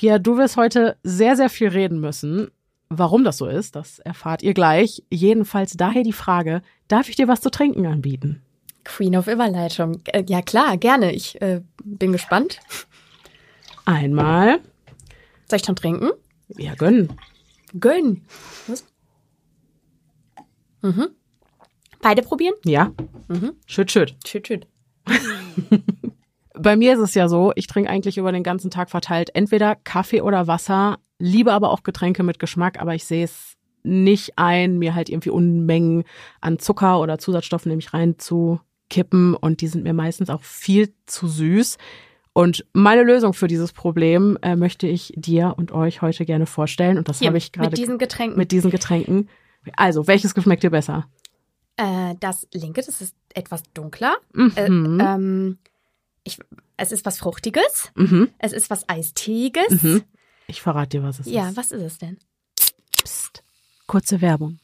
Pia, du wirst heute sehr, sehr viel reden müssen. Warum das so ist, das erfahrt ihr gleich. Jedenfalls daher die Frage, darf ich dir was zu trinken anbieten? Queen of Überleitung. Äh, ja klar, gerne. Ich äh, bin gespannt. Einmal. Soll ich schon trinken? Ja, gönnen. Gönn. Was? Mhm. Beide probieren? Ja. Mhm. Schütt, schütt. Schütt, schütt. Bei mir ist es ja so, ich trinke eigentlich über den ganzen Tag verteilt entweder Kaffee oder Wasser, liebe aber auch Getränke mit Geschmack, aber ich sehe es nicht ein, mir halt irgendwie Unmengen an Zucker oder Zusatzstoffen nämlich reinzukippen und die sind mir meistens auch viel zu süß. Und meine Lösung für dieses Problem äh, möchte ich dir und euch heute gerne vorstellen. Und das habe ich gerade Mit diesen Getränken. mit diesen Getränken. Also, welches geschmeckt dir besser? äh, das linke, das ist etwas dunkler. Mhm. Äh, ähm, ich, es ist was Fruchtiges. mhm. Es ist was Eisteeiges. Mhm. Ich verrate dir, was es Ja, ist. was ist es denn? Psst. Kurze Werbung.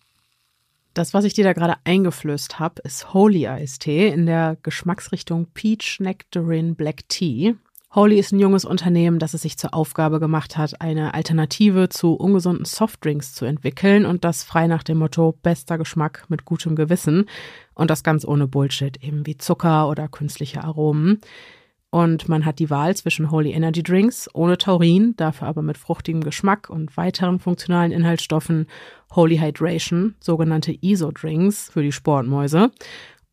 Das, was ich dir da gerade eingeflößt habe, ist Holy Eistee in der Geschmacksrichtung Peach Nectarine Black Tea. Holy ist ein junges Unternehmen, das es sich zur Aufgabe gemacht hat, eine Alternative zu ungesunden Softdrinks zu entwickeln und das frei nach dem Motto bester Geschmack mit gutem Gewissen und das ganz ohne Bullshit, eben wie Zucker oder künstliche Aromen. Und man hat die Wahl zwischen Holy Energy Drinks ohne Taurin, dafür aber mit fruchtigem Geschmack und weiteren funktionalen Inhaltsstoffen, Holy Hydration, sogenannte ISO-Drinks für die Sportmäuse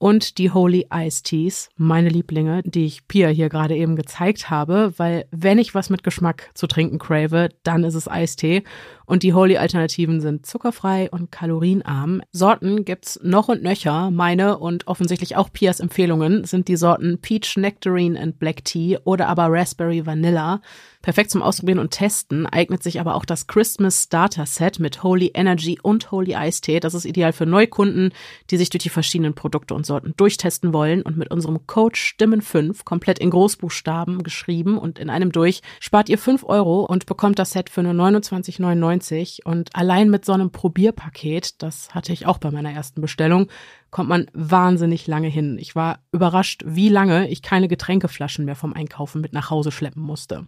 und die Holy Ice Teas, meine Lieblinge, die ich Pia hier gerade eben gezeigt habe, weil wenn ich was mit Geschmack zu trinken crave, dann ist es Eistee und die Holy Alternativen sind zuckerfrei und kalorienarm. Sorten gibt's noch und nöcher. Meine und offensichtlich auch Pias Empfehlungen sind die Sorten Peach Nectarine and Black Tea oder aber Raspberry Vanilla. Perfekt zum Ausprobieren und Testen eignet sich aber auch das Christmas Starter Set mit Holy Energy und Holy Eistee. Das ist ideal für Neukunden, die sich durch die verschiedenen Produkte und Sorten durchtesten wollen und mit unserem Code Stimmen5 komplett in Großbuchstaben geschrieben und in einem durch spart ihr 5 Euro und bekommt das Set für nur 29,99 und allein mit so einem Probierpaket, das hatte ich auch bei meiner ersten Bestellung, kommt man wahnsinnig lange hin. Ich war überrascht, wie lange ich keine Getränkeflaschen mehr vom Einkaufen mit nach Hause schleppen musste.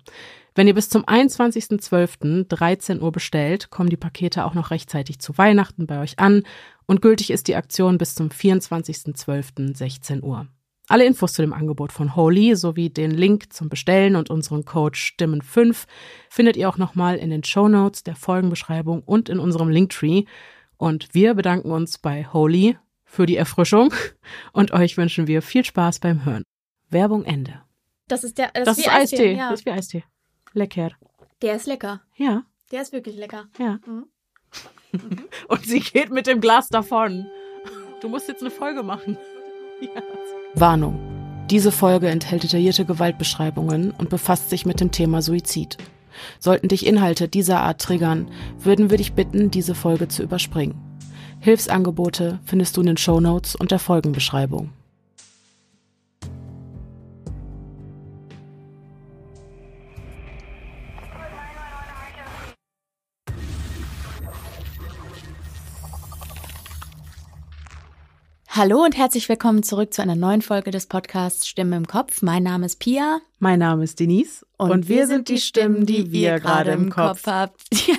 Wenn ihr bis zum 21.12. 13 Uhr bestellt, kommen die Pakete auch noch rechtzeitig zu Weihnachten bei euch an und gültig ist die Aktion bis zum 24.12. 16 Uhr. Alle Infos zu dem Angebot von Holy sowie den Link zum Bestellen und unseren Code Stimmen5 findet ihr auch nochmal in den Show Notes der Folgenbeschreibung und in unserem Linktree. Und wir bedanken uns bei Holy für die Erfrischung und euch wünschen wir viel Spaß beim Hören. Werbung Ende. Das ist der. Das, Das, wie ist Eistee. Ja. Das ist wie Eistee. Lecker. Der ist lecker. Ja, Der ist wirklich lecker. ja. Mhm. Und sie geht mit dem Glas davon. Du musst jetzt eine Folge machen. Ja. Warnung. Diese Folge enthält detaillierte Gewaltbeschreibungen und befasst sich mit dem Thema Suizid. Sollten dich Inhalte dieser Art triggern, würden wir dich bitten, diese Folge zu überspringen. Hilfsangebote findest du in den Shownotes und der Folgenbeschreibung. Hallo und herzlich willkommen zurück zu einer neuen Folge des Podcasts Stimme im Kopf. Mein Name ist Pia. Mein Name ist Denise und, wir sind die Stimmen, die wir gerade im Kopf. habt. Ja.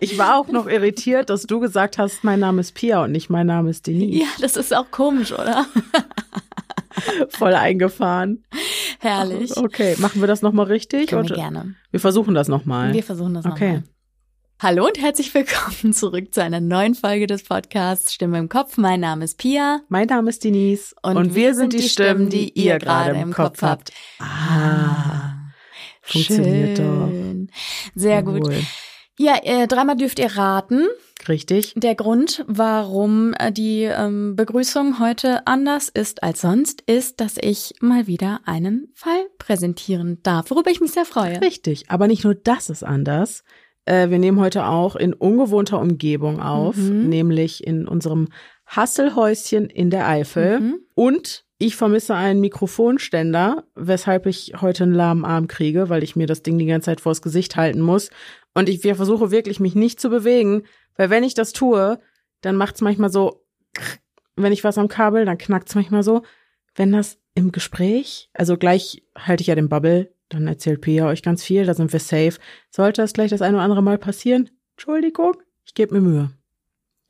Ich war auch noch irritiert, dass du gesagt hast, mein Name ist Pia und nicht mein Name ist Denise. ja, das ist auch komisch, oder? Voll eingefahren. Herrlich. Okay, machen wir das nochmal richtig? Können wir gerne. wir versuchen das nochmal. Wir versuchen das Okay. nochmal. Hallo und herzlich willkommen zurück zu einer neuen Folge des Podcasts Stimme im Kopf. Mein Name ist Pia. Mein Name ist Denise und, wir sind die Stimmen, die ihr gerade im Kopf habt. Ah, funktioniert Schön. Sehr gut. Ja, äh, dreimal dürft ihr raten. Richtig. Der Grund, warum äh, die ähm, Begrüßung heute anders ist als sonst, ist, dass ich mal wieder einen Fall präsentieren darf, worüber ich mich sehr freue. Richtig. Aber nicht nur das ist anders. Äh, wir nehmen heute auch in ungewohnter Umgebung auf, Mhm. nämlich in unserem Hasselhäuschen in der Eifel. Mhm. Und ich vermisse einen Mikrofonständer, weshalb ich heute einen lahmen Arm kriege, weil ich mir das Ding die ganze Zeit vors Gesicht halten muss. Und ich wir versuche wirklich, mich nicht zu bewegen, weil wenn ich das tue, dann macht's manchmal so, wenn ich was am Kabel, dann knackt's manchmal so. Wenn das im Gespräch, also gleich halte ich ja den Bubble, dann erzählt Pia euch ganz viel, da sind wir safe. Sollte das gleich das eine oder andere Mal passieren? Entschuldigung, ich gebe mir Mühe.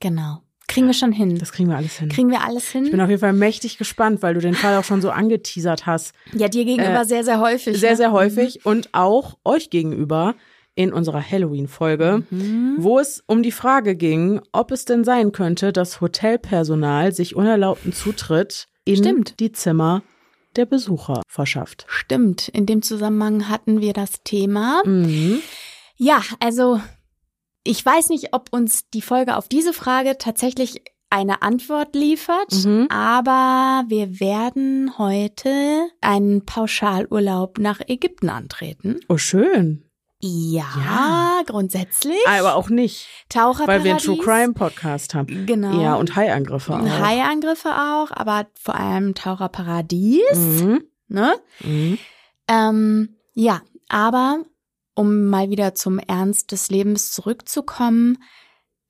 Genau. Kriegen wir schon hin. Das kriegen wir alles hin. Kriegen wir alles hin? Ich bin auf jeden Fall mächtig gespannt, weil du den Fall auch schon so angeteasert hast. Ja, dir gegenüber Äh, sehr, sehr häufig. Sehr, ne? sehr häufig und auch euch gegenüber in unserer Halloween-Folge, Mhm. wo es um die Frage ging, ob es denn sein könnte, dass Hotelpersonal sich unerlaubten Zutritt in Stimmt. die Zimmer der Besucher verschafft. Stimmt. In dem Zusammenhang hatten wir das Thema. Mhm. Ja, also ich weiß nicht, ob uns die Folge auf diese Frage tatsächlich eine Antwort liefert, Mhm. aber wir werden heute einen Pauschalurlaub nach Ägypten antreten. Oh, schön. Ja, Ja. grundsätzlich. Aber auch nicht, Taucherparadies. weil wir einen True Crime Podcast haben. Genau. Ja, und Haiangriffe auch. Haiangriffe auch, aber vor allem Taucherparadies, Mhm. ne? Mhm. Ähm, ja, aber um mal wieder zum Ernst des Lebens zurückzukommen,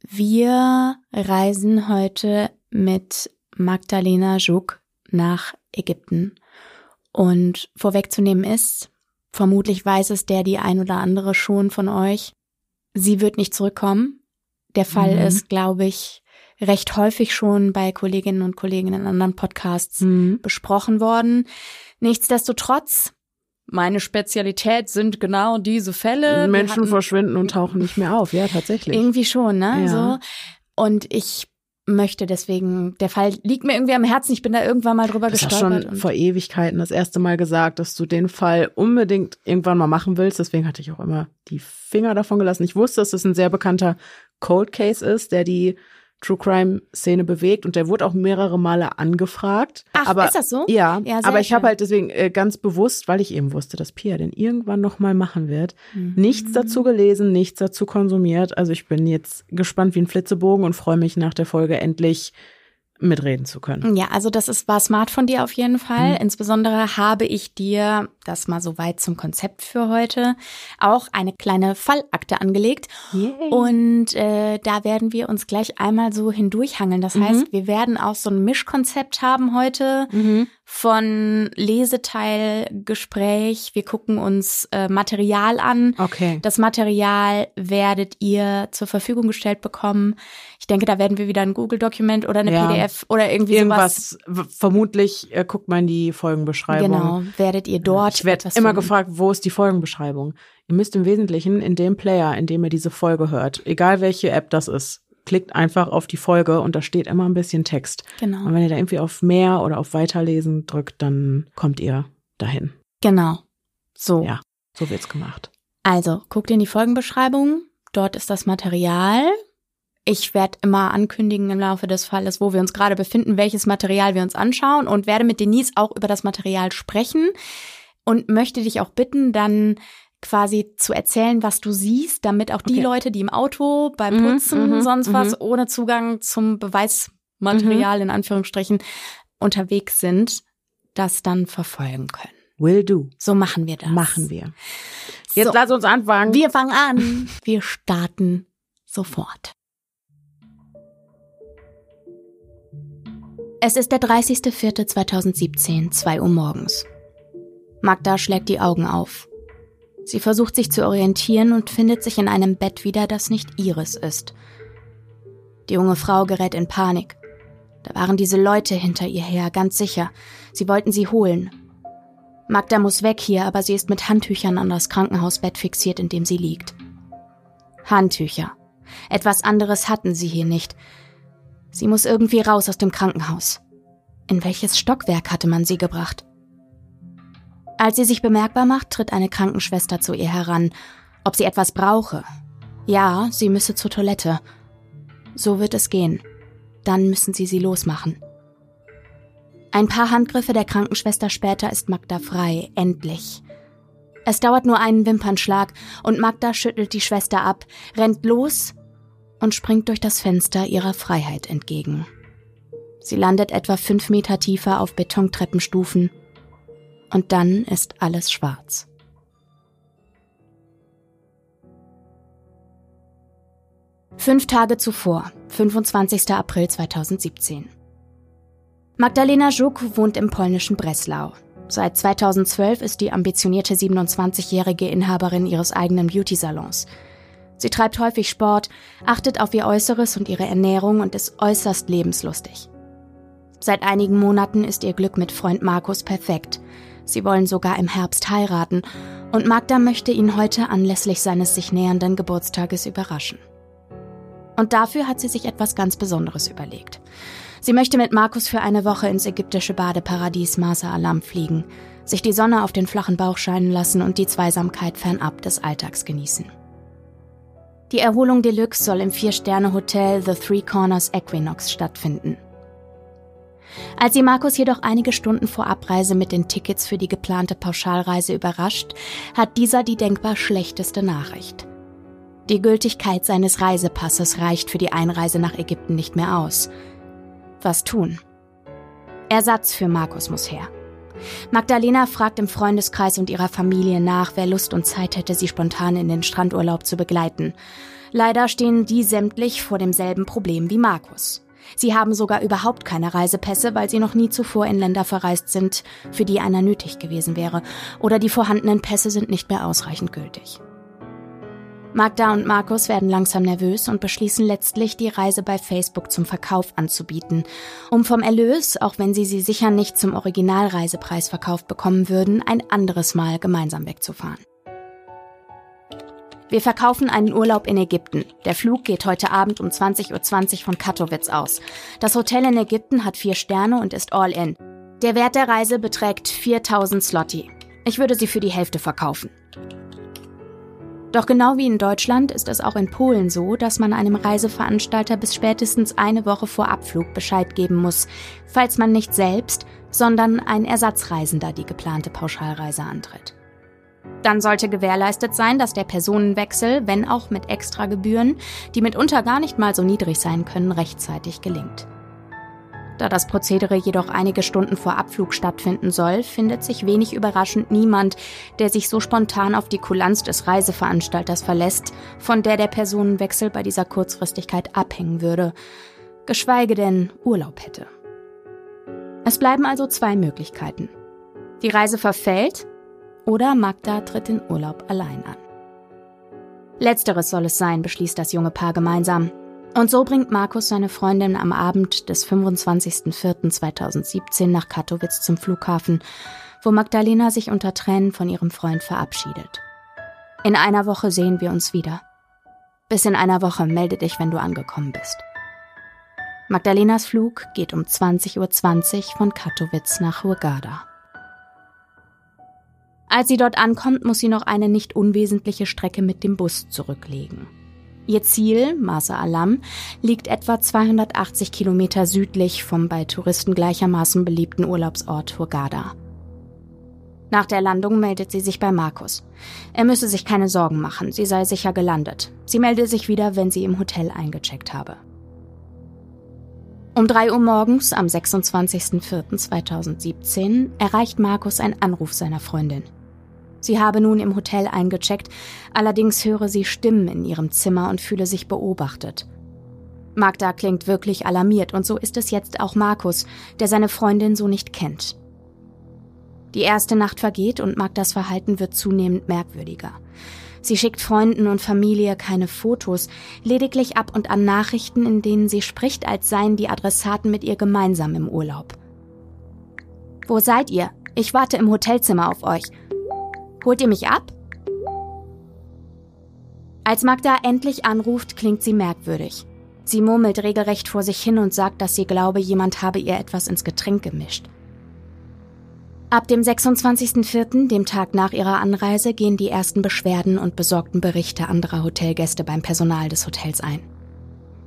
wir reisen heute mit Magdalena Juk nach Ägypten. Und vorwegzunehmen ist, vermutlich weiß es der die ein oder andere schon von euch, sie wird nicht zurückkommen. Der Fall Mhm. ist, glaube ich, recht häufig schon bei Kolleginnen und Kollegen in anderen Podcasts Mhm. besprochen worden. Nichtsdestotrotz, meine Spezialität sind genau diese Fälle. Menschen hatten verschwinden und tauchen nicht mehr auf. Ja, tatsächlich. irgendwie schon, ne? Ja. So. Und ich möchte deswegen, der Fall liegt mir irgendwie am Herzen. Ich bin da irgendwann mal drüber Du hast gestolpert. schon vor Ewigkeiten das erste Mal gesagt, dass du den Fall unbedingt irgendwann mal machen willst. Deswegen hatte ich auch immer die Finger davon gelassen. Ich wusste, dass es ein sehr bekannter Cold Case ist, der die True Crime Szene bewegt und der wurde auch mehrere Male angefragt. Ach, aber, ist das so? Ja, Ja, aber ich habe halt deswegen äh, ganz bewusst, weil ich eben wusste, dass Pia den irgendwann noch mal machen wird, Mhm. nichts dazu gelesen, nichts dazu konsumiert. Also ich bin jetzt gespannt wie ein Flitzebogen und freue mich nach der Folge endlich mitreden zu können. Ja, also das ist war smart von dir auf jeden Fall. Mhm. Insbesondere habe ich dir, das mal so weit zum Konzept für heute, auch eine kleine Fallakte angelegt. Und äh, da werden wir uns gleich einmal so hindurchhangeln. Das Mhm. heißt, wir werden auch so ein Mischkonzept haben heute Mhm. von Leseteil, Gespräch. Wir gucken uns äh, Material an. Okay. Das Material werdet ihr zur Verfügung gestellt bekommen. Ich denke, da werden wir wieder ein Google-Dokument oder eine Ja. PDF oder irgendwie sowas. Irgendwas, w- vermutlich äh, guckt man die Folgenbeschreibung. Genau, werdet ihr dort. Ich werde immer finden. gefragt, wo ist die Folgenbeschreibung? Ihr müsst im Wesentlichen in dem Player, in dem ihr diese Folge hört, egal welche App das ist, klickt einfach auf die Folge und da steht immer ein bisschen Text. Genau. Und wenn ihr da irgendwie auf mehr oder auf Weiterlesen drückt, dann kommt ihr dahin. Genau. So. Ja. So wird's gemacht. Also, guckt in die Folgenbeschreibung. Dort ist das Material. Ich werde immer ankündigen im Laufe des Falles, wo wir uns gerade befinden, welches Material wir uns anschauen und werde mit Denise auch über das Material sprechen und möchte dich auch bitten, dann quasi zu erzählen, was du siehst, damit auch die Okay. Leute, die im Auto, beim Mhm, Putzen, mhm, sonst was, mhm. ohne Zugang zum Beweismaterial in Anführungsstrichen unterwegs sind, das dann verfolgen können. Will do. So machen wir das. Machen wir. Jetzt So. lass uns anfangen. Wir fangen an. Wir starten sofort. Es ist der 30.04.2017, 2 Uhr morgens. Magda schlägt die Augen auf. Sie versucht sich zu orientieren und findet sich in einem Bett wieder, das nicht ihres ist. Die junge Frau gerät in Panik. Da waren diese Leute hinter ihr her, ganz sicher. Sie wollten sie holen. Magda muss weg hier, aber sie ist mit Handtüchern an das Krankenhausbett fixiert, in dem sie liegt. Handtücher. Etwas anderes hatten sie hier nicht. Sie muss irgendwie raus aus dem Krankenhaus. In welches Stockwerk hatte man sie gebracht? Als sie sich bemerkbar macht, tritt eine Krankenschwester zu ihr heran, ob sie etwas brauche. Ja, sie müsse zur Toilette. So wird es gehen. Dann müssen sie sie losmachen. Ein paar Handgriffe der Krankenschwester später ist Magda frei, endlich. Es dauert nur einen Wimpernschlag und Magda schüttelt die Schwester ab, rennt los und springt durch das Fenster ihrer Freiheit entgegen. Sie landet etwa fünf Meter tiefer auf Betontreppenstufen und dann ist alles schwarz. Fünf Tage zuvor, 25. April 2017. Magdalena Żuk wohnt im polnischen Breslau. Seit 2012 ist die ambitionierte 27-jährige Inhaberin ihres eigenen Beauty-Salons. Sie treibt häufig Sport, achtet auf ihr Äußeres und ihre Ernährung und ist äußerst lebenslustig. Seit einigen Monaten ist ihr Glück mit Freund Markus perfekt. Sie wollen sogar im Herbst heiraten und Magda möchte ihn heute anlässlich seines sich nähernden Geburtstages überraschen. Und dafür hat sie sich etwas ganz Besonderes überlegt. Sie möchte mit Markus für eine Woche ins ägyptische Badeparadies Masa Alam fliegen, sich die Sonne auf den flachen Bauch scheinen lassen und die Zweisamkeit fernab des Alltags genießen. Die Erholung Deluxe soll im Vier-Sterne-Hotel The Three Corners Equinox stattfinden. Als sie Markus jedoch einige Stunden vor Abreise mit den Tickets für die geplante Pauschalreise überrascht, hat dieser die denkbar schlechteste Nachricht. Die Gültigkeit seines Reisepasses reicht für die Einreise nach Ägypten nicht mehr aus. Was tun? Ersatz für Markus muss her. Magdalena fragt im Freundeskreis und ihrer Familie nach, wer Lust und Zeit hätte, sie spontan in den Strandurlaub zu begleiten. Leider stehen die sämtlich vor demselben Problem wie Markus. Sie haben sogar überhaupt keine Reisepässe, weil sie noch nie zuvor in Länder verreist sind, für die einer nötig gewesen wäre, oder die vorhandenen Pässe sind nicht mehr ausreichend gültig. Magda und Markus werden langsam nervös und beschließen letztlich, die Reise bei Facebook zum Verkauf anzubieten, um vom Erlös, auch wenn sie sie sicher nicht zum Originalreisepreis verkauft bekommen würden, ein anderes Mal gemeinsam wegzufahren. Wir verkaufen einen Urlaub in Ägypten. Der Flug geht heute Abend um 20.20 Uhr von Katowice aus. Das Hotel in Ägypten hat vier Sterne und ist all in. Der Wert der Reise beträgt 4000 Slotti. Ich würde sie für die Hälfte verkaufen. Doch genau wie in Deutschland ist es auch in Polen so, dass man einem Reiseveranstalter bis spätestens eine Woche vor Abflug Bescheid geben muss, falls man nicht selbst, sondern ein Ersatzreisender die geplante Pauschalreise antritt. Dann sollte gewährleistet sein, dass der Personenwechsel, wenn auch mit Extragebühren, die mitunter gar nicht mal so niedrig sein können, rechtzeitig gelingt. Da das Prozedere jedoch einige Stunden vor Abflug stattfinden soll, findet sich wenig überraschend niemand, der sich so spontan auf die Kulanz des Reiseveranstalters verlässt, von der der Personenwechsel bei dieser Kurzfristigkeit abhängen würde, geschweige denn Urlaub hätte. Es bleiben also zwei Möglichkeiten. Die Reise verfällt oder Magda tritt den Urlaub allein an. Letzteres soll es sein, beschließt das junge Paar gemeinsam. Und so bringt Markus seine Freundin am Abend des 25.04.2017 nach Katowice zum Flughafen, wo Magdalena sich unter Tränen von ihrem Freund verabschiedet. In einer Woche sehen wir uns wieder. Bis in einer Woche melde dich, wenn du angekommen bist. Magdalenas Flug geht um 20.20 Uhr von Katowice nach Hurghada. Als sie dort ankommt, muss sie noch eine nicht unwesentliche Strecke mit dem Bus zurücklegen. Ihr Ziel, Masa Alam, liegt etwa 280 Kilometer südlich vom bei Touristen gleichermaßen beliebten Urlaubsort Hurghada. Nach der Landung meldet sie sich bei Markus. Er müsse sich keine Sorgen machen, sie sei sicher gelandet. Sie melde sich wieder, wenn sie im Hotel eingecheckt habe. Um 3 Uhr morgens am 26.04.2017 erreicht Markus ein Anruf seiner Freundin. Sie habe nun im Hotel eingecheckt, allerdings höre sie Stimmen in ihrem Zimmer und fühle sich beobachtet. Magda klingt wirklich alarmiert und so ist es jetzt auch Markus, der seine Freundin so nicht kennt. Die erste Nacht vergeht und Magdas Verhalten wird zunehmend merkwürdiger. Sie schickt Freunden und Familie keine Fotos, lediglich ab und an Nachrichten, in denen sie spricht, als seien die Adressaten mit ihr gemeinsam im Urlaub. Wo seid ihr? Ich warte im Hotelzimmer auf euch. Holt ihr mich ab? Als Magda endlich anruft, klingt sie merkwürdig. Sie murmelt regelrecht vor sich hin und sagt, dass sie glaube, jemand habe ihr etwas ins Getränk gemischt. Ab dem 26.04., dem Tag nach ihrer Anreise, gehen die ersten Beschwerden und besorgten Berichte anderer Hotelgäste beim Personal des Hotels ein.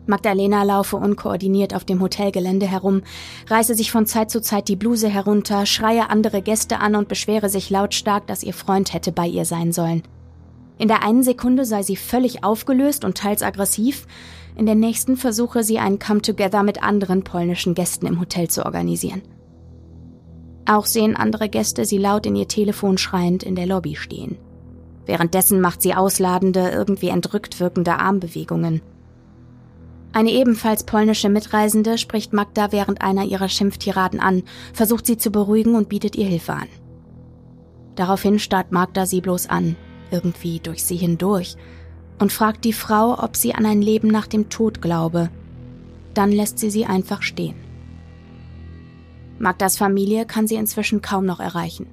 Magdalena laufe unkoordiniert auf dem Hotelgelände herum, reiße sich von Zeit zu Zeit die Bluse herunter, schreie andere Gäste an und beschwere sich lautstark, dass ihr Freund hätte bei ihr sein sollen. In der einen Sekunde sei sie völlig aufgelöst und teils aggressiv, in der nächsten versuche sie ein Come-Together mit anderen polnischen Gästen im Hotel zu organisieren. Auch sehen andere Gäste sie laut in ihr Telefon schreiend in der Lobby stehen. Währenddessen macht sie ausladende, irgendwie entrückt wirkende Armbewegungen – eine ebenfalls polnische Mitreisende spricht Magda während einer ihrer Schimpftiraden an, versucht sie zu beruhigen und bietet ihr Hilfe an. Daraufhin starrt Magda sie bloß an, irgendwie durch sie hindurch, und fragt die Frau, ob sie an ein Leben nach dem Tod glaube. Dann lässt sie sie einfach stehen. Magdas Familie kann sie inzwischen kaum noch erreichen.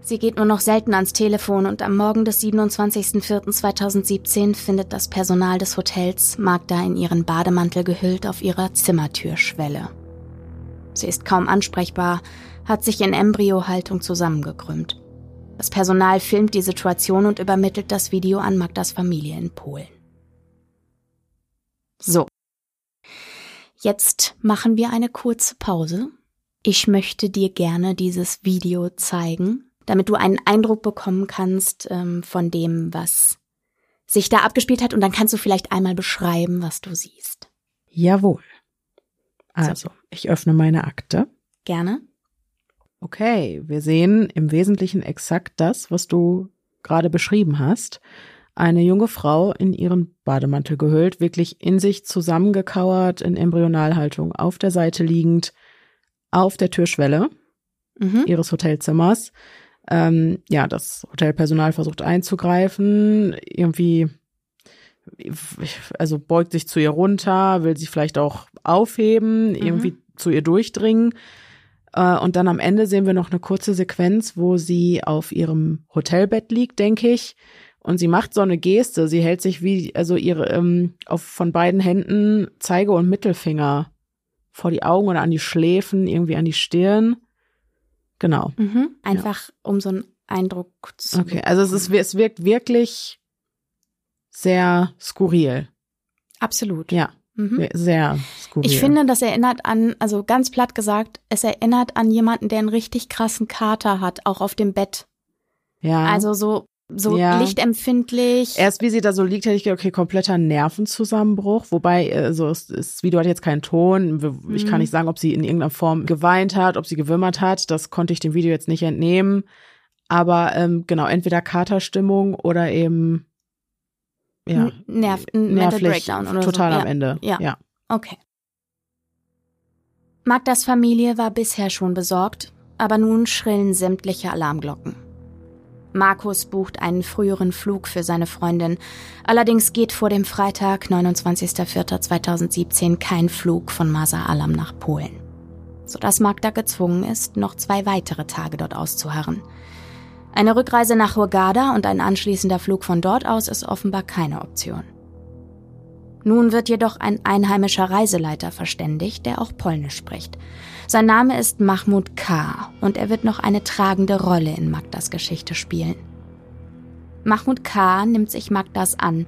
Sie geht nur noch selten ans Telefon und am Morgen des 27.04.2017 findet das Personal des Hotels Magda in ihren Bademantel gehüllt auf ihrer Zimmertürschwelle. Sie ist kaum ansprechbar, hat sich in Embryohaltung zusammengekrümmt. Das Personal filmt die Situation und übermittelt das Video an Magdas Familie in Polen. So. Jetzt machen wir eine kurze Pause. Ich möchte dir gerne dieses Video zeigen, damit du einen Eindruck bekommen kannst ähm, von dem, was sich da abgespielt hat und dann kannst du vielleicht einmal beschreiben, was du siehst. Jawohl. Also, ich öffne meine Akte. Gerne. Okay, wir sehen im Wesentlichen exakt das, was du gerade beschrieben hast. Eine junge Frau in ihren Bademantel gehüllt, wirklich in sich zusammengekauert, in Embryonalhaltung, auf der Seite liegend, auf der Türschwelle mhm. ihres Hotelzimmers. Ähm, ja, das Hotelpersonal versucht einzugreifen, irgendwie, also beugt sich zu ihr runter, will sie vielleicht auch aufheben, mhm. irgendwie zu ihr durchdringen. Äh, und dann am Ende sehen wir noch eine kurze Sequenz, wo sie auf ihrem Hotelbett liegt, denke ich. Und sie macht so eine Geste. Sie hält sich wie, also ihre, ähm, auf, von beiden Händen Zeige- und Mittelfinger vor die Augen oder an die Schläfen, irgendwie an die Stirn. Genau. Mhm. Einfach ja. um so einen Eindruck zu. Okay, also es, ist, es wirkt wirklich sehr skurril. Absolut. Ja. Mhm. Sehr skurril. Ich finde, das erinnert an, also ganz platt gesagt, es erinnert an jemanden, der einen richtig krassen Kater hat, auch auf dem Bett. Ja. Also so, so ja. lichtempfindlich. Erst wie sie da so liegt, hätte ich gedacht, okay, kompletter Nervenzusammenbruch. Wobei, also es, das Video hat jetzt keinen Ton. Ich mhm. kann nicht sagen, ob sie in irgendeiner Form geweint hat, ob sie gewimmert hat. Das konnte ich dem Video jetzt nicht entnehmen. Aber ähm, genau, entweder Katerstimmung oder eben ja, Nerv, nervlich, Breakdown oder total so. am Ende. Ja. ja. Okay. Magdas Familie war bisher schon besorgt, aber nun schrillen sämtliche Alarmglocken. Markus bucht einen früheren Flug für seine Freundin. Allerdings geht vor dem Freitag, 29.04.2017, kein Flug von Masa Alam nach Polen. Sodass Magda gezwungen ist, noch zwei weitere Tage dort auszuharren. Eine Rückreise nach Hurghada und ein anschließender Flug von dort aus ist offenbar keine Option. Nun wird jedoch ein einheimischer Reiseleiter verständigt, der auch Polnisch spricht. Sein Name ist Mahmoud K. und er wird noch eine tragende Rolle in Magdas Geschichte spielen. Mahmoud K. nimmt sich Magdas an,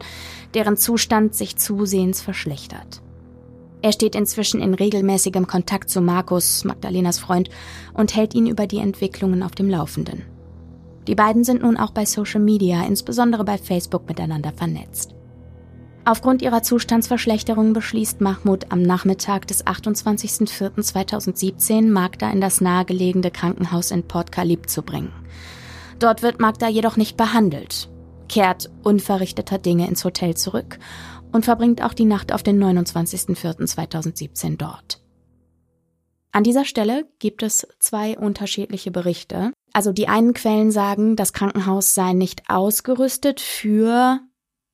deren Zustand sich zusehends verschlechtert. Er steht inzwischen in regelmäßigem Kontakt zu Markus, Magdalenas Freund, und hält ihn über die Entwicklungen auf dem Laufenden. Die beiden sind nun auch bei Social Media, insbesondere bei Facebook, miteinander vernetzt. Aufgrund ihrer Zustandsverschlechterung beschließt Mahmoud am Nachmittag des 28.04.2017 Magda in das nahegelegene Krankenhaus in Port Kalib zu bringen. Dort wird Magda jedoch nicht behandelt, kehrt unverrichteter Dinge ins Hotel zurück und verbringt auch die Nacht auf den 29.04.2017 dort. An dieser Stelle gibt es zwei unterschiedliche Berichte. Also die einen Quellen sagen, das Krankenhaus sei nicht ausgerüstet für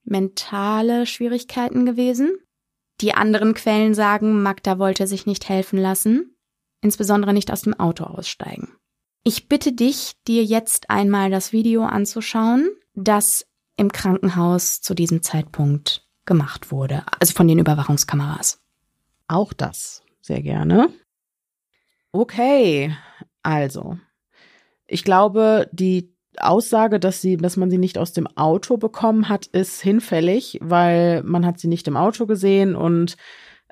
mentale Schwierigkeiten gewesen. Die anderen Quellen sagen, Magda wollte sich nicht helfen lassen, insbesondere nicht aus dem Auto aussteigen. Ich bitte dich, dir jetzt einmal das Video anzuschauen, das im Krankenhaus zu diesem Zeitpunkt gemacht wurde, also von den Überwachungskameras. Auch das sehr gerne. Okay, also ich glaube, die Aussage, dass sie, dass man sie nicht aus dem Auto bekommen hat, ist hinfällig, weil man hat sie nicht im Auto gesehen und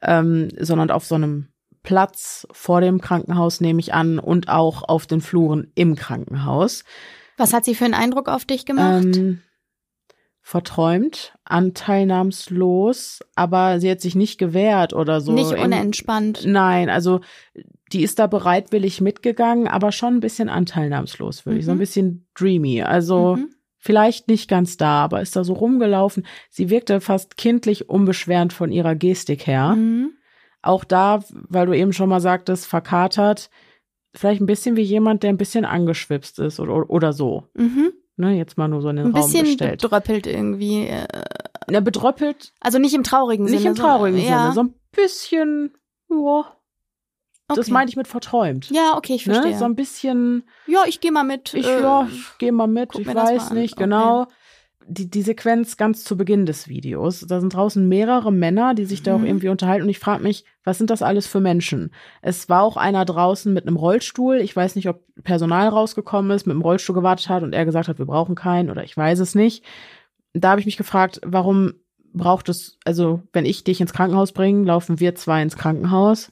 ähm, sondern auf so einem Platz vor dem Krankenhaus nehme ich an und auch auf den Fluren im Krankenhaus. Was hat sie für einen Eindruck auf dich gemacht? Ähm, verträumt, anteilnahmslos, aber sie hat sich nicht gewehrt oder so. Nicht unentspannt. nein, also die ist da bereitwillig mitgegangen, aber schon ein bisschen anteilnahmslos, würde mhm. ich. So ein mhm. bisschen dreamy. Also mhm. vielleicht nicht ganz da, aber ist da so rumgelaufen. Sie wirkte fast kindlich unbeschwerend von ihrer Gestik her. Mhm. Auch da, weil du eben schon mal sagtest, verkatert, vielleicht ein bisschen wie jemand, der ein bisschen angeschwipst ist oder, oder so. Mhm. Ne, jetzt mal nur so in den Ein Raum bisschen gestellt. bedröppelt irgendwie. äh, Na, bedröppelt, Also nicht im traurigen nicht Sinne. im traurigen ja, Sinne, so ein bisschen, ja, das okay. meinte ich mit verträumt. Ja, okay, ich verstehe. ne? So ein bisschen, ja, ich gehe mal mit. ich, äh, ja, ich gehe mal mit, ich das weiß nicht, Okay. genau. Die, die Sequenz ganz zu Beginn des Videos, da sind draußen mehrere Männer, die sich da auch Mhm. irgendwie unterhalten und ich frage mich, was sind das alles für Menschen? Es war auch einer draußen mit einem Rollstuhl, ich weiß nicht, ob Personal rausgekommen ist, mit dem Rollstuhl gewartet hat und er gesagt hat, wir brauchen keinen oder ich weiß es nicht. Da habe ich mich gefragt, warum braucht es, also wenn ich dich ins Krankenhaus bringe, laufen wir zwei ins Krankenhaus.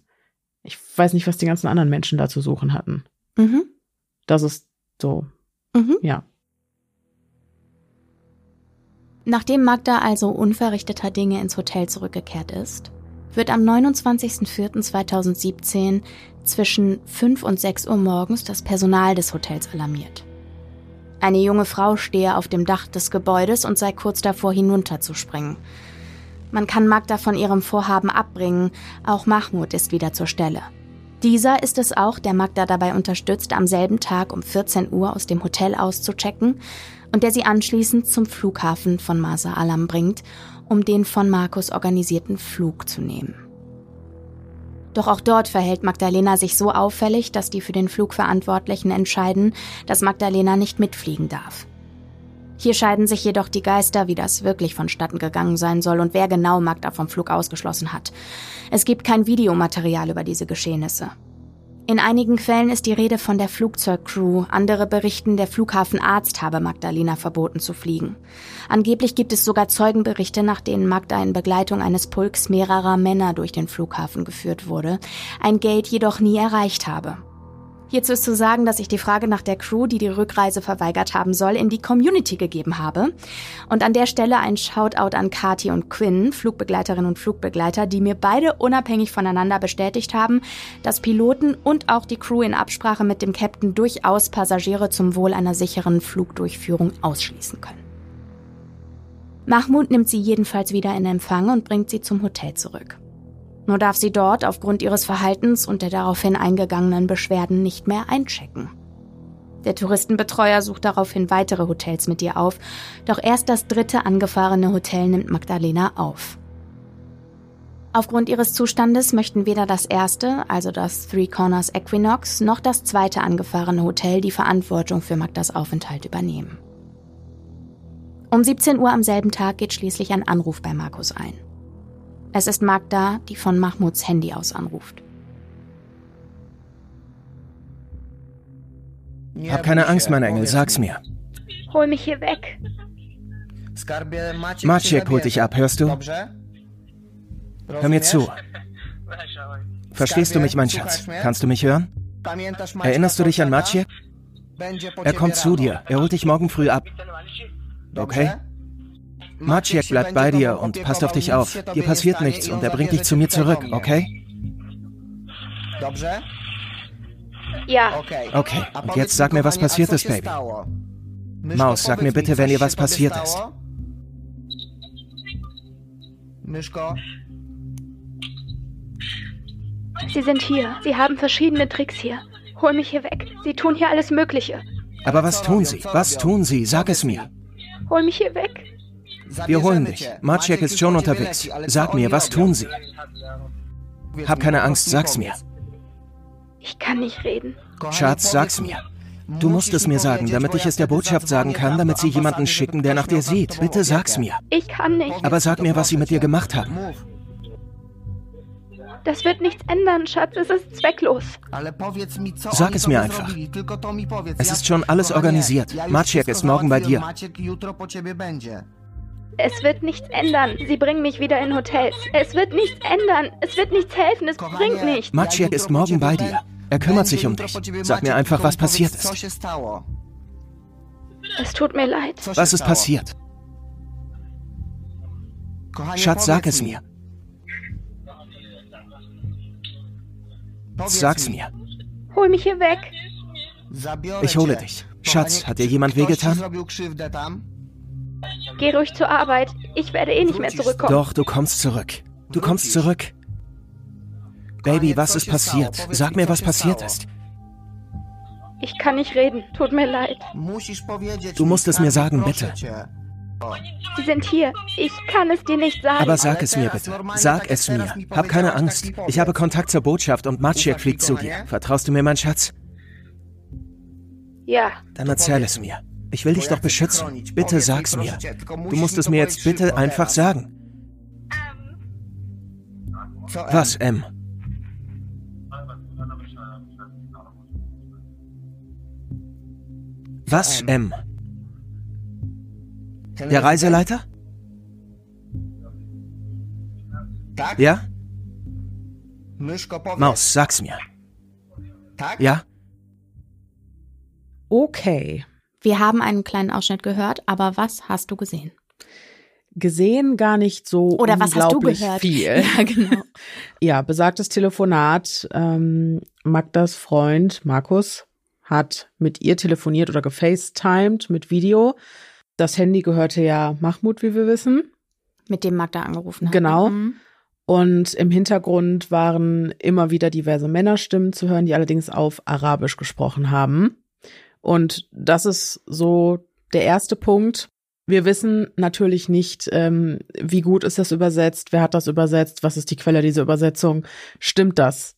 Ich weiß nicht, was die ganzen anderen Menschen da zu suchen hatten. Mhm. Das ist so, Mhm. ja. Nachdem Magda also unverrichteter Dinge ins Hotel zurückgekehrt ist, wird am 29.04.2017 zwischen 5 und 6 Uhr morgens das Personal des Hotels alarmiert. Eine junge Frau stehe auf dem Dach des Gebäudes und sei kurz davor hinunterzuspringen. Man kann Magda von ihrem Vorhaben abbringen, auch Mahmoud ist wieder zur Stelle. Dieser ist es auch, der Magda dabei unterstützt, am selben Tag um 14 Uhr aus dem Hotel auszuchecken und der sie anschließend zum Flughafen von Masa Alam bringt, um den von Markus organisierten Flug zu nehmen. Doch auch dort verhält Magdalena sich so auffällig, dass die für den Flug Verantwortlichen entscheiden, dass Magdalena nicht mitfliegen darf. Hier scheiden sich jedoch die Geister, wie das wirklich vonstatten gegangen sein soll und wer genau Magda vom Flug ausgeschlossen hat. Es gibt kein Videomaterial über diese Geschehnisse. In einigen Quellen ist die Rede von der Flugzeugcrew, andere berichten, der Flughafenarzt habe Magdalena verboten zu fliegen. Angeblich gibt es sogar Zeugenberichte, nach denen Magda in Begleitung eines Pulks mehrerer Männer durch den Flughafen geführt wurde, ein Gate jedoch nie erreicht habe. Hierzu ist zu sagen, dass ich die Frage nach der Crew, die die Rückreise verweigert haben soll, in die Community gegeben habe. Und an der Stelle ein Shoutout an Kati und Quinn, Flugbegleiterinnen und Flugbegleiter, die mir beide unabhängig voneinander bestätigt haben, dass Piloten und auch die Crew in Absprache mit dem Captain durchaus Passagiere zum Wohl einer sicheren Flugdurchführung ausschließen können. Mahmoud nimmt sie jedenfalls wieder in Empfang und bringt sie zum Hotel zurück. Nur darf sie dort aufgrund ihres Verhaltens und der daraufhin eingegangenen Beschwerden nicht mehr einchecken. Der Touristenbetreuer sucht daraufhin weitere Hotels mit ihr auf, doch erst das dritte angefahrene Hotel nimmt Magdalena auf. Aufgrund ihres Zustandes möchten weder das erste, also das Three Corners Equinox, noch das zweite angefahrene Hotel die Verantwortung für Magdas Aufenthalt übernehmen. Um 17 Uhr am selben Tag geht schließlich ein Anruf bei Markus ein. Es ist Magda, die von Mahmuds Handy aus anruft. Hab keine Angst, mein Engel, sag's mir. Hol mich hier weg. Maciek holt dich ab, hörst du? Hör mir zu. Verstehst du mich, mein Schatz? Kannst du mich hören? Erinnerst du dich an Maciek? Er kommt zu dir. Er holt dich morgen früh ab. Okay? Maciek bleibt bei dir und passt auf dich auf. Dir passiert nichts und er bringt dich zu mir zurück, okay? Ja, Okay, und jetzt sag mir, was passiert ist, Baby. Maus, sag mir bitte, wenn ihr was passiert ist. sie sind hier. Sie haben verschiedene Tricks hier. Hol mich hier weg. Sie tun hier alles Mögliche. Aber was tun sie? Was tun sie? Sag es mir. Hol mich hier weg. Wir holen dich. Maciek ist schon unterwegs. Sag mir, was tun sie? Hab keine Angst, sag's mir. Ich kann nicht reden. Schatz, sag's mir. Du musst es mir sagen, damit ich es der Botschaft sagen kann, damit sie jemanden schicken, der nach dir sieht. Bitte sag's mir. Ich kann nicht. Aber sag mir, was sie mit dir gemacht haben. Das wird nichts ändern, Schatz. Es ist zwecklos. Sag es mir einfach. Es ist schon alles organisiert. Maciek ist morgen bei dir. Es wird nichts ändern. Sie bringen mich wieder in Hotels. Es wird nichts ändern. Es wird nichts helfen. Es bringt nichts. Maciek ist morgen bei dir. Er kümmert sich um dich. Sag mir einfach, was passiert ist. Es tut mir leid. Was ist passiert? Schatz, sag es mir. Sag's mir. Hol mich hier weg. Ich hole dich. Schatz, hat dir jemand wehgetan? Geh ruhig zur Arbeit. Ich werde eh nicht mehr zurückkommen. Doch, du kommst zurück. Du kommst zurück. Baby, was ist passiert? Sag mir, was passiert ist. Ich kann nicht reden. Tut mir leid. Du musst es mir sagen, bitte. Sie sind hier. Ich kann es dir nicht sagen. Aber sag es mir bitte. Sag es mir. Hab keine Angst. Ich habe Kontakt zur Botschaft und Maciek fliegt zu dir. Vertraust du mir, mein Schatz? Ja. Dann erzähl es mir. Ich will dich doch beschützen. Bitte sag's mir. Du musst es mir jetzt bitte einfach sagen. Was, M? Was, M? Der Reiseleiter? Ja? Maus, sag's mir. Ja? Okay. Wir haben einen kleinen Ausschnitt gehört, aber was hast du gesehen? Gesehen gar nicht so Oder was hast du gehört? viel. Ja, genau. Ja, besagtes Telefonat. Ähm, Magdas Freund Markus hat mit ihr telefoniert oder gefacetimed mit Video. Das Handy gehörte ja Mahmoud, wie wir wissen. Mit dem Magda angerufen hat. Genau. Mhm. Und im Hintergrund waren immer wieder diverse Männerstimmen zu hören, die allerdings auf Arabisch gesprochen haben. Und das ist so der erste Punkt. Wir wissen natürlich nicht, ähm, wie gut ist das übersetzt, wer hat das übersetzt, was ist die Quelle dieser Übersetzung. Stimmt das,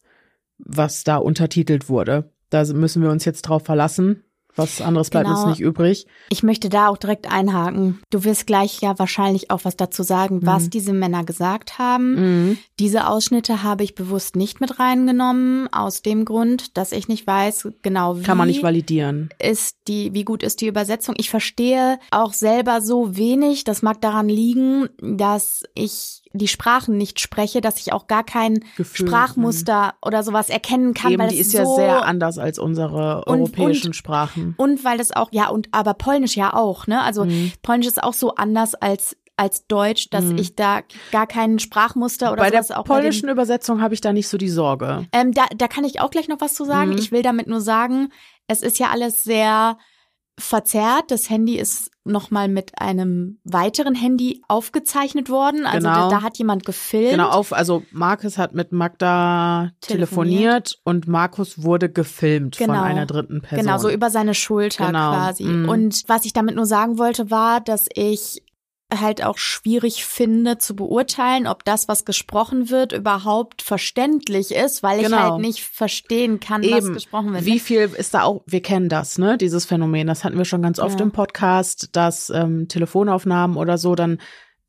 was da untertitelt wurde? Da müssen wir uns jetzt drauf verlassen. Was anderes bleibt Genau. uns nicht übrig. Ich möchte da auch direkt einhaken. Du wirst gleich ja wahrscheinlich auch was dazu sagen, was Mhm. diese Männer gesagt haben. Mhm. Diese Ausschnitte habe ich bewusst nicht mit reingenommen, aus dem Grund, dass ich nicht weiß genau, wie Kann man nicht validieren. ist die, wie gut ist die Übersetzung. Ich verstehe auch selber so wenig. Das mag daran liegen, dass ich die Sprachen nicht spreche, dass ich auch gar kein Gefühl, Sprachmuster oder sowas erkennen kann, Eben, weil die ist so ja sehr anders als unsere Und- europäischen und- Sprachen. und weil das auch ja und aber Polnisch ja auch, ne? Also Mhm. Polnisch ist auch so anders als als Deutsch, dass Mhm. ich da gar kein Sprachmuster oder Bei der sowas auch polnischen bei Übersetzung habe ich da nicht so die Sorge. ähm, da da kann ich auch gleich noch was zu sagen. Mhm. Ich will damit nur sagen, es ist ja alles sehr verzerrt. Das Handy ist nochmal mit einem weiteren Handy aufgezeichnet worden. Also Genau. da, da hat jemand gefilmt. Genau, auf, also Markus hat mit Magda telefoniert, und Markus wurde gefilmt von Genau. einer dritten Person. Genau, so über seine Schulter Genau. quasi. Mhm. Und was ich damit nur sagen wollte, war, dass ich halt auch schwierig finde zu beurteilen, ob das, was gesprochen wird, überhaupt verständlich ist, weil ich Genau. halt nicht verstehen kann, was Eben, gesprochen wird. wie viel ist da auch, wir kennen das, ne, dieses Phänomen, das hatten wir schon ganz oft Ja. im Podcast, dass ähm, Telefonaufnahmen oder so, dann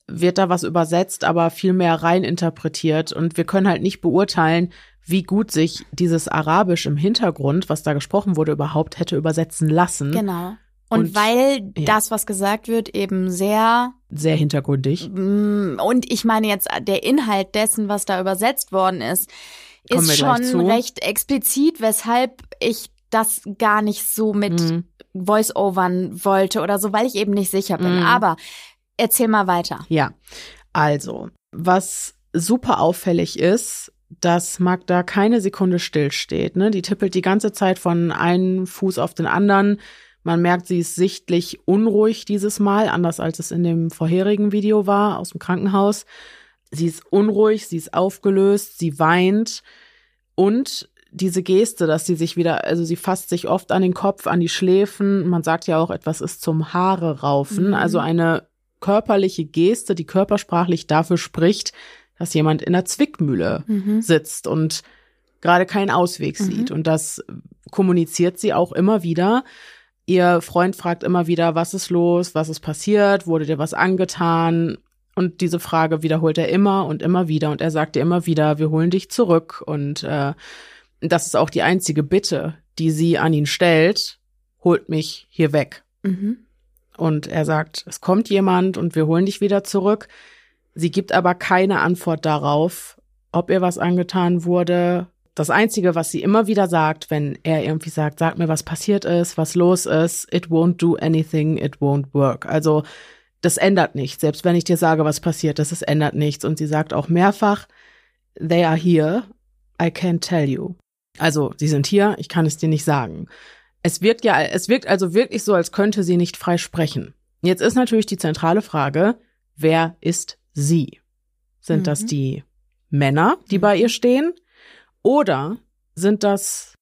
wird da was übersetzt, aber viel mehr rein interpretiert und wir können halt nicht beurteilen, wie gut sich dieses Arabisch im Hintergrund, was da gesprochen wurde, überhaupt hätte übersetzen lassen. Genau. Und, Und- weil ja. das, was gesagt wird, eben sehr Sehr hintergründig. Mm, Und ich meine jetzt, der Inhalt dessen, was da übersetzt worden ist, Kommen ist schon recht explizit, weshalb ich das gar nicht so mit Mhm. Voice-Overn wollte oder so, weil ich eben nicht sicher bin. Mhm. Aber erzähl mal weiter. Ja, also, was super auffällig ist, dass Magda keine Sekunde stillsteht. Ne? Die tippelt die ganze Zeit von einem Fuß auf den anderen. Man merkt, sie ist sichtlich unruhig dieses Mal, anders als es in dem vorherigen Video war aus dem Krankenhaus. Sie ist unruhig, sie ist aufgelöst, sie weint und diese Geste, dass sie sich wieder, also sie fasst sich oft an den Kopf, an die Schläfen. Man sagt ja auch, etwas ist zum Haare raufen. Mhm. Also eine körperliche Geste, die körpersprachlich dafür spricht, dass jemand in der Zwickmühle Mhm. sitzt und gerade keinen Ausweg Mhm. sieht. Und das kommuniziert sie auch immer wieder. Ihr Freund fragt immer wieder, was ist los, was ist passiert, wurde dir was angetan? Und diese Frage wiederholt er immer und immer wieder. Und er sagt ihr immer wieder, wir holen dich zurück. Und äh, das ist auch die einzige Bitte, die sie an ihn stellt, holt mich hier weg. Mhm. Und er sagt, es kommt jemand und wir holen dich wieder zurück. Sie gibt aber keine Antwort darauf, ob ihr was angetan wurde. Das Einzige, was sie immer wieder sagt, wenn er irgendwie sagt, sag mir, was passiert ist, was los ist, it won't do anything, it won't work. Also das ändert nichts. Selbst wenn ich dir sage, was passiert ist, es ändert nichts. Und sie sagt auch mehrfach, they are here, I can't tell you. Also, sie sind hier, ich kann es dir nicht sagen. Es wirkt ja, es wirkt also wirklich so, als könnte sie nicht frei sprechen. Jetzt ist natürlich die zentrale Frage, wer ist sie? Sind Mhm. das die Männer, die bei ihr stehen? Oder sind das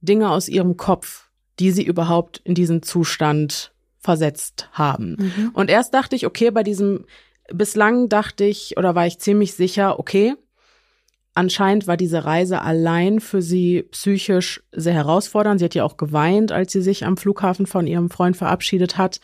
Dinge aus ihrem Kopf, die sie überhaupt in diesen Zustand versetzt haben. Mhm. Und erst dachte ich, okay, bei diesem, bislang dachte ich oder war ich ziemlich sicher, okay, anscheinend war diese Reise allein für sie psychisch sehr herausfordernd. Sie hat ja auch geweint, als sie sich am Flughafen von ihrem Freund verabschiedet hat.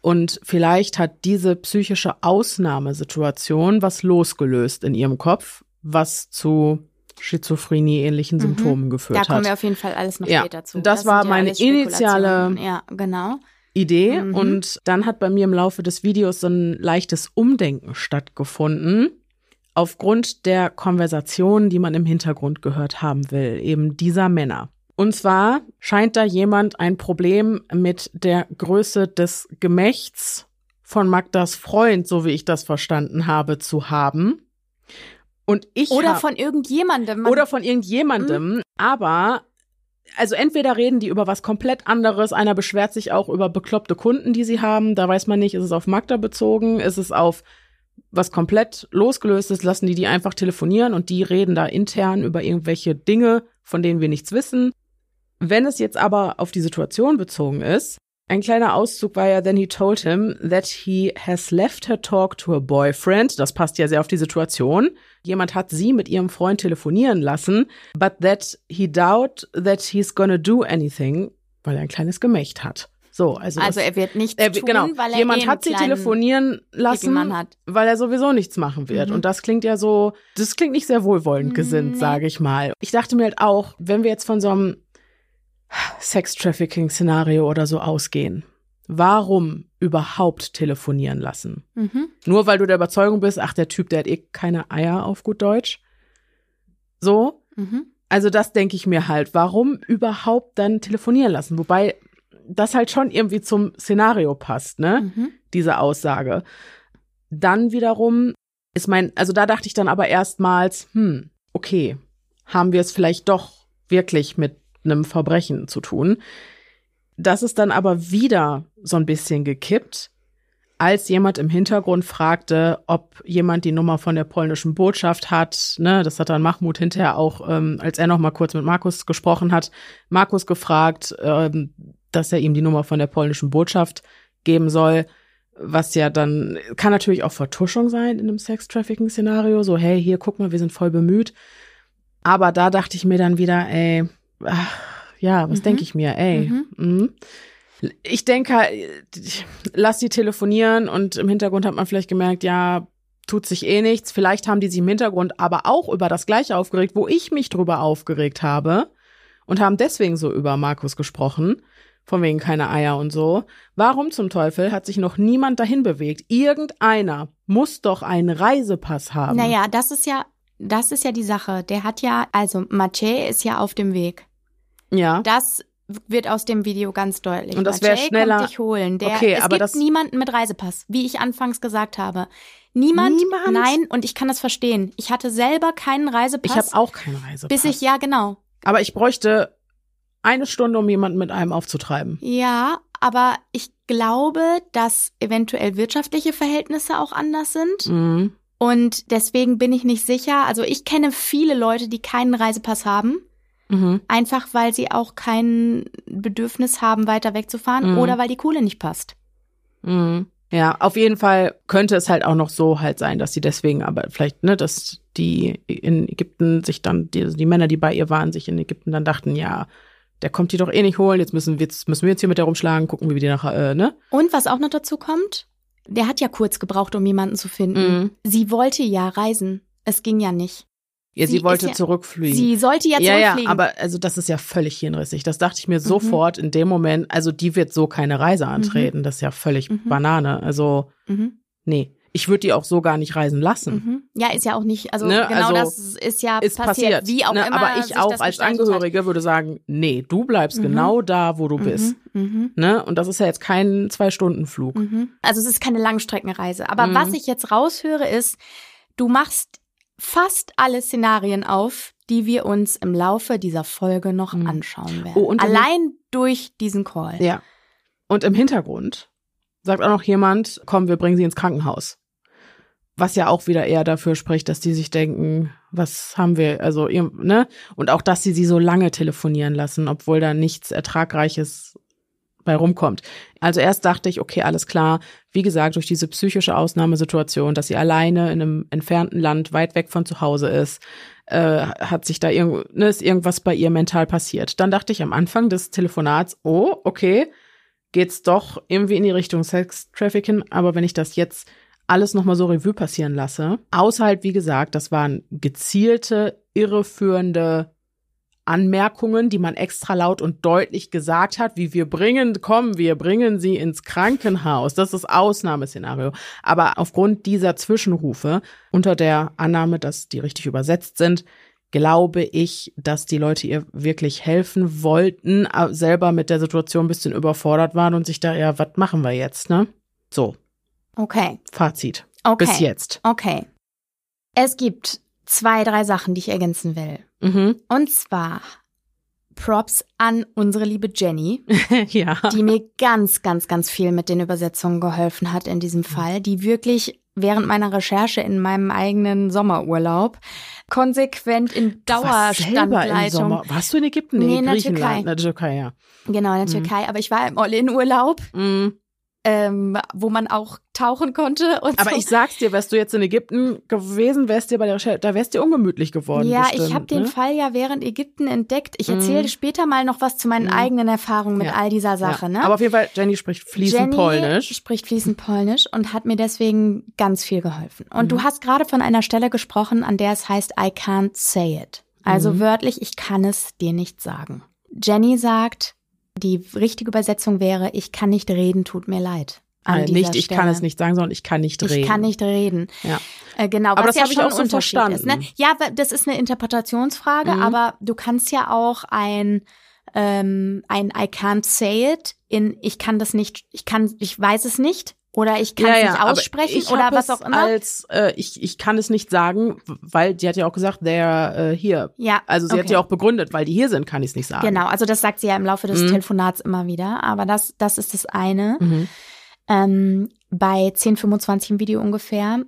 Und vielleicht hat diese psychische Ausnahmesituation was losgelöst in ihrem Kopf, was zu Schizophrenie-ähnlichen Mhm. Symptomen geführt Da kommen hat. wir auf jeden Fall alles noch Ja, später zu. das sind war ja meine initiale- Ja, genau. Idee Mhm. und dann hat bei mir im Laufe des Videos so ein leichtes Umdenken stattgefunden. Aufgrund der Konversation, die man im Hintergrund gehört haben will, eben dieser Männer. Und zwar scheint da jemand ein Problem mit der Größe des Gemächts von Magdas Freund, so wie ich das verstanden habe, zu haben. Und ich Oder hab- von irgendjemandem. Man- oder von irgendjemandem, aber also entweder reden die über was komplett anderes, einer beschwert sich auch über bekloppte Kunden, die sie haben, da weiß man nicht, ist es auf Magda bezogen, ist es auf was komplett losgelöstes, lassen die die einfach telefonieren und die reden da intern über irgendwelche Dinge, von denen wir nichts wissen. Wenn es jetzt aber auf die Situation bezogen ist, ein kleiner Auszug war ja, then he told him that he has left her talk to her boyfriend. Das passt ja sehr auf die Situation. Jemand hat sie mit ihrem Freund telefonieren lassen, but that he doubt that he's gonna do anything, weil er ein kleines Gemächt hat. So, also, also das, er wird nichts er, tun, genau, weil er jemand eh hat sie telefonieren lassen, weil er sowieso nichts machen wird. Mhm. Und das klingt ja so, das klingt nicht sehr wohlwollend gesinnt, sage ich mal. Ich dachte mir halt auch, wenn wir jetzt von so einem Sex-Trafficking-Szenario oder so ausgehen, warum überhaupt telefonieren lassen? Mhm. Nur weil du der Überzeugung bist, ach, der Typ, der hat eh keine Eier auf gut Deutsch. So, Mhm. also das denke ich mir halt. Warum überhaupt dann telefonieren lassen? Wobei das halt schon irgendwie zum Szenario passt, ne? Mhm. Diese Aussage. Dann wiederum ist mein, also da dachte ich dann aber erstmals, hm, okay, haben wir es vielleicht doch wirklich mit einem Verbrechen zu tun. Das ist dann aber wieder so ein bisschen gekippt, als jemand im Hintergrund fragte, ob jemand die Nummer von der polnischen Botschaft hat. Ne, das hat dann Mahmoud hinterher auch, ähm, als er noch mal kurz mit Markus gesprochen hat, Markus gefragt, ähm, dass er ihm die Nummer von der polnischen Botschaft geben soll. Was ja dann, kann natürlich auch Vertuschung sein in einem Sex-Trafficking-Szenario. So, hey, hier, guck mal, wir sind voll bemüht. Aber da dachte ich mir dann wieder, ey, ach, ja, was Mhm. denke ich mir, ey. Mhm. mhm. Ich denke, halt, lass die telefonieren und im Hintergrund hat man vielleicht gemerkt, ja, tut sich eh nichts. Vielleicht haben die sich im Hintergrund aber auch über das Gleiche aufgeregt, wo ich mich drüber aufgeregt habe und haben deswegen so über Markus gesprochen, von wegen keine Eier und so. Warum zum Teufel hat sich noch niemand dahin bewegt? Irgendeiner muss doch einen Reisepass haben. Naja, das ist ja, das ist ja die Sache. Der hat ja, also Mathieu ist ja auf dem Weg. Ja. Das wird aus dem Video ganz deutlich. Und das wär Mathieu schneller- Kommt dich holen. Der, Okay, es aber gibt das- niemanden mit Reisepass, wie ich anfangs gesagt habe. Niemand, Niemand? nein, und ich kann das verstehen. Ich hatte selber keinen Reisepass. Ich habe auch keinen Reisepass. bis ich, ja, genau. Aber ich bräuchte eine Stunde, um jemanden mit einem aufzutreiben. Ja, aber ich glaube, dass eventuell wirtschaftliche Verhältnisse auch anders sind. Mhm. Und deswegen bin ich nicht sicher. Also ich kenne viele Leute, die keinen Reisepass haben. Mhm. Einfach weil sie auch kein Bedürfnis haben, weiter wegzufahren Mhm. oder weil die Kohle nicht passt. Mhm. Ja, auf jeden Fall könnte es halt auch noch so halt sein, dass sie deswegen aber vielleicht, ne, dass die in Ägypten sich dann, die, die Männer, die bei ihr waren, sich in Ägypten dann dachten, ja, der kommt die doch eh nicht holen, jetzt müssen wir, jetzt müssen wir jetzt hier mit der rumschlagen, gucken, wie wir die nach, äh, ne? Und was auch noch dazu kommt, der hat ja kurz gebraucht, um jemanden zu finden. Mhm. Sie wollte ja reisen. Es ging ja nicht. Ja, sie, Sie wollte ja- zurückfliegen. Sie sollte ja ja, ja, zurückfliegen. aber also das ist ja völlig hirnrissig. Das dachte ich mir Mhm. sofort in dem Moment. Also die wird so keine Reise antreten. Das ist ja völlig Mhm. Banane. Also mhm. nee, ich würde die auch so gar nicht reisen lassen. Mhm. Ja, ist ja auch nicht, also Ne, genau also das ist ja Ist passiert, passiert. wie auch ne? immer. Aber ich auch als Angehörige würde sagen, nee, du bleibst Mhm. genau da, wo du hat. bist. Mhm. Mhm. Ne? Und das ist ja jetzt kein Zwei-Stunden-Flug. Mhm. Also es ist keine Langstreckenreise. Aber Mhm. was ich jetzt raushöre, ist, du machst fast alle Szenarien auf, die wir uns im Laufe dieser Folge noch Mhm. anschauen werden. Oh, Allein durch diesen Call. Ja. Und im Hintergrund sagt auch noch jemand, komm, wir bringen sie ins Krankenhaus. Was ja auch wieder eher dafür spricht, dass die sich denken, was haben wir, also, ne? Und auch, dass sie sie so lange telefonieren lassen, obwohl da nichts Ertragreiches bei rumkommt. Also erst dachte ich, okay, alles klar. Wie gesagt, durch diese psychische Ausnahmesituation, dass sie alleine in einem entfernten Land weit weg von zu Hause ist, äh, hat sich da irgend, ne, ist irgendwas bei ihr mental passiert. Dann dachte ich am Anfang des Telefonats, oh, okay, geht's doch irgendwie in die Richtung Sex Trafficking. Aber wenn ich das jetzt alles nochmal so Revue passieren lasse, außer halt, wie gesagt, das waren gezielte, irreführende Anmerkungen, die man extra laut und deutlich gesagt hat, wie wir bringen, kommen, wir bringen sie ins Krankenhaus. Das ist Ausnahmeszenario. Aber aufgrund dieser Zwischenrufe, unter der Annahme, dass die richtig übersetzt sind, glaube ich, dass die Leute ihr wirklich helfen wollten, selber mit der Situation ein bisschen überfordert waren und sich da, ja, was machen wir jetzt, ne? So. Okay. Fazit. Okay. Bis jetzt. Okay. Es gibt zwei, drei Sachen, die ich ergänzen will. Mhm. Und zwar Props an unsere liebe Jenny, ja. die mir ganz, ganz, ganz viel mit den Übersetzungen geholfen hat in diesem Fall, die wirklich während meiner Recherche in meinem eigenen Sommerurlaub konsequent in Dauerstandleitung. Warst, warst du in Ägypten? Nee, in der Griechenland, Türkei. In der Türkei, ja. Genau, in der Mhm. Türkei. Aber ich war im All-In-Urlaub, Mhm. Ähm, wo man auch tauchen konnte. Und Aber so. ich sag's dir, wärst du jetzt in Ägypten gewesen, wärst dir bei der Recherche, da wärst dir ungemütlich geworden. Ja, bestimmt, ich habe den ne? Fall ja während Ägypten entdeckt. Ich Mhm. erzähle später mal noch was zu meinen Mhm. eigenen Erfahrungen mit Ja. all dieser Sache. ja. Ne? Aber auf jeden Fall, Jenny spricht fließend Jenny Polnisch. spricht fließend Polnisch und hat mir deswegen ganz viel geholfen. Und Mhm. du hast gerade von einer Stelle gesprochen, an der es heißt I can't say it. Also Mhm. wörtlich, ich kann es dir nicht sagen. Jenny sagt, die richtige Übersetzung wäre, ich kann nicht reden, tut mir leid. Dieser nicht, ich kann Stelle. es nicht sagen, sondern ich kann nicht reden. Ich kann nicht reden. Ja. Äh, genau, Aber was das ja hab ich schon auch so Unterschied ist. Ne? Ja, das ist eine Interpretationsfrage, Mhm. aber du kannst ja auch ein ähm, ein I can't say it in ich kann das nicht, ich kann, ich weiß es nicht oder ich kann es nicht aber aussprechen oder was es auch immer. Als äh, ich, ich kann es nicht sagen, weil die hat ja auch gesagt, they're äh, hier. ja, Also sie hat okay. ja auch begründet, weil die hier sind, kann ich es nicht sagen. Genau, also das sagt sie ja im Laufe des Mhm. Telefonats immer wieder, aber das, das ist das eine. Mhm. Ähm, bei 1025 im Video ungefähr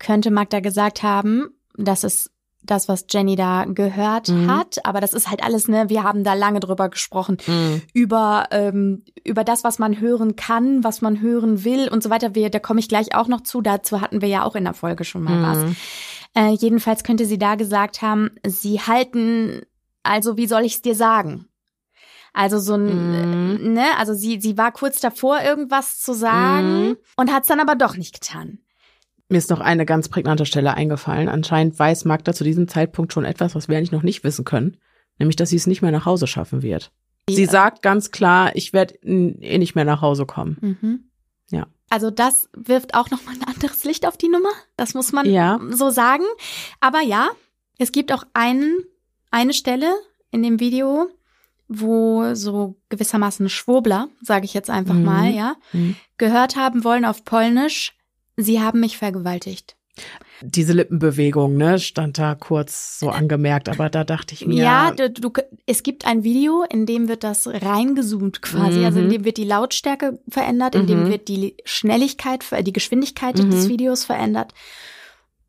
könnte Magda gesagt haben, das ist das, was Jenny da gehört Mhm. hat, aber das ist halt alles, ne, wir haben da lange drüber gesprochen, Mhm. über, ähm, über das, was man hören kann, was man hören will und so weiter. Wir, da komme ich gleich auch noch zu, dazu hatten wir ja auch in der Folge schon mal was. Mhm. Äh, jedenfalls könnte sie da gesagt haben, sie halten, also wie soll ich es dir sagen? Also so ein, Mhm. ne, also sie, sie war kurz davor, irgendwas zu sagen Mhm. und hat es dann aber doch nicht getan. Mir ist noch eine ganz prägnante Stelle eingefallen. Anscheinend weiß Magda zu diesem Zeitpunkt schon etwas, was wir eigentlich noch nicht wissen können. Nämlich, dass sie es nicht mehr nach Hause schaffen wird. Sie sagt ganz klar, ich werde eh nicht mehr nach Hause kommen. Mhm. Ja. Also das wirft auch noch mal ein anderes Licht auf die Nummer. Das muss man Ja. so sagen. Aber ja, es gibt auch einen, eine Stelle in dem Video, wo so gewissermaßen Schwurbler, sage ich jetzt einfach Mhm. mal, ja, Mhm. gehört haben wollen auf Polnisch, sie haben mich vergewaltigt. Diese Lippenbewegung, ne, stand da kurz so angemerkt, aber da dachte ich mir, Ja, du, du, es gibt ein Video, in dem wird das reingezoomt quasi, also in Mhm. dem wird die Lautstärke verändert, in dem Mhm. wird die Schnelligkeit, die Geschwindigkeit Mhm. des Videos verändert.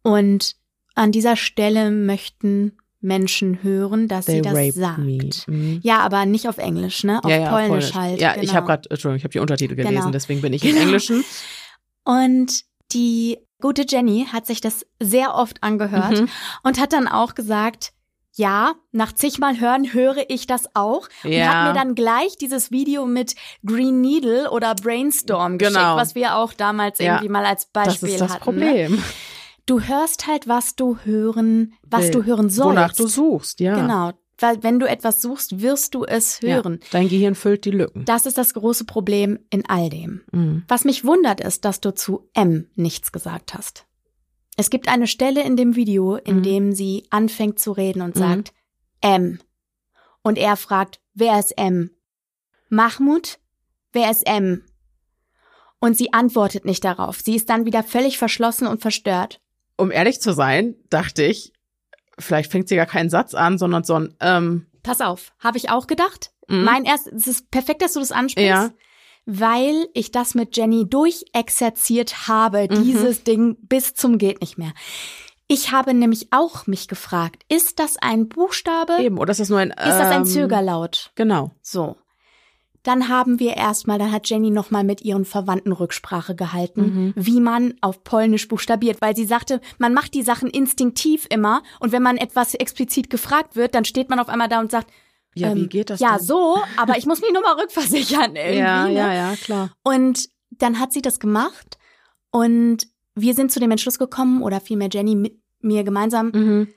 Und an dieser Stelle möchten Menschen hören, dass they sie das sagt. Mhm. Ja, aber nicht auf Englisch, ne? Auf ja, ja, Polnisch, halt. Ja, genau. ich habe gerade, Entschuldigung, ich habe die Untertitel gelesen, Genau. deswegen bin ich im Genau. Englischen. Und die gute Jenny hat sich das sehr oft angehört Mhm. und hat dann auch gesagt, ja, nach zigmal hören höre ich das auch. Und Ja. hat mir dann gleich dieses Video mit Green Needle oder Brainstorm geschickt, Genau. was wir auch damals Ja. irgendwie mal als Das Beispiel ist das hatten. Ne? Problem. Du hörst halt, was du hören, was Will. du hören sollst. Wonach du suchst, ja. Genau. Weil wenn du etwas suchst, wirst du es hören. Ja, dein Gehirn füllt die Lücken. Das ist das große Problem in all dem. Mhm. Was mich wundert, ist, dass du zu M nichts gesagt hast. Es gibt eine Stelle in dem Video, in Mhm. dem sie anfängt zu reden und Mhm. sagt M. Und er fragt, wer ist M? Mahmoud, wer ist M? Und sie antwortet nicht darauf. Sie ist dann wieder völlig verschlossen und verstört. Um ehrlich zu sein, dachte ich, vielleicht fängt sie gar keinen Satz an, sondern so ein, ähm, Pass auf, habe ich auch gedacht. mhm. Mein erst, es ist perfekt, dass du das ansprichst. Ja. Weil ich das mit Jenny durchexerziert habe, Mhm. dieses Ding bis zum geht nicht mehr. Ich habe nämlich auch mich gefragt, ist das ein Buchstabe? eben, oder ist das nur ein, Ist das ein ähm, Zögerlaut? Genau. So. Dann haben wir erstmal, dann hat Jenny nochmal mit ihren Verwandten Rücksprache gehalten, Mhm. wie man auf Polnisch buchstabiert, weil sie sagte, man macht die Sachen instinktiv immer und wenn man etwas explizit gefragt wird, dann steht man auf einmal da und sagt, Ja, wie ähm, geht das Ja, denn? so, aber ich muss mich nur mal rückversichern irgendwie. Ja, ne? ja, ja, klar. Und dann hat sie das gemacht und wir sind zu dem Entschluss gekommen, oder vielmehr Jenny mit mir gemeinsam, Mhm.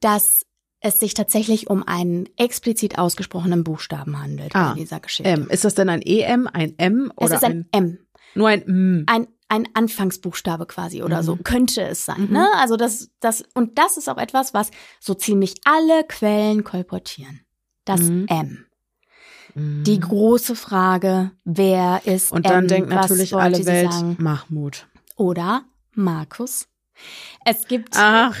dass es sich tatsächlich um einen explizit ausgesprochenen Buchstaben handelt Ah, in dieser Geschichte. M. Ist das denn ein EM, ein M es oder ist ein, M, nur ein M? ein, ein Anfangsbuchstabe quasi oder Mhm. so, könnte es sein. Mhm. Ne? Also das, das, und das ist auch etwas, was so ziemlich alle Quellen kolportieren. Das Mhm. M. Die große Frage, wer ist Und dann M? denkt natürlich alle Welt sagen? Mahmoud. Oder Markus. Es gibt, Ach,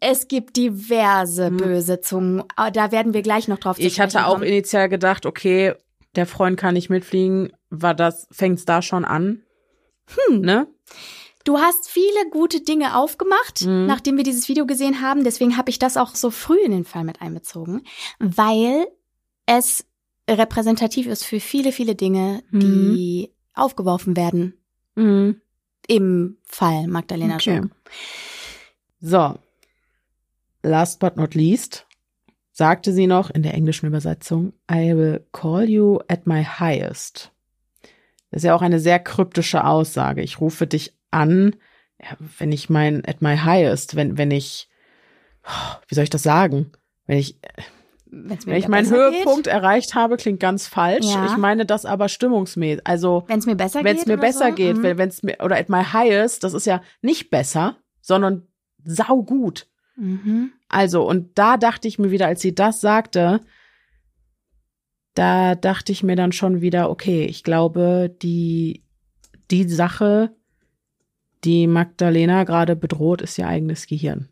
es gibt diverse Hm. böse Zungen. Aber Da werden wir gleich noch drauf zu ich hatte auch kommen. initial gedacht, okay, der Freund kann nicht mitfliegen. War das, fängt's da schon an? Hm, ne? Du hast viele gute Dinge aufgemacht, Mhm. nachdem wir dieses Video gesehen haben. Deswegen habe ich das auch so früh in den Fall mit einbezogen, weil es repräsentativ ist für viele, viele Dinge, Mhm. die aufgeworfen werden Mhm. im Fall Magdalena Okay. Schuh. So. Last but not least sagte sie noch in der englischen Übersetzung, I will call you at my highest. Das ist ja auch eine sehr kryptische Aussage. Ich rufe dich an, wenn ich mein at my highest, wenn, wenn ich, wie soll ich das sagen? Wenn ich, Wenn's wenn ich meinen Höhepunkt geht, erreicht habe, klingt ganz falsch. Ja. Ich meine das aber stimmungsmäßig. Also, wenn es mir besser wenn geht, es mir besser so. geht, Mhm. wenn es mir oder at my highest, das ist ja nicht besser, sondern saugut. Mhm. Also und da dachte ich mir wieder, als sie das sagte, da dachte ich mir dann schon wieder, okay, ich glaube, die die Sache, die Magdalena gerade bedroht, ist ihr eigenes Gehirn.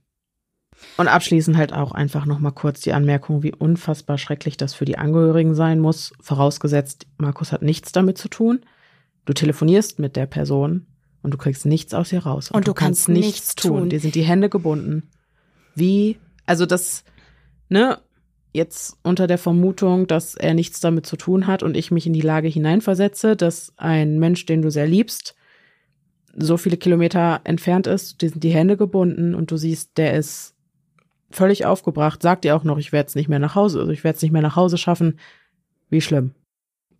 Und abschließend halt auch einfach noch mal kurz die Anmerkung, wie unfassbar schrecklich das für die Angehörigen sein muss, vorausgesetzt, Markus hat nichts damit zu tun. Du telefonierst mit der Person und du kriegst nichts aus ihr raus. Und du kannst nichts tun. Dir sind die Hände gebunden. Wie, also das, ne, jetzt unter der Vermutung, dass er nichts damit zu tun hat und ich mich in die Lage hineinversetze, dass ein Mensch, den du sehr liebst, so viele Kilometer entfernt ist, dir sind die Hände gebunden und du siehst, der ist völlig aufgebracht, sagt dir auch noch, ich werde es nicht mehr nach Hause, also ich werde es nicht mehr nach Hause schaffen. Wie schlimm.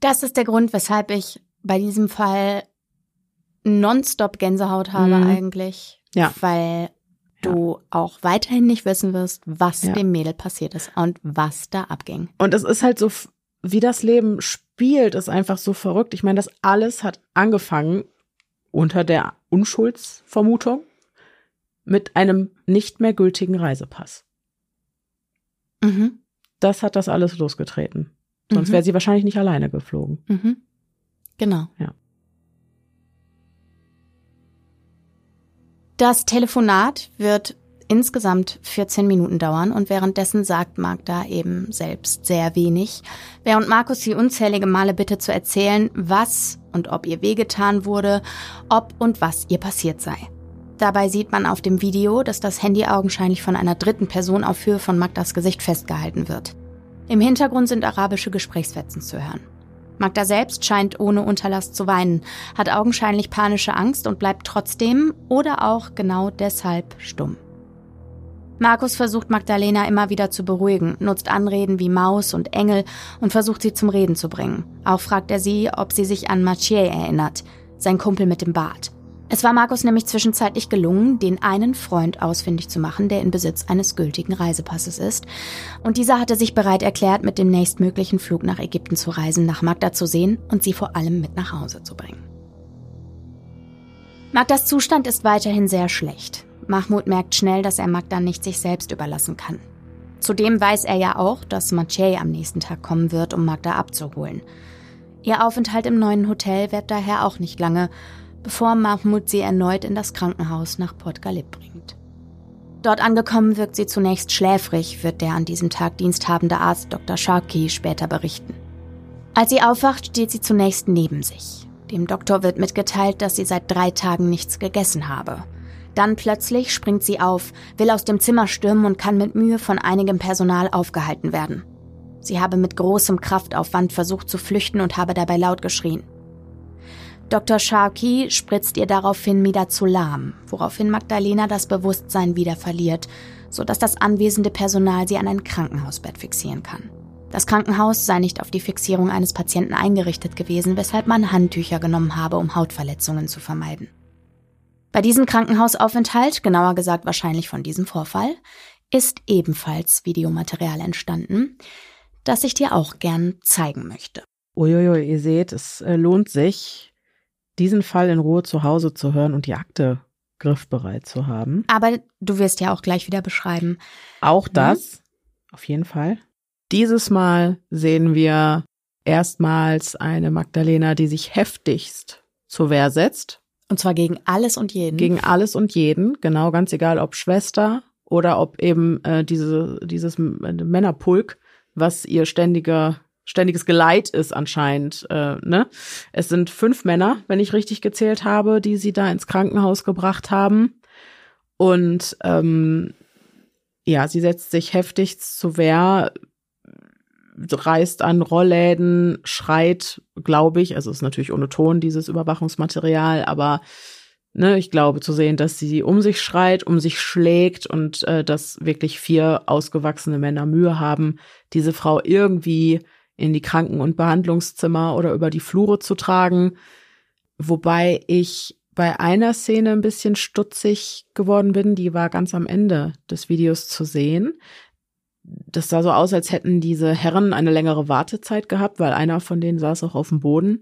Das ist der Grund, weshalb ich bei diesem Fall nonstop Gänsehaut habe Mhm. eigentlich. Ja. Weil du auch weiterhin nicht wissen wirst, was Ja. dem Mädel passiert ist und was da abging. Und es ist halt so, wie das Leben spielt, ist einfach so verrückt. Ich meine, das alles hat angefangen unter der Unschuldsvermutung mit einem nicht mehr gültigen Reisepass. Mhm. Das hat das alles losgetreten. Sonst Mhm. wäre sie wahrscheinlich nicht alleine geflogen. Mhm. Genau. Ja. Das Telefonat wird insgesamt 14 Minuten dauern und währenddessen sagt Magda eben selbst sehr wenig, während Markus sie unzählige Male bittet zu erzählen, was und ob ihr wehgetan wurde, ob und was ihr passiert sei. Dabei sieht man auf dem Video, dass das Handy augenscheinlich von einer dritten Person auf Höhe von Magdas Gesicht festgehalten wird. Im Hintergrund sind arabische Gesprächsfetzen zu hören. Magda selbst scheint ohne Unterlass zu weinen, hat augenscheinlich panische Angst und bleibt trotzdem oder auch genau deshalb stumm. Markus versucht Magdalena immer wieder zu beruhigen, nutzt Anreden wie Maus und Engel und versucht sie zum Reden zu bringen. Auch fragt er sie, ob sie sich an Mathieu erinnert, sein Kumpel mit dem Bart. Es war Markus nämlich zwischenzeitlich gelungen, den einen Freund ausfindig zu machen, der in Besitz eines gültigen Reisepasses ist. Und dieser hatte sich bereit erklärt, mit dem nächstmöglichen Flug nach Ägypten zu reisen, nach Magda zu sehen und sie vor allem mit nach Hause zu bringen. Magdas Zustand ist weiterhin sehr schlecht. Mahmoud merkt schnell, dass er Magda nicht sich selbst überlassen kann. Zudem weiß er ja auch, dass Mathieu am nächsten Tag kommen wird, um Magda abzuholen. Ihr Aufenthalt im neuen Hotel wird daher auch nicht lange, bevor Mahmoud sie erneut in das Krankenhaus nach Port Galib bringt. Dort angekommen wirkt sie zunächst schläfrig, wird der an diesem Tag diensthabende Arzt Dr. Sharkey später berichten. Als sie aufwacht, steht sie zunächst neben sich. Dem Doktor wird mitgeteilt, dass sie seit drei Tagen nichts gegessen habe. Dann plötzlich springt sie auf, will aus dem Zimmer stürmen und kann mit Mühe von einigem Personal aufgehalten werden. Sie habe mit großem Kraftaufwand versucht zu flüchten und habe dabei laut geschrien. Dr. Sharkey spritzt ihr daraufhin Midazolam, woraufhin Magdalena das Bewusstsein wieder verliert, sodass das anwesende Personal sie an ein Krankenhausbett fixieren kann. Das Krankenhaus sei nicht auf die Fixierung eines Patienten eingerichtet gewesen, weshalb man Handtücher genommen habe, um Hautverletzungen zu vermeiden. Bei diesem Krankenhausaufenthalt, genauer gesagt wahrscheinlich von diesem Vorfall, ist ebenfalls Videomaterial entstanden, das ich dir auch gern zeigen möchte. Uiuiui, ihr seht, es äh, lohnt sich, diesen Fall in Ruhe zu Hause zu hören und die Akte griffbereit zu haben. Aber du wirst ja auch gleich wieder beschreiben. Auch das, mhm. auf jeden Fall. Dieses Mal sehen wir erstmals eine Magdalena, die sich heftigst zur Wehr setzt. Und zwar gegen alles und jeden. Gegen alles und jeden, genau, ganz egal, ob Schwester oder ob eben äh, diese, dieses Männerpulk, was ihr ständiger, ständiges Geleit ist anscheinend. Äh, ne? Es sind fünf Männer, wenn ich richtig gezählt habe, die sie da ins Krankenhaus gebracht haben. Und ähm, ja, sie setzt sich heftig zur Wehr, reißt an Rollläden, schreit, glaube ich, also ist natürlich ohne Ton dieses Überwachungsmaterial, aber ne, ich glaube zu sehen, dass sie um sich schreit, um sich schlägt und äh, dass wirklich vier ausgewachsene Männer Mühe haben, diese Frau irgendwie in die Kranken- und Behandlungszimmer oder über die Flure zu tragen. Wobei ich bei einer Szene ein bisschen stutzig geworden bin, die war ganz am Ende des Videos zu sehen das sah so aus, als hätten diese Herren eine längere Wartezeit gehabt, weil einer von denen saß auch auf dem Boden.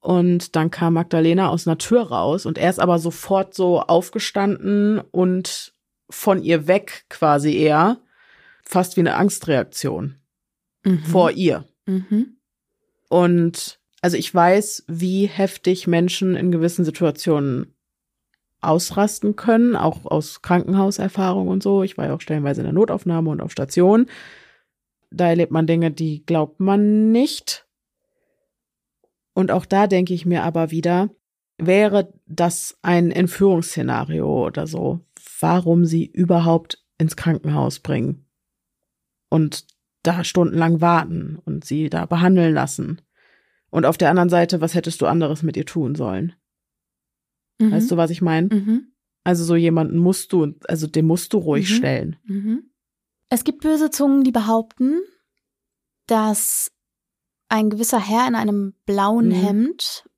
Und dann kam Magdalena aus einer Tür raus und er ist aber sofort so aufgestanden und von ihr weg quasi eher, fast wie eine Angstreaktion mhm. vor ihr. Mhm. Und also ich weiß, wie heftig Menschen in gewissen Situationen ausrasten können, auch aus Krankenhauserfahrung und so. Ich war ja auch stellenweise in der Notaufnahme und auf Station. Da erlebt man Dinge, die glaubt man nicht. Und auch da denke ich mir aber wieder, wäre das ein Entführungsszenario oder so, warum sie überhaupt ins Krankenhaus bringen und da stundenlang warten und sie da behandeln lassen. Und auf der anderen Seite, was hättest du anderes mit ihr tun sollen? Mhm. Weißt du, was ich meine? Mhm. Also so jemanden musst du, also den musst du ruhig mhm. stellen. Mhm. Es gibt böse Zungen, die behaupten, dass ein gewisser Herr in einem blauen mhm. Hemd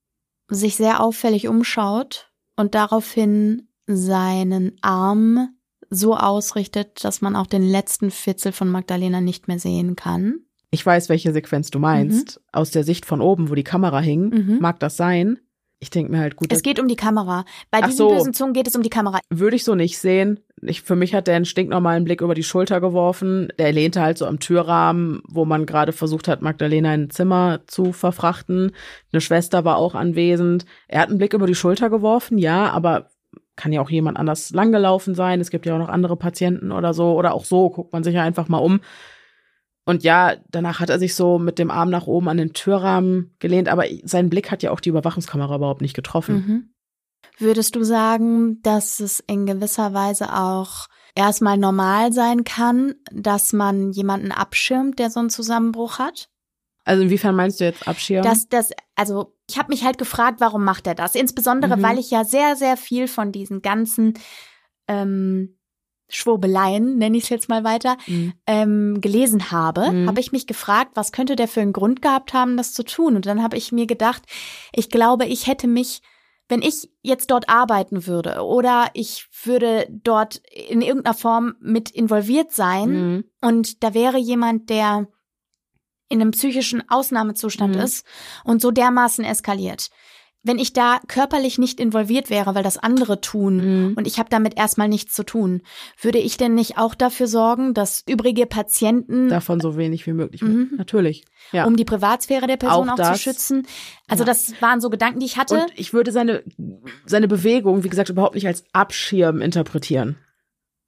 sich sehr auffällig umschaut und daraufhin seinen Arm so ausrichtet, dass man auch den letzten Fitzel von Magdalena nicht mehr sehen kann. Ich weiß, welche Sequenz du meinst. Mhm. Aus der Sicht von oben, wo die Kamera hing, mhm. mag das sein ich denke mir halt gut. Es geht um die Kamera. Bei diesen so, bösen Zungen geht es um die Kamera. Würde ich so nicht sehen. Ich, für mich hat der einen stinknormalen Blick über die Schulter geworfen. Der lehnte halt so am Türrahmen, wo man gerade versucht hat, Magdalena in ein Zimmer zu verfrachten. Eine Schwester war auch anwesend. Er hat einen Blick über die Schulter geworfen, ja, aber kann ja auch jemand anders langgelaufen sein. Es gibt ja auch noch andere Patienten oder so. Oder auch so guckt man sich ja einfach mal um. Und ja, danach hat er sich so mit dem Arm nach oben an den Türrahmen gelehnt, aber sein Blick hat ja auch die Überwachungskamera überhaupt nicht getroffen. Mhm. Würdest du sagen, dass es in gewisser Weise auch erstmal normal sein kann, dass man jemanden abschirmt, der so einen Zusammenbruch hat? Also inwiefern meinst du jetzt abschirmen? Dass das, also ich habe mich halt gefragt, warum macht er das? Insbesondere, mhm. weil ich ja sehr, sehr viel von diesen ganzen ähm, Schwurbeleien, nenne ich es jetzt mal weiter, mhm. ähm, gelesen habe, mhm. habe ich mich gefragt, was könnte der für einen Grund gehabt haben, das zu tun? Und dann habe ich mir gedacht, ich glaube, ich hätte mich, wenn ich jetzt dort arbeiten würde oder ich würde dort in irgendeiner Form mit involviert sein mhm. und da wäre jemand, der in einem psychischen Ausnahmezustand mhm. ist und so dermaßen eskaliert, wenn ich da körperlich nicht involviert wäre, weil das andere tun mhm. und ich habe damit erstmal nichts zu tun, würde ich denn nicht auch dafür sorgen, dass übrige Patienten davon so wenig wie möglich, mhm. natürlich, ja. um die Privatsphäre der Person auch, auch zu schützen. Also ja. das waren so Gedanken, die ich hatte. Und ich würde seine seine Bewegung, wie gesagt, überhaupt nicht als Abschirm interpretieren.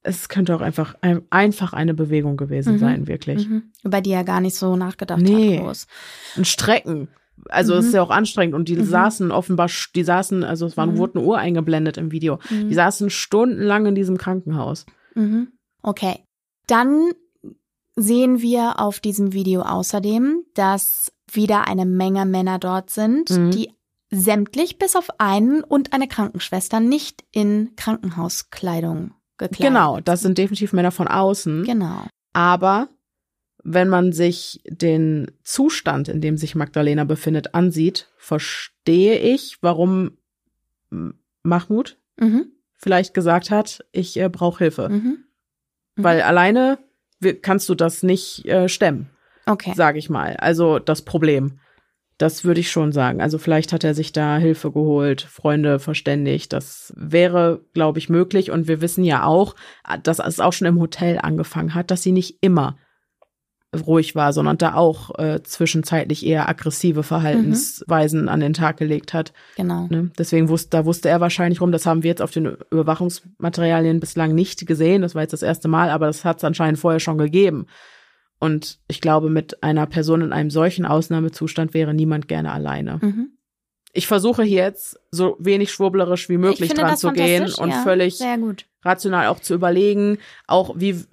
Es könnte auch einfach einfach eine Bewegung gewesen mhm. sein, wirklich. Mhm. Über die er gar nicht so nachgedacht nee. hat. Groß. Ein Strecken also mhm. ist ja auch anstrengend und die mhm. saßen offenbar, die saßen, also es war, mhm. wurde eine Uhr eingeblendet im Video. Mhm. Die saßen stundenlang in diesem Krankenhaus. Mhm. Okay. Dann sehen wir auf diesem Video außerdem, dass wieder eine Menge Männer dort sind, mhm. die sämtlich bis auf einen und eine Krankenschwester nicht in Krankenhauskleidung gekleidet Genau, das sind definitiv Männer von außen. Genau. Aber wenn man sich den Zustand, in dem sich Magdalena befindet, ansieht, verstehe ich, warum Mahmoud mhm. vielleicht gesagt hat, ich äh, brauche Hilfe. Mhm. Mhm. Weil alleine kannst du das nicht äh, stemmen. Okay. Sage ich mal. Also das Problem. Das würde ich schon sagen. Also vielleicht hat er sich da Hilfe geholt, Freunde verständigt. Das wäre, glaube ich, möglich. Und wir wissen ja auch, dass es auch schon im Hotel angefangen hat, dass sie nicht immer ruhig war, sondern da auch äh, zwischenzeitlich eher aggressive Verhaltensweisen mhm. an den Tag gelegt hat. Genau. Ne? Deswegen wusste, da wusste er wahrscheinlich rum. Das haben wir jetzt auf den Überwachungsmaterialien bislang nicht gesehen. Das war jetzt das erste Mal, aber das hat es anscheinend vorher schon gegeben. Und ich glaube, mit einer Person in einem solchen Ausnahmezustand wäre niemand gerne alleine. Mhm. Ich versuche hier jetzt so wenig schwurblerisch wie möglich dran zu gehen und ja, völlig rational auch zu überlegen, auch wie,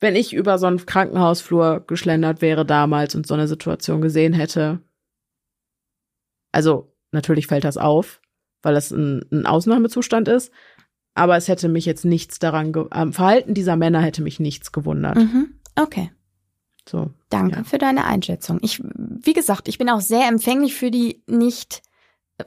wenn ich über so einen Krankenhausflur geschlendert wäre damals und so eine Situation gesehen hätte. Also natürlich fällt das auf, weil es ein, ein Ausnahmezustand ist. Aber es hätte mich jetzt nichts daran, am Verhalten dieser Männer hätte mich nichts gewundert. Mhm. Okay. So. Danke ja. für deine Einschätzung. Ich, wie gesagt, ich bin auch sehr empfänglich für die nicht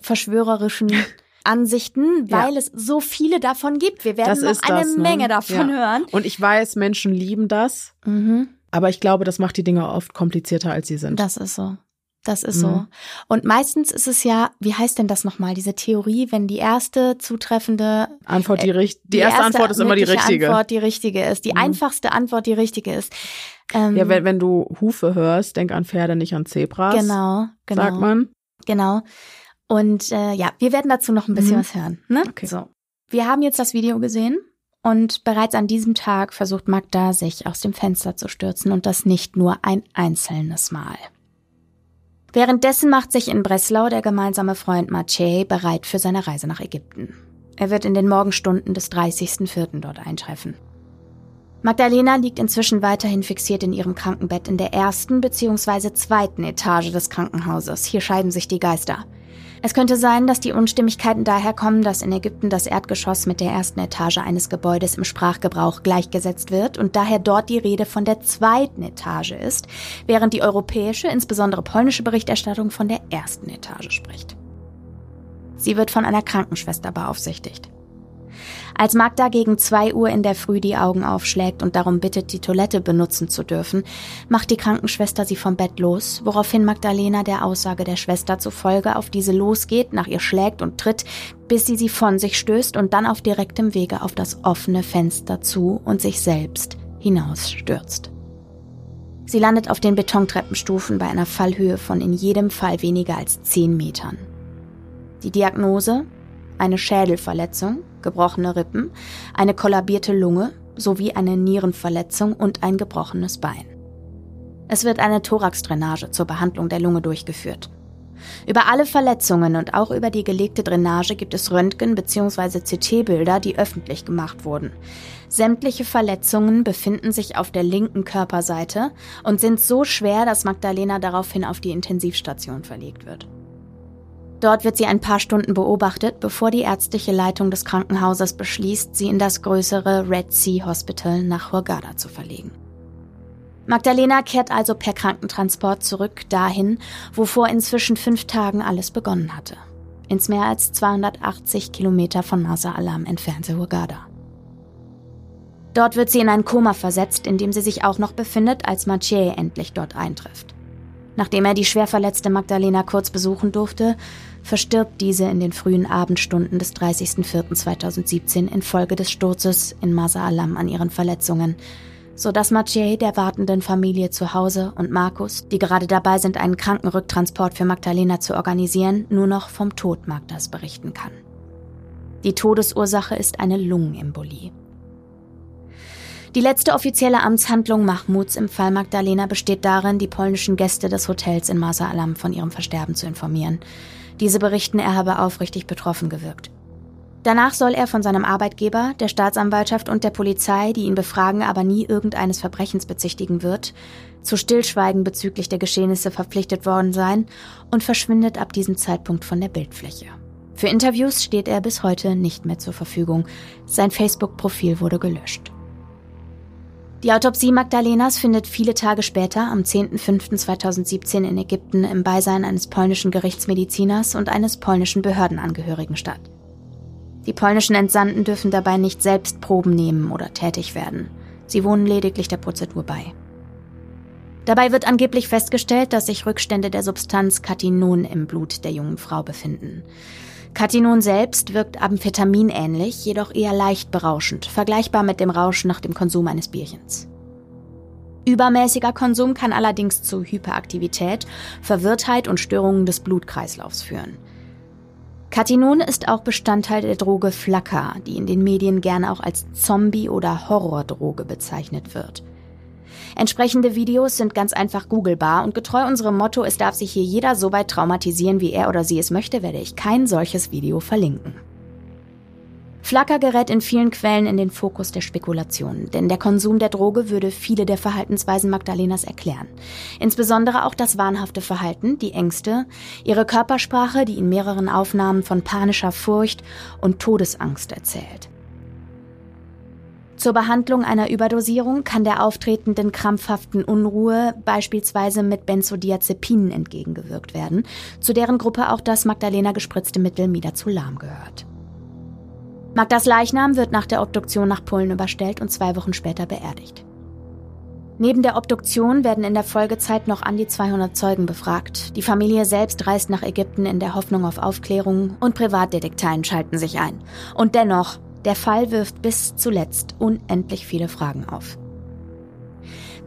verschwörerischen Ansichten, weil ja. es so viele davon gibt. Wir werden das noch eine das, ne? Menge davon ja. hören. Und ich weiß, Menschen lieben das. Mhm. Aber ich glaube, das macht die Dinge oft komplizierter, als sie sind. Das ist so. Das ist mhm. so. Und meistens ist es ja, wie heißt denn das nochmal, diese Theorie, wenn die erste zutreffende Antwort die, richtige, die, die erste, erste, Antwort ist immer die richtige. Antwort die richtige ist, die mhm. einfachste Antwort die richtige ist. Ähm, ja, wenn, wenn du Hufe hörst, denk an Pferde, nicht an Zebras. Genau, genau. Sagt man. Genau. Und äh, ja, wir werden dazu noch ein bisschen mhm. was hören. Ne? Okay. So. Wir haben jetzt das Video gesehen und bereits an diesem Tag versucht Magda, sich aus dem Fenster zu stürzen und das nicht nur ein einzelnes Mal. Währenddessen macht sich in Breslau der gemeinsame Freund Maciej bereit für seine Reise nach Ägypten. Er wird in den Morgenstunden des 30.04. dort eintreffen. Magdalena liegt inzwischen weiterhin fixiert in ihrem Krankenbett in der ersten bzw. zweiten Etage des Krankenhauses. Hier scheiden sich die Geister. Es könnte sein, dass die Unstimmigkeiten daher kommen, dass in Ägypten das Erdgeschoss mit der ersten Etage eines Gebäudes im Sprachgebrauch gleichgesetzt wird und daher dort die Rede von der zweiten Etage ist, während die europäische, insbesondere polnische Berichterstattung von der ersten Etage spricht. Sie wird von einer Krankenschwester beaufsichtigt. Als Magda gegen zwei Uhr in der Früh die Augen aufschlägt und darum bittet, die Toilette benutzen zu dürfen, macht die Krankenschwester sie vom Bett los, woraufhin Magdalena der Aussage der Schwester zufolge auf diese losgeht, nach ihr schlägt und tritt, bis sie sie von sich stößt und dann auf direktem Wege auf das offene Fenster zu und sich selbst hinausstürzt. Sie landet auf den Betontreppenstufen bei einer Fallhöhe von in jedem Fall weniger als zehn Metern. Die Diagnose? Eine Schädelverletzung, gebrochene Rippen, eine kollabierte Lunge sowie eine Nierenverletzung und ein gebrochenes Bein. Es wird eine Thoraxdrainage zur Behandlung der Lunge durchgeführt. Über alle Verletzungen und auch über die gelegte Drainage gibt es Röntgen- bzw. CT-Bilder, die öffentlich gemacht wurden. Sämtliche Verletzungen befinden sich auf der linken Körperseite und sind so schwer, dass Magdalena daraufhin auf die Intensivstation verlegt wird. Dort wird sie ein paar Stunden beobachtet, bevor die ärztliche Leitung des Krankenhauses beschließt, sie in das größere Red Sea Hospital nach Hurghada zu verlegen. Magdalena kehrt also per Krankentransport zurück dahin, wo vor inzwischen fünf Tagen alles begonnen hatte. Ins mehr als 280 Kilometer von Masa Alam entfernte Hurghada. Dort wird sie in ein Koma versetzt, in dem sie sich auch noch befindet, als Maciej endlich dort eintrifft. Nachdem er die schwer verletzte Magdalena kurz besuchen durfte, verstirbt diese in den frühen Abendstunden des 30.04.2017 infolge des Sturzes in Masa Alam an ihren Verletzungen, sodass Maciej der wartenden Familie zu Hause und Markus, die gerade dabei sind, einen Krankenrücktransport für Magdalena zu organisieren, nur noch vom Tod Magdas berichten kann. Die Todesursache ist eine Lungenembolie. Die letzte offizielle Amtshandlung Mahmuds im Fall Magdalena besteht darin, die polnischen Gäste des Hotels in Masa Alam von ihrem Versterben zu informieren. Diese berichten, er habe aufrichtig betroffen gewirkt. Danach soll er von seinem Arbeitgeber, der Staatsanwaltschaft und der Polizei, die ihn befragen, aber nie irgendeines Verbrechens bezichtigen wird, zu Stillschweigen bezüglich der Geschehnisse verpflichtet worden sein und verschwindet ab diesem Zeitpunkt von der Bildfläche. Für Interviews steht er bis heute nicht mehr zur Verfügung. Sein Facebook-Profil wurde gelöscht. Die Autopsie Magdalenas findet viele Tage später, am 10.05.2017 in Ägypten, im Beisein eines polnischen Gerichtsmediziners und eines polnischen Behördenangehörigen statt. Die polnischen Entsandten dürfen dabei nicht selbst Proben nehmen oder tätig werden. Sie wohnen lediglich der Prozedur bei. Dabei wird angeblich festgestellt, dass sich Rückstände der Substanz Katinon im Blut der jungen Frau befinden. Katinon selbst wirkt amphetamинähnlich, jedoch eher leicht berauschend, vergleichbar mit dem Rausch nach dem Konsum eines Bierchens. Übermäßiger Konsum kann allerdings zu Hyperaktivität, Verwirrtheit und Störungen des Blutkreislaufs führen. Katinon ist auch Bestandteil der Droge Flacker, die in den Medien gerne auch als Zombie- oder Horrordroge bezeichnet wird. Entsprechende Videos sind ganz einfach googelbar und getreu unserem Motto, es darf sich hier jeder so weit traumatisieren, wie er oder sie es möchte, werde ich kein solches Video verlinken. Flacker gerät in vielen Quellen in den Fokus der Spekulationen, denn der Konsum der Droge würde viele der Verhaltensweisen Magdalenas erklären. Insbesondere auch das wahnhafte Verhalten, die Ängste, ihre Körpersprache, die in mehreren Aufnahmen von panischer Furcht und Todesangst erzählt. Zur Behandlung einer Überdosierung kann der auftretenden krampfhaften Unruhe beispielsweise mit Benzodiazepinen entgegengewirkt werden, zu deren Gruppe auch das Magdalena gespritzte Mittel Midazolam gehört. Magdas Leichnam wird nach der Obduktion nach Polen überstellt und zwei Wochen später beerdigt. Neben der Obduktion werden in der Folgezeit noch an die 200 Zeugen befragt. Die Familie selbst reist nach Ägypten in der Hoffnung auf Aufklärung und Privatdetekteien schalten sich ein. Und dennoch, der Fall wirft bis zuletzt unendlich viele Fragen auf.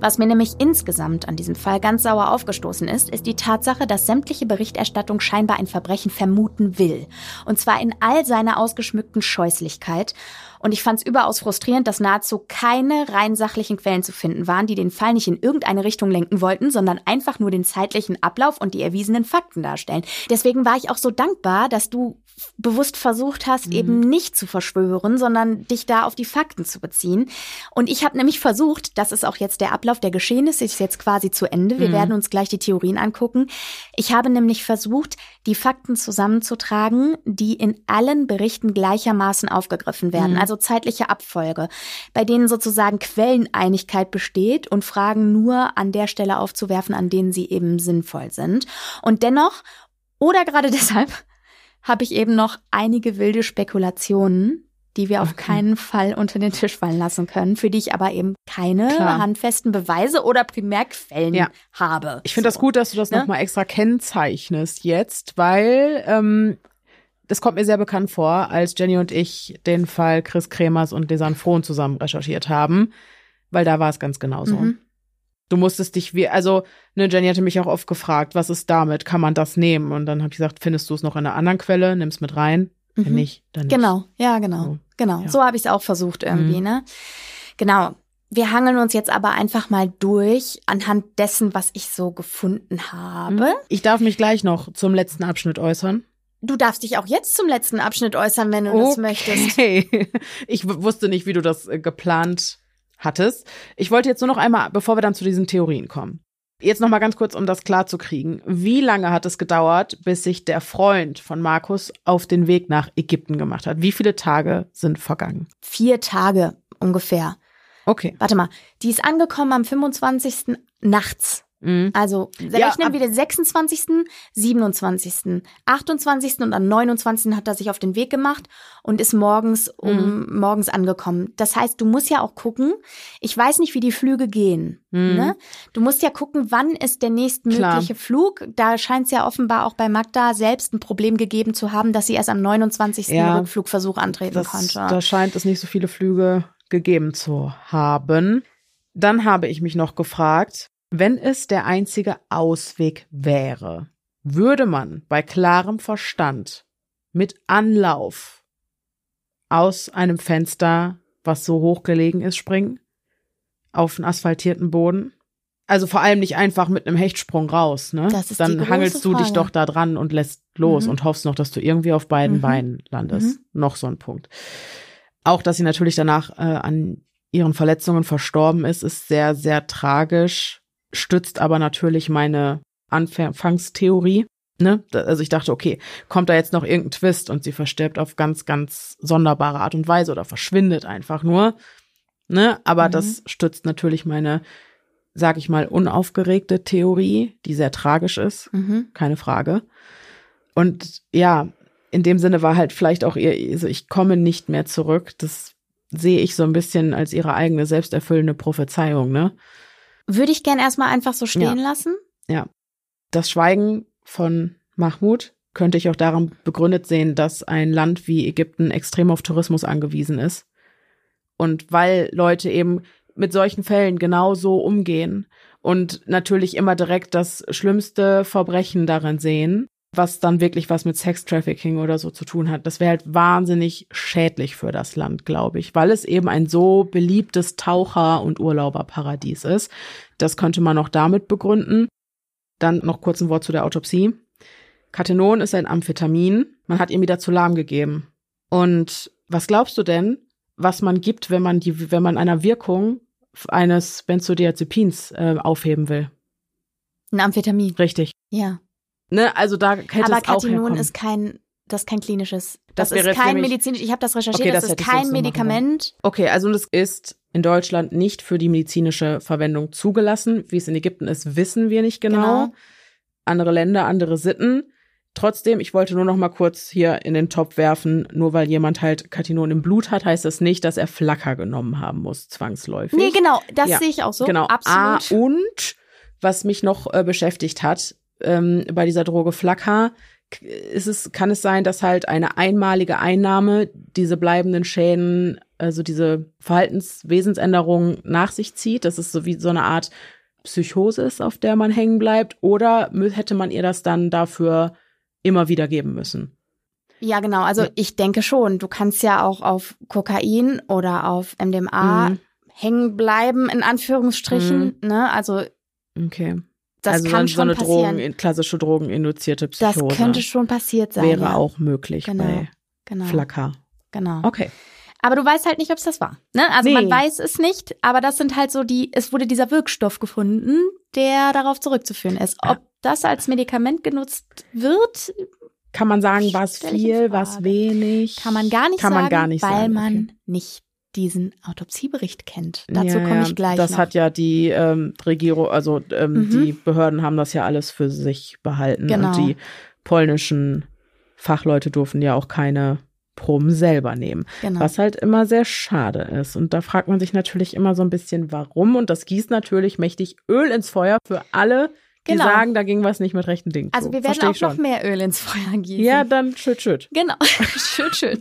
Was mir nämlich insgesamt an diesem Fall ganz sauer aufgestoßen ist, ist die Tatsache, dass sämtliche Berichterstattung scheinbar ein Verbrechen vermuten will. Und zwar in all seiner ausgeschmückten Scheußlichkeit. Und ich fand es überaus frustrierend, dass nahezu keine rein sachlichen Quellen zu finden waren, die den Fall nicht in irgendeine Richtung lenken wollten, sondern einfach nur den zeitlichen Ablauf und die erwiesenen Fakten darstellen. Deswegen war ich auch so dankbar, dass du bewusst versucht hast, mhm. eben nicht zu verschwören, sondern dich da auf die Fakten zu beziehen. Und ich habe nämlich versucht, das ist auch jetzt der Ablauf der Geschehnisse, ist jetzt quasi zu Ende. Wir mhm. werden uns gleich die Theorien angucken. Ich habe nämlich versucht, die Fakten zusammenzutragen, die in allen Berichten gleichermaßen aufgegriffen werden, mhm. also zeitliche Abfolge, bei denen sozusagen Quelleneinigkeit besteht und Fragen nur an der Stelle aufzuwerfen, an denen sie eben sinnvoll sind. Und dennoch, oder gerade deshalb, habe ich eben noch einige wilde Spekulationen, die wir auf okay. keinen Fall unter den Tisch fallen lassen können, für die ich aber eben keine Klar. handfesten Beweise oder Primärquellen ja. habe. Ich finde so. das gut, dass du das ne? nochmal extra kennzeichnest jetzt, weil ähm, das kommt mir sehr bekannt vor, als Jenny und ich den Fall Chris Kremers und Desan Frohn zusammen recherchiert haben, weil da war es ganz genauso. Mhm. Du musstest dich wie, also, ne, Jenny hatte mich auch oft gefragt, was ist damit? Kann man das nehmen? Und dann habe ich gesagt, findest du es noch in einer anderen Quelle? Nimm's mit rein. Mhm. Wenn nicht, dann nicht. Genau, ja, genau. So, genau. Ja. So habe ich es auch versucht irgendwie, mhm. ne? Genau. Wir hangeln uns jetzt aber einfach mal durch anhand dessen, was ich so gefunden habe. Mhm. Ich darf mich gleich noch zum letzten Abschnitt äußern. Du darfst dich auch jetzt zum letzten Abschnitt äußern, wenn du okay. das möchtest. Ich wusste nicht, wie du das äh, geplant hattest. Ich wollte jetzt nur noch einmal, bevor wir dann zu diesen Theorien kommen. Jetzt noch mal ganz kurz, um das klar zu kriegen. Wie lange hat es gedauert, bis sich der Freund von Markus auf den Weg nach Ägypten gemacht hat? Wie viele Tage sind vergangen? Vier Tage ungefähr. Okay. Warte mal, die ist angekommen am 25. nachts. Mhm. Also rechnen ja, wir den 26., 27., 28. und am 29. hat er sich auf den Weg gemacht und ist morgens um mhm. morgens angekommen. Das heißt, du musst ja auch gucken, ich weiß nicht, wie die Flüge gehen. Mhm. Ne? Du musst ja gucken, wann ist der nächstmögliche Klar. Flug. Da scheint es ja offenbar auch bei Magda selbst ein Problem gegeben zu haben, dass sie erst am 29. Ja, Rückflugversuch antreten das, konnte. Da scheint es nicht so viele Flüge gegeben zu haben. Dann habe ich mich noch gefragt, wenn es der einzige Ausweg wäre, würde man bei klarem Verstand mit Anlauf aus einem Fenster, was so hoch gelegen ist, springen? Auf einen asphaltierten Boden? Also vor allem nicht einfach mit einem Hechtsprung raus, ne? Das ist Dann hangelst du Frage. dich doch da dran und lässt los Mhm. und hoffst noch, dass du irgendwie auf beiden Mhm. Beinen landest. Noch so ein Punkt. Auch, dass sie natürlich danach äh, an ihren Verletzungen verstorben ist, ist sehr, sehr tragisch, stützt aber natürlich meine Anfangstheorie. Ne? Also ich dachte, okay, kommt da jetzt noch irgendein Twist und sie verstirbt auf ganz, ganz sonderbare Art und Weise oder verschwindet einfach nur. Ne? Aber Mhm. das stützt natürlich meine, sag ich mal, unaufgeregte Theorie, die sehr tragisch ist Mhm. keine Frage. Und ja, in dem Sinne war halt vielleicht auch ihr, also ich komme nicht mehr zurück. Das sehe ich so ein bisschen als ihre eigene selbsterfüllende Prophezeiung, ne? Würde ich gern erstmal einfach so stehen Ja. lassen. Das Schweigen von Mahmoud könnte ich auch daran begründet sehen, dass ein Land wie Ägypten extrem auf Tourismus angewiesen ist. Und weil Leute eben mit solchen Fällen genau so umgehen und natürlich immer direkt das schlimmste Verbrechen darin sehen, was dann wirklich was mit Sextrafficking oder so zu tun hat. Das wäre halt wahnsinnig schädlich für das Land, glaube ich, weil es eben ein so beliebtes Taucher- und Urlauberparadies ist. Das könnte man auch damit begründen. Dann noch kurz ein Wort zu der Autopsie. Katenon ist ein Amphetamin. Man hat ihm wieder zu lahm gegeben. Und was glaubst du denn, was man gibt, wenn man die, wenn man einer Wirkung eines Benzodiazepins äh, aufheben will? Ein Amphetamin. Richtig. Ja. Ne, also da hätte Aber es auch herkommen. ist kein, das ist kein klinisches. Das Das, ist kein nämlich- medizinisch. Ich habe das recherchiert. Okay, das, das ist kein so Medikament. Okay, also und es ist in Deutschland nicht für die medizinische Verwendung zugelassen. Wie es in Ägypten ist, wissen wir nicht genau. Genau. Andere Länder, andere Sitten. Trotzdem, ich wollte nur noch mal kurz hier in den Topf werfen, nur weil jemand halt Katinon im Blut hat, heißt das nicht, dass er Flacker genommen haben muss, zwangsläufig. Nee, genau. Das Ja, sehe ich auch so. genau. Ah, Absolut. und was mich noch äh, beschäftigt hat ähm, bei dieser Droge Flacker, ist es, kann es sein, dass halt eine einmalige Einnahme diese bleibenden Schäden, also diese Verhaltenswesensänderungen nach sich zieht. Das ist so wie so eine Art Psychose ist, auf der man hängen bleibt. Oder hätte man ihr das dann dafür immer wieder geben müssen? Ja, genau. Also ich denke schon. Du kannst ja auch auf Kokain oder auf MDMA Mhm. hängen bleiben, in Anführungsstrichen. Ne? Also Okay. Das also kann schon so eine passieren. Drogen, klassische drogeninduzierte das Psychose. könnte schon passiert sein. wäre ja. auch möglich Genau. bei genau. Flacker. Genau. Okay. Aber du weißt halt nicht, ob es das war. Ne? Also Nee. man weiß es nicht, aber das sind halt so die, es wurde dieser Wirkstoff gefunden, der darauf zurückzuführen ist. Ja. Ob das als Medikament genutzt wird, Kann man sagen, was viel, was wenig? kann man gar nicht Kann sagen, man gar nicht weil sagen, man okay. nicht diesen Autopsiebericht kennt. Dazu Ja, komme ich gleich Das noch. hat ja die ähm, Regierung, also ähm, Mhm. die Behörden haben das ja alles für sich behalten. Genau. Und die polnischen Fachleute durften ja auch keine Proben selber nehmen. genau. Was halt immer sehr schade ist. Und da fragt man sich natürlich immer so ein bisschen, warum. Und das gießt natürlich mächtig Öl ins Feuer für alle, die Genau. sagen, da ging was nicht mit rechten Dingen. also wir werden Versteh auch noch mehr Öl ins Feuer gießen. Ja, dann schütt, schütt. Genau. schön, schön.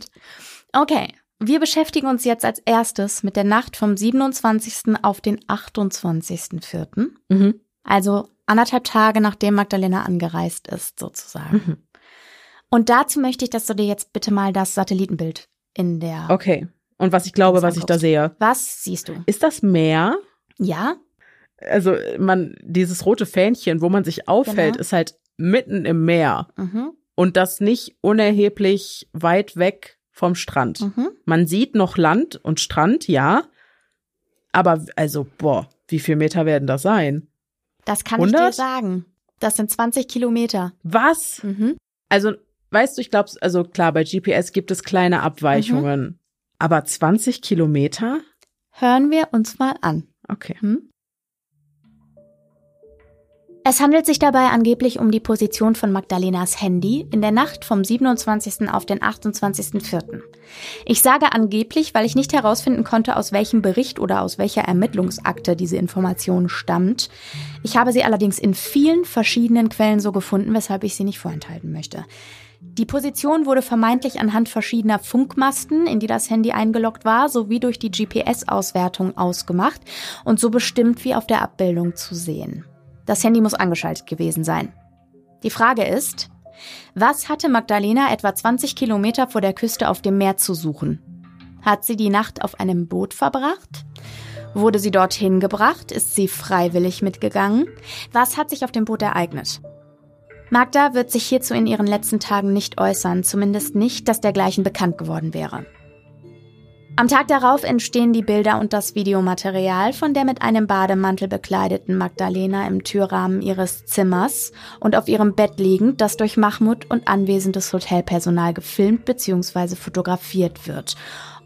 Okay. Wir beschäftigen uns jetzt als erstes mit der Nacht vom 27. auf den 28.04. Mhm. Also anderthalb Tage nachdem Magdalena angereist ist, sozusagen. Mhm. Und dazu möchte ich, dass du dir jetzt bitte mal das Satellitenbild in der. Okay. Und was ich glaube, was ich da sehe. Was siehst du? Ist das Meer? Ja? Also man, dieses rote Fähnchen, wo man sich aufhält, Genau. ist halt mitten im Meer. Mhm. Und das nicht unerheblich weit weg vom Strand. Mhm. Man sieht noch Land und Strand, ja. Aber also, boah, wie viel Meter werden das sein? Das kann ich 100? dir sagen. Das sind 20 Kilometer. Was? Mhm. Also, weißt du, ich glaube, also klar, bei GPS gibt es kleine Abweichungen. Mhm. Aber 20 Kilometer? Hören wir uns mal an. Okay. Hm? Es handelt sich dabei angeblich um die Position von Magdalenas Handy in der Nacht vom 27. auf den 28.04. Ich sage angeblich, weil ich nicht herausfinden konnte, aus welchem Bericht oder aus welcher Ermittlungsakte diese Information stammt. Ich habe sie allerdings in vielen verschiedenen Quellen so gefunden, weshalb ich sie nicht vorenthalten möchte. Die Position wurde vermeintlich anhand verschiedener Funkmasten, in die das Handy eingeloggt war, sowie durch die GPS-Auswertung ausgemacht und so bestimmt wie auf der Abbildung zu sehen. Das Handy muss angeschaltet gewesen sein. Die Frage ist, was hatte Magdalena etwa 20 Kilometer vor der Küste auf dem Meer zu suchen? Hat sie die Nacht auf einem Boot verbracht? Wurde sie dorthin gebracht? Ist sie freiwillig mitgegangen? Was hat sich auf dem Boot ereignet? Magda wird sich hierzu in ihren letzten Tagen nicht äußern, zumindest nicht, dass dergleichen bekannt geworden wäre. Am Tag darauf entstehen die Bilder und das Videomaterial von der mit einem Bademantel bekleideten Magdalena im Türrahmen ihres Zimmers und auf ihrem Bett liegend, das durch Mahmoud und anwesendes Hotelpersonal gefilmt bzw. fotografiert wird,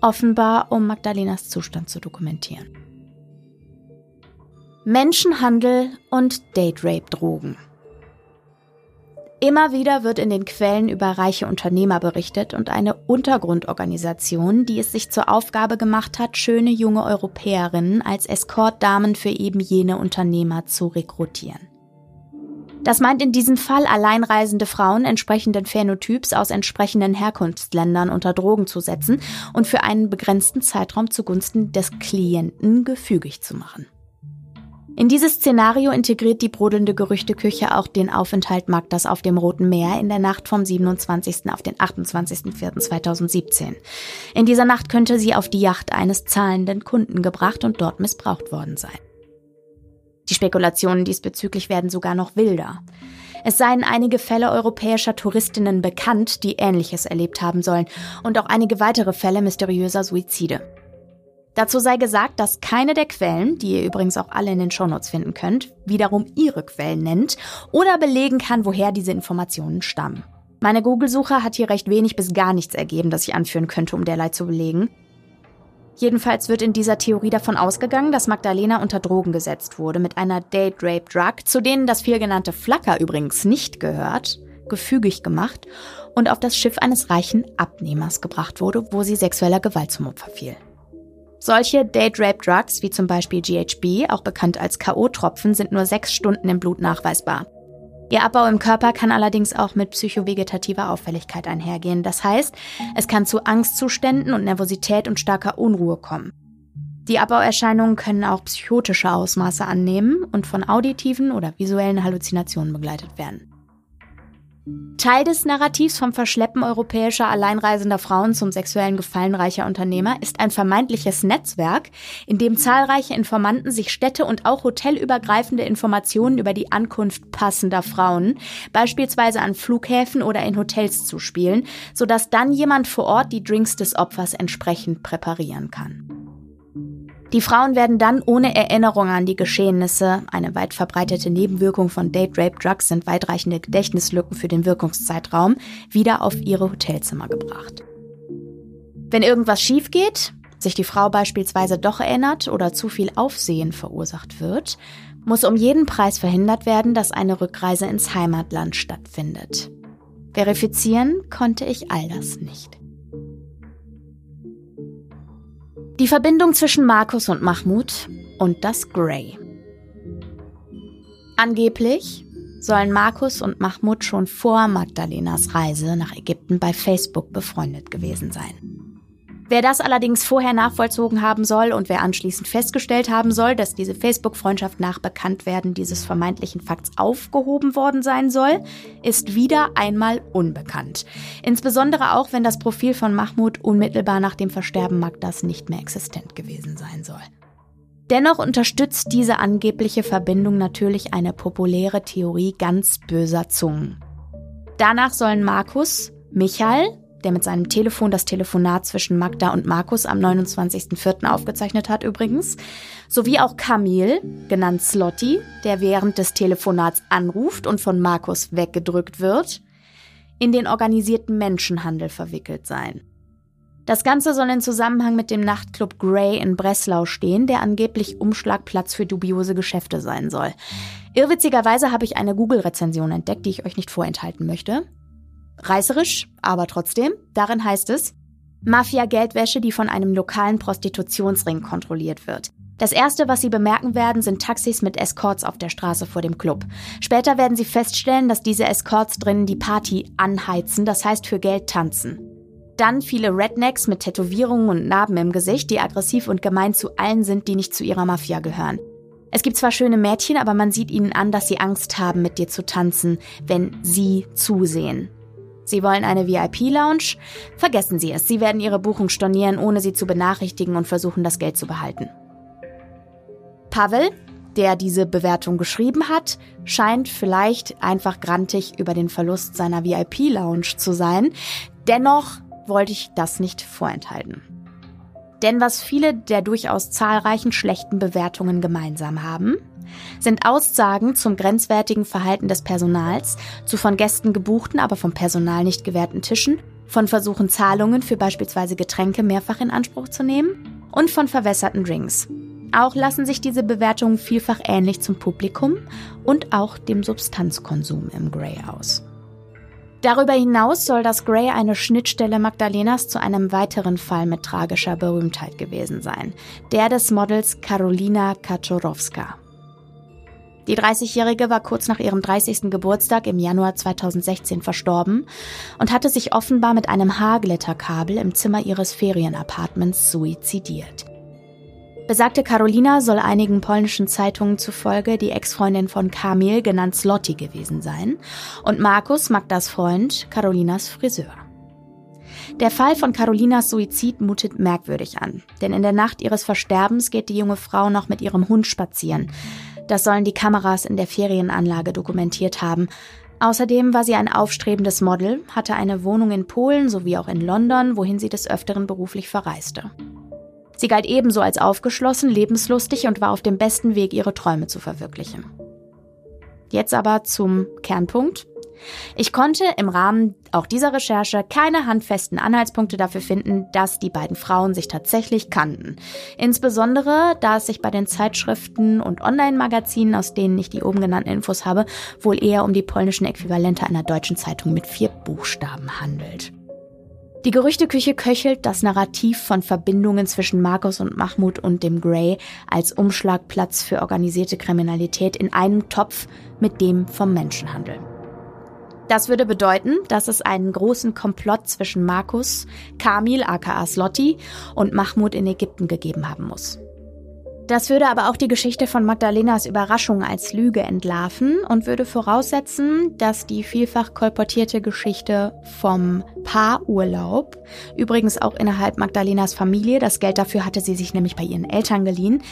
offenbar um Magdalenas Zustand zu dokumentieren. Menschenhandel und Date-Rape-Drogen. Immer wieder wird in den Quellen über reiche Unternehmer berichtet und eine Untergrundorganisation, die es sich zur Aufgabe gemacht hat, schöne junge Europäerinnen als Escortdamen für eben jene Unternehmer zu rekrutieren. Das meint in diesem Fall alleinreisende Frauen entsprechenden Phänotyps aus entsprechenden Herkunftsländern unter Drogen zu setzen und für einen begrenzten Zeitraum zugunsten des Klienten gefügig zu machen. In dieses Szenario integriert die brodelnde Gerüchteküche auch den Aufenthalt Magdas auf dem Roten Meer in der Nacht vom 27. auf den 28.04.2017. In dieser Nacht könnte sie auf die Yacht eines zahlenden Kunden gebracht und dort missbraucht worden sein. Die Spekulationen diesbezüglich werden sogar noch wilder. Es seien einige Fälle europäischer Touristinnen bekannt, die Ähnliches erlebt haben sollen, und auch einige weitere Fälle mysteriöser Suizide. Dazu sei gesagt, dass keine der Quellen, die ihr übrigens auch alle in den Shownotes finden könnt, wiederum ihre Quellen nennt oder belegen kann, woher diese Informationen stammen. Meine Google-Suche hat hier recht wenig bis gar nichts ergeben, das ich anführen könnte, um derlei zu belegen. Jedenfalls wird in dieser Theorie davon ausgegangen, dass Magdalena unter Drogen gesetzt wurde mit einer Date-Rape-Drug, zu denen das vielgenannte Flacker übrigens nicht gehört, gefügig gemacht und auf das Schiff eines reichen Abnehmers gebracht wurde, wo sie sexueller Gewalt zum Opfer fiel. Solche Date-Rape-Drugs, wie zum Beispiel GHB, auch bekannt als K.O.-Tropfen, sind nur sechs Stunden im Blut nachweisbar. Ihr Abbau im Körper kann allerdings auch mit psychovegetativer Auffälligkeit einhergehen. Das heißt, es kann zu Angstzuständen und Nervosität und starker Unruhe kommen. Die Abbauerscheinungen können auch psychotische Ausmaße annehmen und von auditiven oder visuellen Halluzinationen begleitet werden. Teil des Narrativs vom Verschleppen europäischer alleinreisender Frauen zum sexuellen Gefallen reicher Unternehmer ist ein vermeintliches Netzwerk, in dem zahlreiche Informanten sich städte- und auch hotelübergreifende Informationen über die Ankunft passender Frauen, beispielsweise an Flughäfen oder in Hotels zuspielen, sodass dann jemand vor Ort die Drinks des Opfers entsprechend präparieren kann. Die Frauen werden dann ohne Erinnerung an die Geschehnisse, eine weit verbreitete Nebenwirkung von Date-Rape-Drugs sind weitreichende Gedächtnislücken für den Wirkungszeitraum, wieder auf ihre Hotelzimmer gebracht. Wenn irgendwas schief geht, sich die Frau beispielsweise doch erinnert oder zu viel Aufsehen verursacht wird, muss um jeden Preis verhindert werden, dass eine Rückreise ins Heimatland stattfindet. Verifizieren konnte ich all das nicht. Die Verbindung zwischen Markus und Mahmoud und das Grey. Angeblich sollen Markus und Mahmoud schon vor Magdalenas Reise nach Ägypten bei Facebook befreundet gewesen sein. Wer das allerdings vorher nachvollzogen haben soll und wer anschließend festgestellt haben soll, dass diese Facebook-Freundschaft nach Bekanntwerden dieses vermeintlichen Fakts aufgehoben worden sein soll, ist wieder einmal unbekannt. Insbesondere auch, wenn das Profil von Mahmoud unmittelbar nach dem Versterben Magdas nicht mehr existent gewesen sein soll. Dennoch unterstützt diese angebliche Verbindung natürlich eine populäre Theorie ganz böser Zungen. Danach sollen Markus, Michael, der mit seinem Telefon das Telefonat zwischen Magda und Markus am 29.04. aufgezeichnet hat übrigens, sowie auch Kamil, genannt Slotty, der während des Telefonats anruft und von Markus weggedrückt wird, in den organisierten Menschenhandel verwickelt sein. Das Ganze soll in Zusammenhang mit dem Nachtclub Grey in Breslau stehen, der angeblich Umschlagplatz für dubiose Geschäfte sein soll. Irrwitzigerweise habe ich eine Google-Rezension entdeckt, die ich euch nicht vorenthalten möchte. Reißerisch, aber trotzdem. Darin heißt es, Mafia-Geldwäsche, die von einem lokalen Prostitutionsring kontrolliert wird. Das erste, was Sie bemerken werden, sind Taxis mit Escorts auf der Straße vor dem Club. Später werden Sie feststellen, dass diese Escorts drinnen die Party anheizen, das heißt für Geld tanzen. Dann viele Rednecks mit Tätowierungen und Narben im Gesicht, die aggressiv und gemein zu allen sind, die nicht zu ihrer Mafia gehören. Es gibt zwar schöne Mädchen, aber man sieht ihnen an, dass sie Angst haben, mit dir zu tanzen, wenn sie zusehen. Sie wollen eine VIP-Lounge? Vergessen Sie es, Sie werden Ihre Buchung stornieren, ohne Sie zu benachrichtigen und versuchen, das Geld zu behalten. Pavel, der diese Bewertung geschrieben hat, scheint vielleicht einfach grantig über den Verlust seiner VIP-Lounge zu sein. Dennoch wollte ich das nicht vorenthalten. Denn was viele der durchaus zahlreichen schlechten Bewertungen gemeinsam haben, sind Aussagen zum grenzwertigen Verhalten des Personals, zu von Gästen gebuchten, aber vom Personal nicht gewährten Tischen, von Versuchen Zahlungen für beispielsweise Getränke mehrfach in Anspruch zu nehmen und von verwässerten Drinks. Auch lassen sich diese Bewertungen vielfach ähnlich zum Publikum und auch dem Substanzkonsum im Grey aus. Darüber hinaus soll das Grey eine Schnittstelle Magdalenas zu einem weiteren Fall mit tragischer Berühmtheit gewesen sein, der des Models Karolina Kaczorowska. Die 30-Jährige war kurz nach ihrem 30. Geburtstag im Januar 2016 verstorben und hatte sich offenbar mit einem Haarglitterkabel im Zimmer ihres Ferienapartments suizidiert. Besagte Carolina soll einigen polnischen Zeitungen zufolge die Ex-Freundin von Kamil, genannt Slotti, gewesen sein und Markus, Magdas Freund, Carolinas Friseur. Der Fall von Carolinas Suizid mutet merkwürdig an, denn in der Nacht ihres Versterbens geht die junge Frau noch mit ihrem Hund spazieren. Das sollen die Kameras in der Ferienanlage dokumentiert haben. Außerdem war sie ein aufstrebendes Model, hatte eine Wohnung in Polen sowie auch in London, wohin sie des Öfteren beruflich verreiste. Sie galt ebenso als aufgeschlossen, lebenslustig und war auf dem besten Weg, ihre Träume zu verwirklichen. Jetzt aber zum Kernpunkt. Ich konnte im Rahmen auch dieser Recherche keine handfesten Anhaltspunkte dafür finden, dass die beiden Frauen sich tatsächlich kannten. Insbesondere, da es sich bei den Zeitschriften und Online-Magazinen, aus denen ich die oben genannten Infos habe, wohl eher um die polnischen Äquivalente einer deutschen Zeitung mit vier Buchstaben handelt. Die Gerüchteküche köchelt das Narrativ von Verbindungen zwischen Markus und Mahmoud und dem Grey als Umschlagplatz für organisierte Kriminalität in einem Topf mit dem vom Menschenhandel. Das würde bedeuten, dass es einen großen Komplott zwischen Markus, Kamil aka Slotti und Mahmoud in Ägypten gegeben haben muss. Das würde aber auch die Geschichte von Magdalenas Überraschung als Lüge entlarven und würde voraussetzen, dass die vielfach kolportierte Geschichte vom Paarurlaub, übrigens auch innerhalb Magdalenas Familie, das Geld dafür hatte sie sich nämlich bei ihren Eltern geliehen,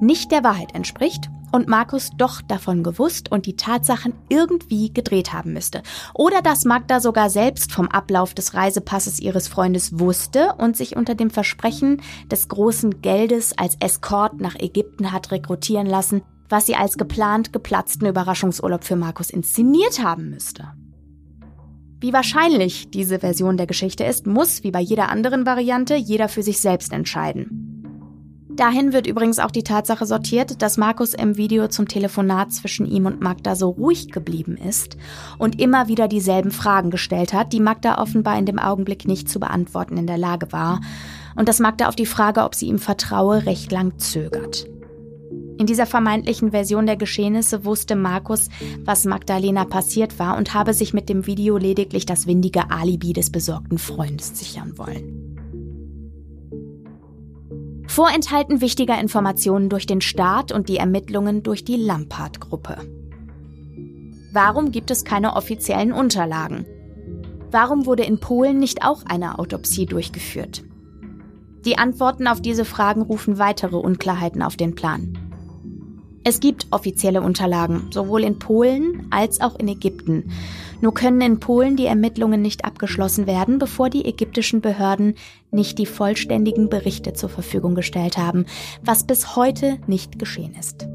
nicht der Wahrheit entspricht und Markus doch davon gewusst und die Tatsachen irgendwie gedreht haben müsste. Oder dass Magda sogar selbst vom Ablauf des Reisepasses ihres Freundes wusste und sich unter dem Versprechen des großen Geldes als Escort nach Ägypten hat rekrutieren lassen, was sie als geplant geplatzten Überraschungsurlaub für Markus inszeniert haben müsste. Wie wahrscheinlich diese Version der Geschichte ist, muss, wie bei jeder anderen Variante, jeder für sich selbst entscheiden. Dahin wird übrigens auch die Tatsache sortiert, dass Markus im Video zum Telefonat zwischen ihm und Magda so ruhig geblieben ist und immer wieder dieselben Fragen gestellt hat, die Magda offenbar in dem Augenblick nicht zu beantworten in der Lage war, und dass Magda auf die Frage, ob sie ihm vertraue, recht lang zögert. In dieser vermeintlichen Version der Geschehnisse wusste Markus, was Magdalena passiert war und habe sich mit dem Video lediglich das windige Alibi des besorgten Freundes sichern wollen. Vorenthalten wichtiger Informationen durch den Staat und die Ermittlungen durch die Lampard-Gruppe. Warum gibt es keine offiziellen Unterlagen? Warum wurde in Polen nicht auch eine Autopsie durchgeführt? Die Antworten auf diese Fragen rufen weitere Unklarheiten auf den Plan. Es gibt offizielle Unterlagen, sowohl in Polen als auch in Ägypten. Nur können in Polen die Ermittlungen nicht abgeschlossen werden, bevor die ägyptischen Behörden nicht die vollständigen Berichte zur Verfügung gestellt haben, was bis heute nicht geschehen ist.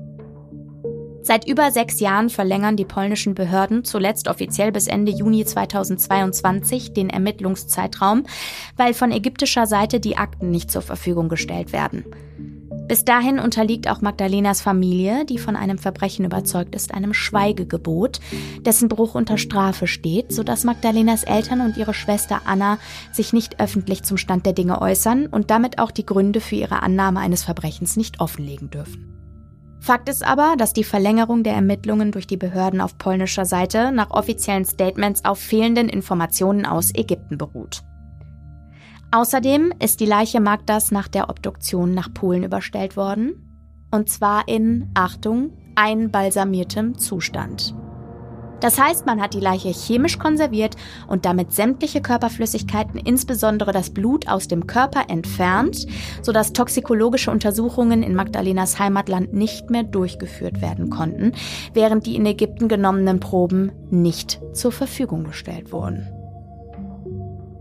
Seit über sechs Jahren verlängern die polnischen Behörden, zuletzt offiziell bis Ende Juni 2022, den Ermittlungszeitraum, weil von ägyptischer Seite die Akten nicht zur Verfügung gestellt werden. Bis dahin unterliegt auch Magdalenas Familie, die von einem Verbrechen überzeugt ist, einem Schweigegebot, dessen Bruch unter Strafe steht, sodass Magdalenas Eltern und ihre Schwester Anna sich nicht öffentlich zum Stand der Dinge äußern und damit auch die Gründe für ihre Annahme eines Verbrechens nicht offenlegen dürfen. Fakt ist aber, dass die Verlängerung der Ermittlungen durch die Behörden auf polnischer Seite nach offiziellen Statements auf fehlenden Informationen aus Ägypten beruht. Außerdem ist die Leiche Magdas nach der Obduktion nach Polen überstellt worden. Und zwar in, Achtung, einbalsamiertem Zustand. Das heißt, man hat die Leiche chemisch konserviert und damit sämtliche Körperflüssigkeiten, insbesondere das Blut aus dem Körper entfernt, sodass toxikologische Untersuchungen in Magdalenas Heimatland nicht mehr durchgeführt werden konnten, während die in Ägypten genommenen Proben nicht zur Verfügung gestellt wurden.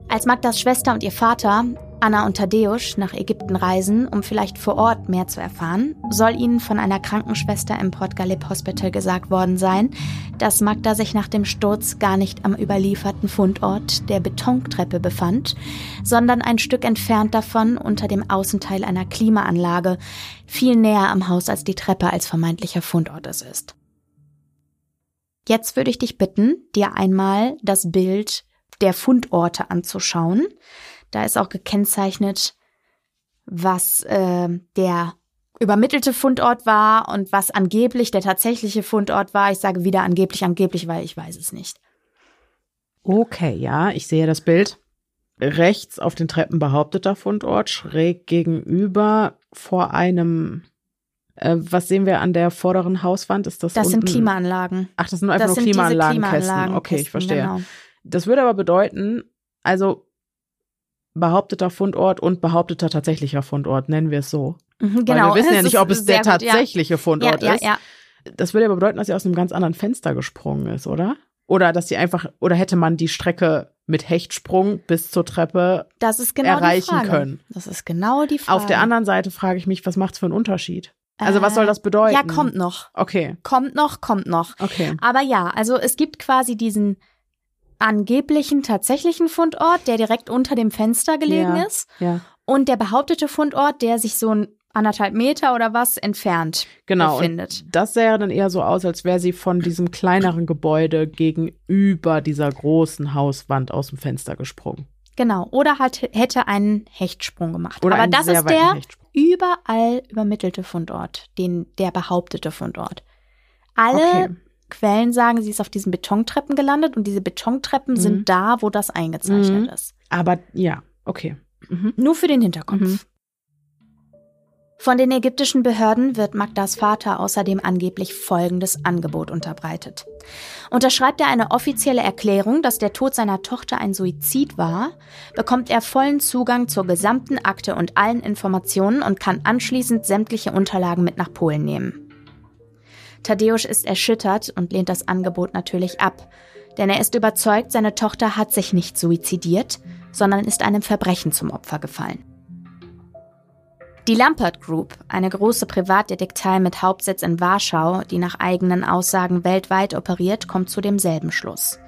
Als Magdas Schwester und ihr Vater Anna und Tadeusz nach Ägypten reisen, um vielleicht vor Ort mehr zu erfahren, soll ihnen von einer Krankenschwester im Port Galip Hospital gesagt worden sein, dass Magda sich nach dem Sturz gar nicht am überlieferten Fundort der Betontreppe befand, sondern ein Stück entfernt davon unter dem Außenteil einer Klimaanlage, viel näher am Haus als die Treppe als vermeintlicher Fundort es ist. Jetzt würde ich dich bitten, dir einmal das Bild der Fundorte anzuschauen. Da ist auch gekennzeichnet, was äh, der übermittelte Fundort war und was angeblich der tatsächliche Fundort war. Ich sage wieder angeblich, angeblich, weil ich weiß es nicht. Okay, ja, ich sehe das Bild. Rechts auf den Treppen behaupteter Fundort, schräg gegenüber vor einem äh, was sehen wir an der vorderen Hauswand? Ist das Das unten? sind Klimaanlagen. Ach, das sind einfach Das nur Klimaanlagenkästen. Klimaanlagen okay, ich verstehe. Genau. Das würde aber bedeuten, also behaupteter Fundort und behaupteter tatsächlicher Fundort, nennen wir es so. Mhm, Weil genau. wir wissen ja Es nicht, ob es der gut, ja. tatsächliche Fundort ja, ja, ist. Ja, Das würde aber bedeuten, dass sie aus einem ganz anderen Fenster gesprungen ist, oder? Oder dass sie einfach, oder hätte man die Strecke mit Hechtsprung bis zur Treppe das ist genau erreichen können. Das ist genau die Frage. Auf der anderen Seite frage ich mich, was macht's für einen Unterschied? Also was Äh, soll das bedeuten? Ja, kommt noch. Okay, Kommt noch, kommt noch. okay. Aber ja, also es gibt quasi diesen angeblichen tatsächlichen Fundort, der direkt unter dem Fenster gelegen Ja. ist. Ja, Und der behauptete Fundort, der sich so ein anderthalb Meter oder was entfernt genau. Befindet. das sähe dann eher so aus, als wäre sie von diesem kleineren Gebäude gegenüber dieser großen Hauswand aus dem Fenster gesprungen. Genau. Oder halt hätte einen Hechtsprung gemacht. Oder Aber das ist der Hechtsprung. überall übermittelte Fundort, den, der behauptete Fundort. Alle Okay. Quellen sagen, sie ist auf diesen Betontreppen gelandet und diese Betontreppen Mhm. sind da, wo das eingezeichnet Mhm. ist. Aber ja, okay. Mhm. Nur für den Hinterkopf. Mhm. Von den ägyptischen Behörden wird Magdas Vater außerdem angeblich folgendes Angebot unterbreitet. Unterschreibt er eine offizielle Erklärung, dass der Tod seiner Tochter ein Suizid war, bekommt er vollen Zugang zur gesamten Akte und allen Informationen und kann anschließend sämtliche Unterlagen mit nach Polen nehmen. Tadeusz ist erschüttert und lehnt das Angebot natürlich ab, denn er ist überzeugt, seine Tochter hat sich nicht suizidiert, sondern ist einem Verbrechen zum Opfer gefallen. Die Lampert Group, eine große Privatdetektei mit Hauptsitz in Warschau, die nach eigenen Aussagen weltweit operiert, kommt zu demselben Schluss.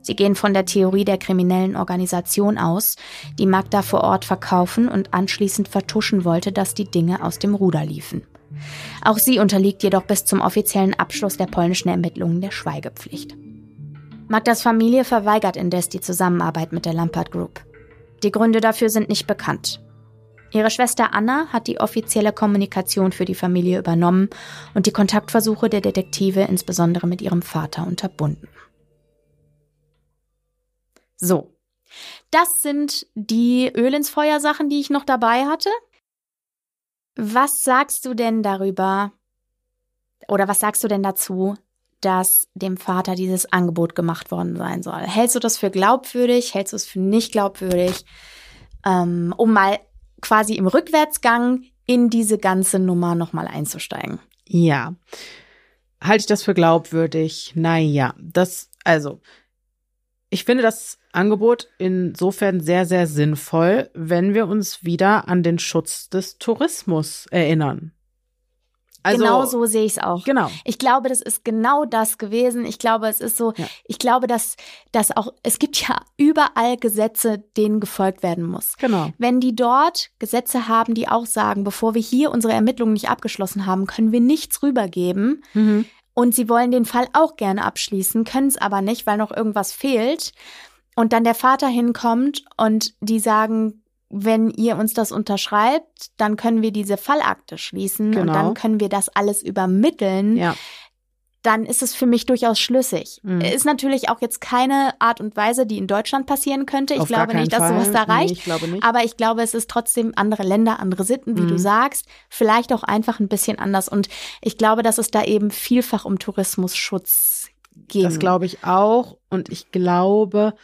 Sie gehen von der Theorie der kriminellen Organisation aus, die Magda vor Ort verkaufen und anschließend vertuschen wollte, dass die Dinge aus dem Ruder liefen. Auch sie unterliegt jedoch bis zum offiziellen Abschluss der polnischen Ermittlungen der Schweigepflicht. Magdas Familie verweigert indes die Zusammenarbeit mit der Lampert Group. Die Gründe dafür sind nicht bekannt. Ihre Schwester Anna hat die offizielle Kommunikation für die Familie übernommen und die Kontaktversuche der Detektive insbesondere mit ihrem Vater unterbunden. So, das sind die Öl ins Feuer Sachen, die ich noch dabei hatte. Was sagst du denn darüber oder was sagst du denn dazu, dass dem Vater dieses Angebot gemacht worden sein soll? Hältst du das für glaubwürdig? Hältst du es für nicht glaubwürdig? Ähm, um mal quasi im Rückwärtsgang in diese ganze Nummer nochmal einzusteigen. Ja. Halte ich das für glaubwürdig? Naja, das, also, ich finde das Angebot insofern sehr, sehr sinnvoll, wenn wir uns wieder an den Schutz des Tourismus erinnern. Also, genau so sehe ich es auch. Genau. Ich glaube, das ist genau das gewesen. Ich glaube, es ist so, Ja. ich glaube, dass, dass auch, es gibt ja überall Gesetze, denen gefolgt werden muss. Genau. Wenn die dort Gesetze haben, die auch sagen, bevor wir hier unsere Ermittlungen nicht abgeschlossen haben, können wir nichts rübergeben. Mhm. Und sie wollen den Fall auch gerne abschließen, können es aber nicht, weil noch irgendwas fehlt. Und dann der Vater hinkommt und die sagen, wenn ihr uns das unterschreibt, dann können wir diese Fallakte schließen und Genau. dann können wir das alles übermitteln. Ja. Dann ist es für mich durchaus schlüssig. Mhm. Ist natürlich auch jetzt keine Art und Weise, die in Deutschland passieren könnte. Ich Auf glaube nicht, dass keinen sowas da Fall. reicht. Nee, ich glaube nicht. Aber ich glaube, es ist trotzdem andere Länder, andere Sitten, wie Mhm. du sagst. Vielleicht auch einfach ein bisschen anders. Und ich glaube, dass es da eben vielfach um Tourismusschutz ging. Das glaube ich auch. Und ich glaube,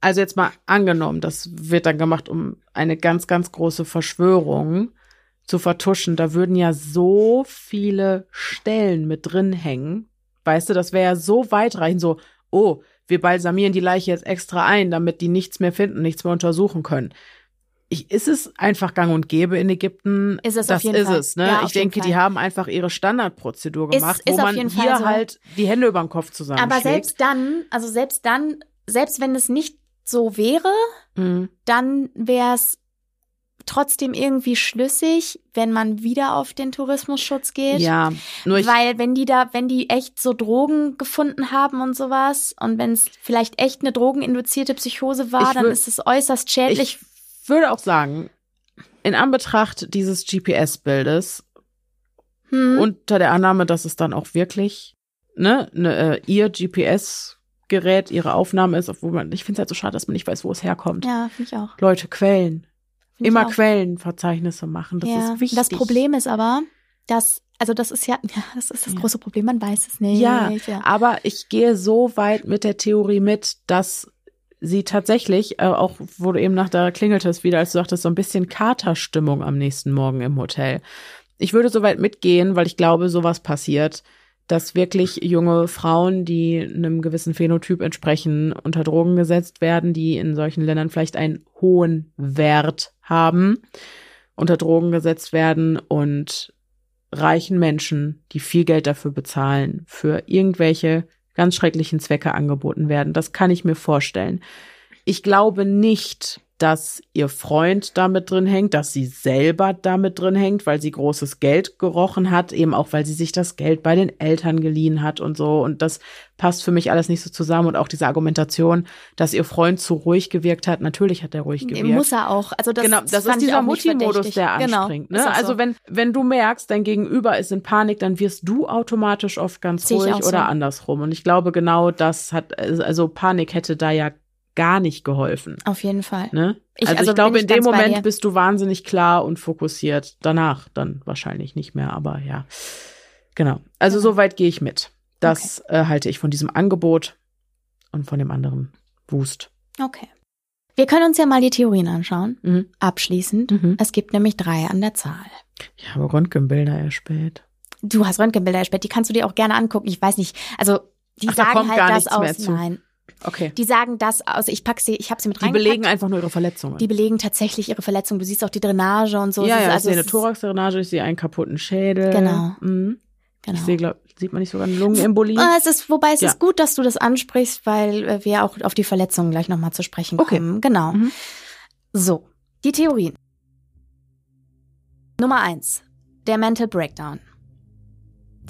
also jetzt mal angenommen, das wird dann gemacht, um eine ganz, ganz große Verschwörung zu vertuschen. Da würden ja so viele Stellen mit drin hängen. Weißt du, das wäre ja so weitreichend, so, oh, wir balsamieren die Leiche jetzt extra ein, damit die nichts mehr finden, nichts mehr untersuchen können. Ich, ist es einfach gang und gäbe in Ägypten? Ist es das auf jeden ist Fall. es, ne? Ja, ich denke, die haben einfach ihre Standardprozedur Ist- gemacht, ist wo auf man hier Fall so. halt die Hände über den Kopf zusammenschlägt. Aber selbst dann, also selbst dann, selbst wenn es nicht so wäre, Mhm. dann wäre es trotzdem irgendwie schlüssig, wenn man wieder auf den Tourismusschutz geht. Ja, nur ich, Weil wenn die da, wenn die echt so Drogen gefunden haben und sowas und wenn es vielleicht echt eine drogeninduzierte Psychose war, dann ist es äußerst schädlich. ich würde auch sagen, in Anbetracht dieses GPS-Bildes Hm. unter der Annahme, dass es dann auch wirklich ne, ne äh, ihr GPS-Gerät, ihre Aufnahme ist, obwohl man, ich finde es halt so schade, dass man nicht weiß, wo es herkommt. ja, finde ich auch. Leute, Quellen. Find Immer. Quellenverzeichnisse machen. Das ja. ist wichtig. Das Problem ist aber, dass, also das ist ja, ja, das ist das Ja. große Problem, man weiß es nicht. Ja, aber ich gehe so weit mit der Theorie mit, dass sie tatsächlich, äh, auch wurde eben nach da klingelte es wieder, als du sagtest, so ein bisschen Katerstimmung am nächsten Morgen im Hotel. Ich würde so weit mitgehen, weil ich glaube, sowas passiert, dass wirklich junge Frauen, die einem gewissen Phänotyp entsprechen, unter Drogen gesetzt werden, die in solchen Ländern vielleicht einen hohen Wert haben, unter Drogen gesetzt werden und reichen Menschen, die viel Geld dafür bezahlen, für irgendwelche ganz schrecklichen Zwecke angeboten werden. Das kann ich mir vorstellen. Ich glaube nicht, dass ihr Freund damit drin hängt, dass sie selber damit drin hängt, weil sie großes Geld gerochen hat, eben auch weil sie sich das Geld bei den Eltern geliehen hat und so. Und das passt für mich alles nicht so zusammen. Und auch diese Argumentation, dass ihr Freund zu ruhig gewirkt hat. Natürlich hat er ruhig gewirkt. Muss er auch. Also das, genau, das ist dieser Mutti-Modus, der Genau, anspringt. ist Ne? Also so. wenn, wenn du merkst, dein Gegenüber ist in Panik, dann wirst du automatisch oft ganz Sehe ruhig auch so. oder andersrum. Und ich glaube, genau das hat, also Panik hätte da ja gar nicht geholfen. Auf jeden Fall. Ne? Ich- also, also ich glaube, ich in dem Moment bist du wahnsinnig klar und fokussiert. Danach dann wahrscheinlich nicht mehr, aber ja. Genau. Also Genau. so weit gehe ich mit. Das äh, halte ich von diesem Angebot und von dem anderen Wust. Okay. Wir können uns ja mal die Theorien anschauen. Mhm. Abschließend. Mhm. Es gibt nämlich drei an der Zahl. Ich habe Röntgenbilder erspäht. Du hast Röntgenbilder erstellt, die kannst du dir auch gerne angucken. Ich weiß nicht, also die Ach, sagen halt das aus. Nein, Okay. die sagen das aus. Ich pack sie, ich habe sie mit Die reingepackt. belegen einfach nur ihre Verletzungen. die belegen tatsächlich ihre Verletzung. Du siehst auch die Drainage und so. ja, ja, also, ich sehe eine Thoraxdrainage, ich sehe einen kaputten Schädel. Genau. Mhm. Genau. Ich sehe, glaub, sieht man nicht sogar eine Lungenembolie? Äh, Es ist, wobei es Ja. ist gut, dass du das ansprichst, weil äh, wir auch auf die Verletzungen gleich nochmal zu sprechen Okay. kommen. Genau. Mhm. So, die Theorien. Nummer eins: Der Mental Breakdown.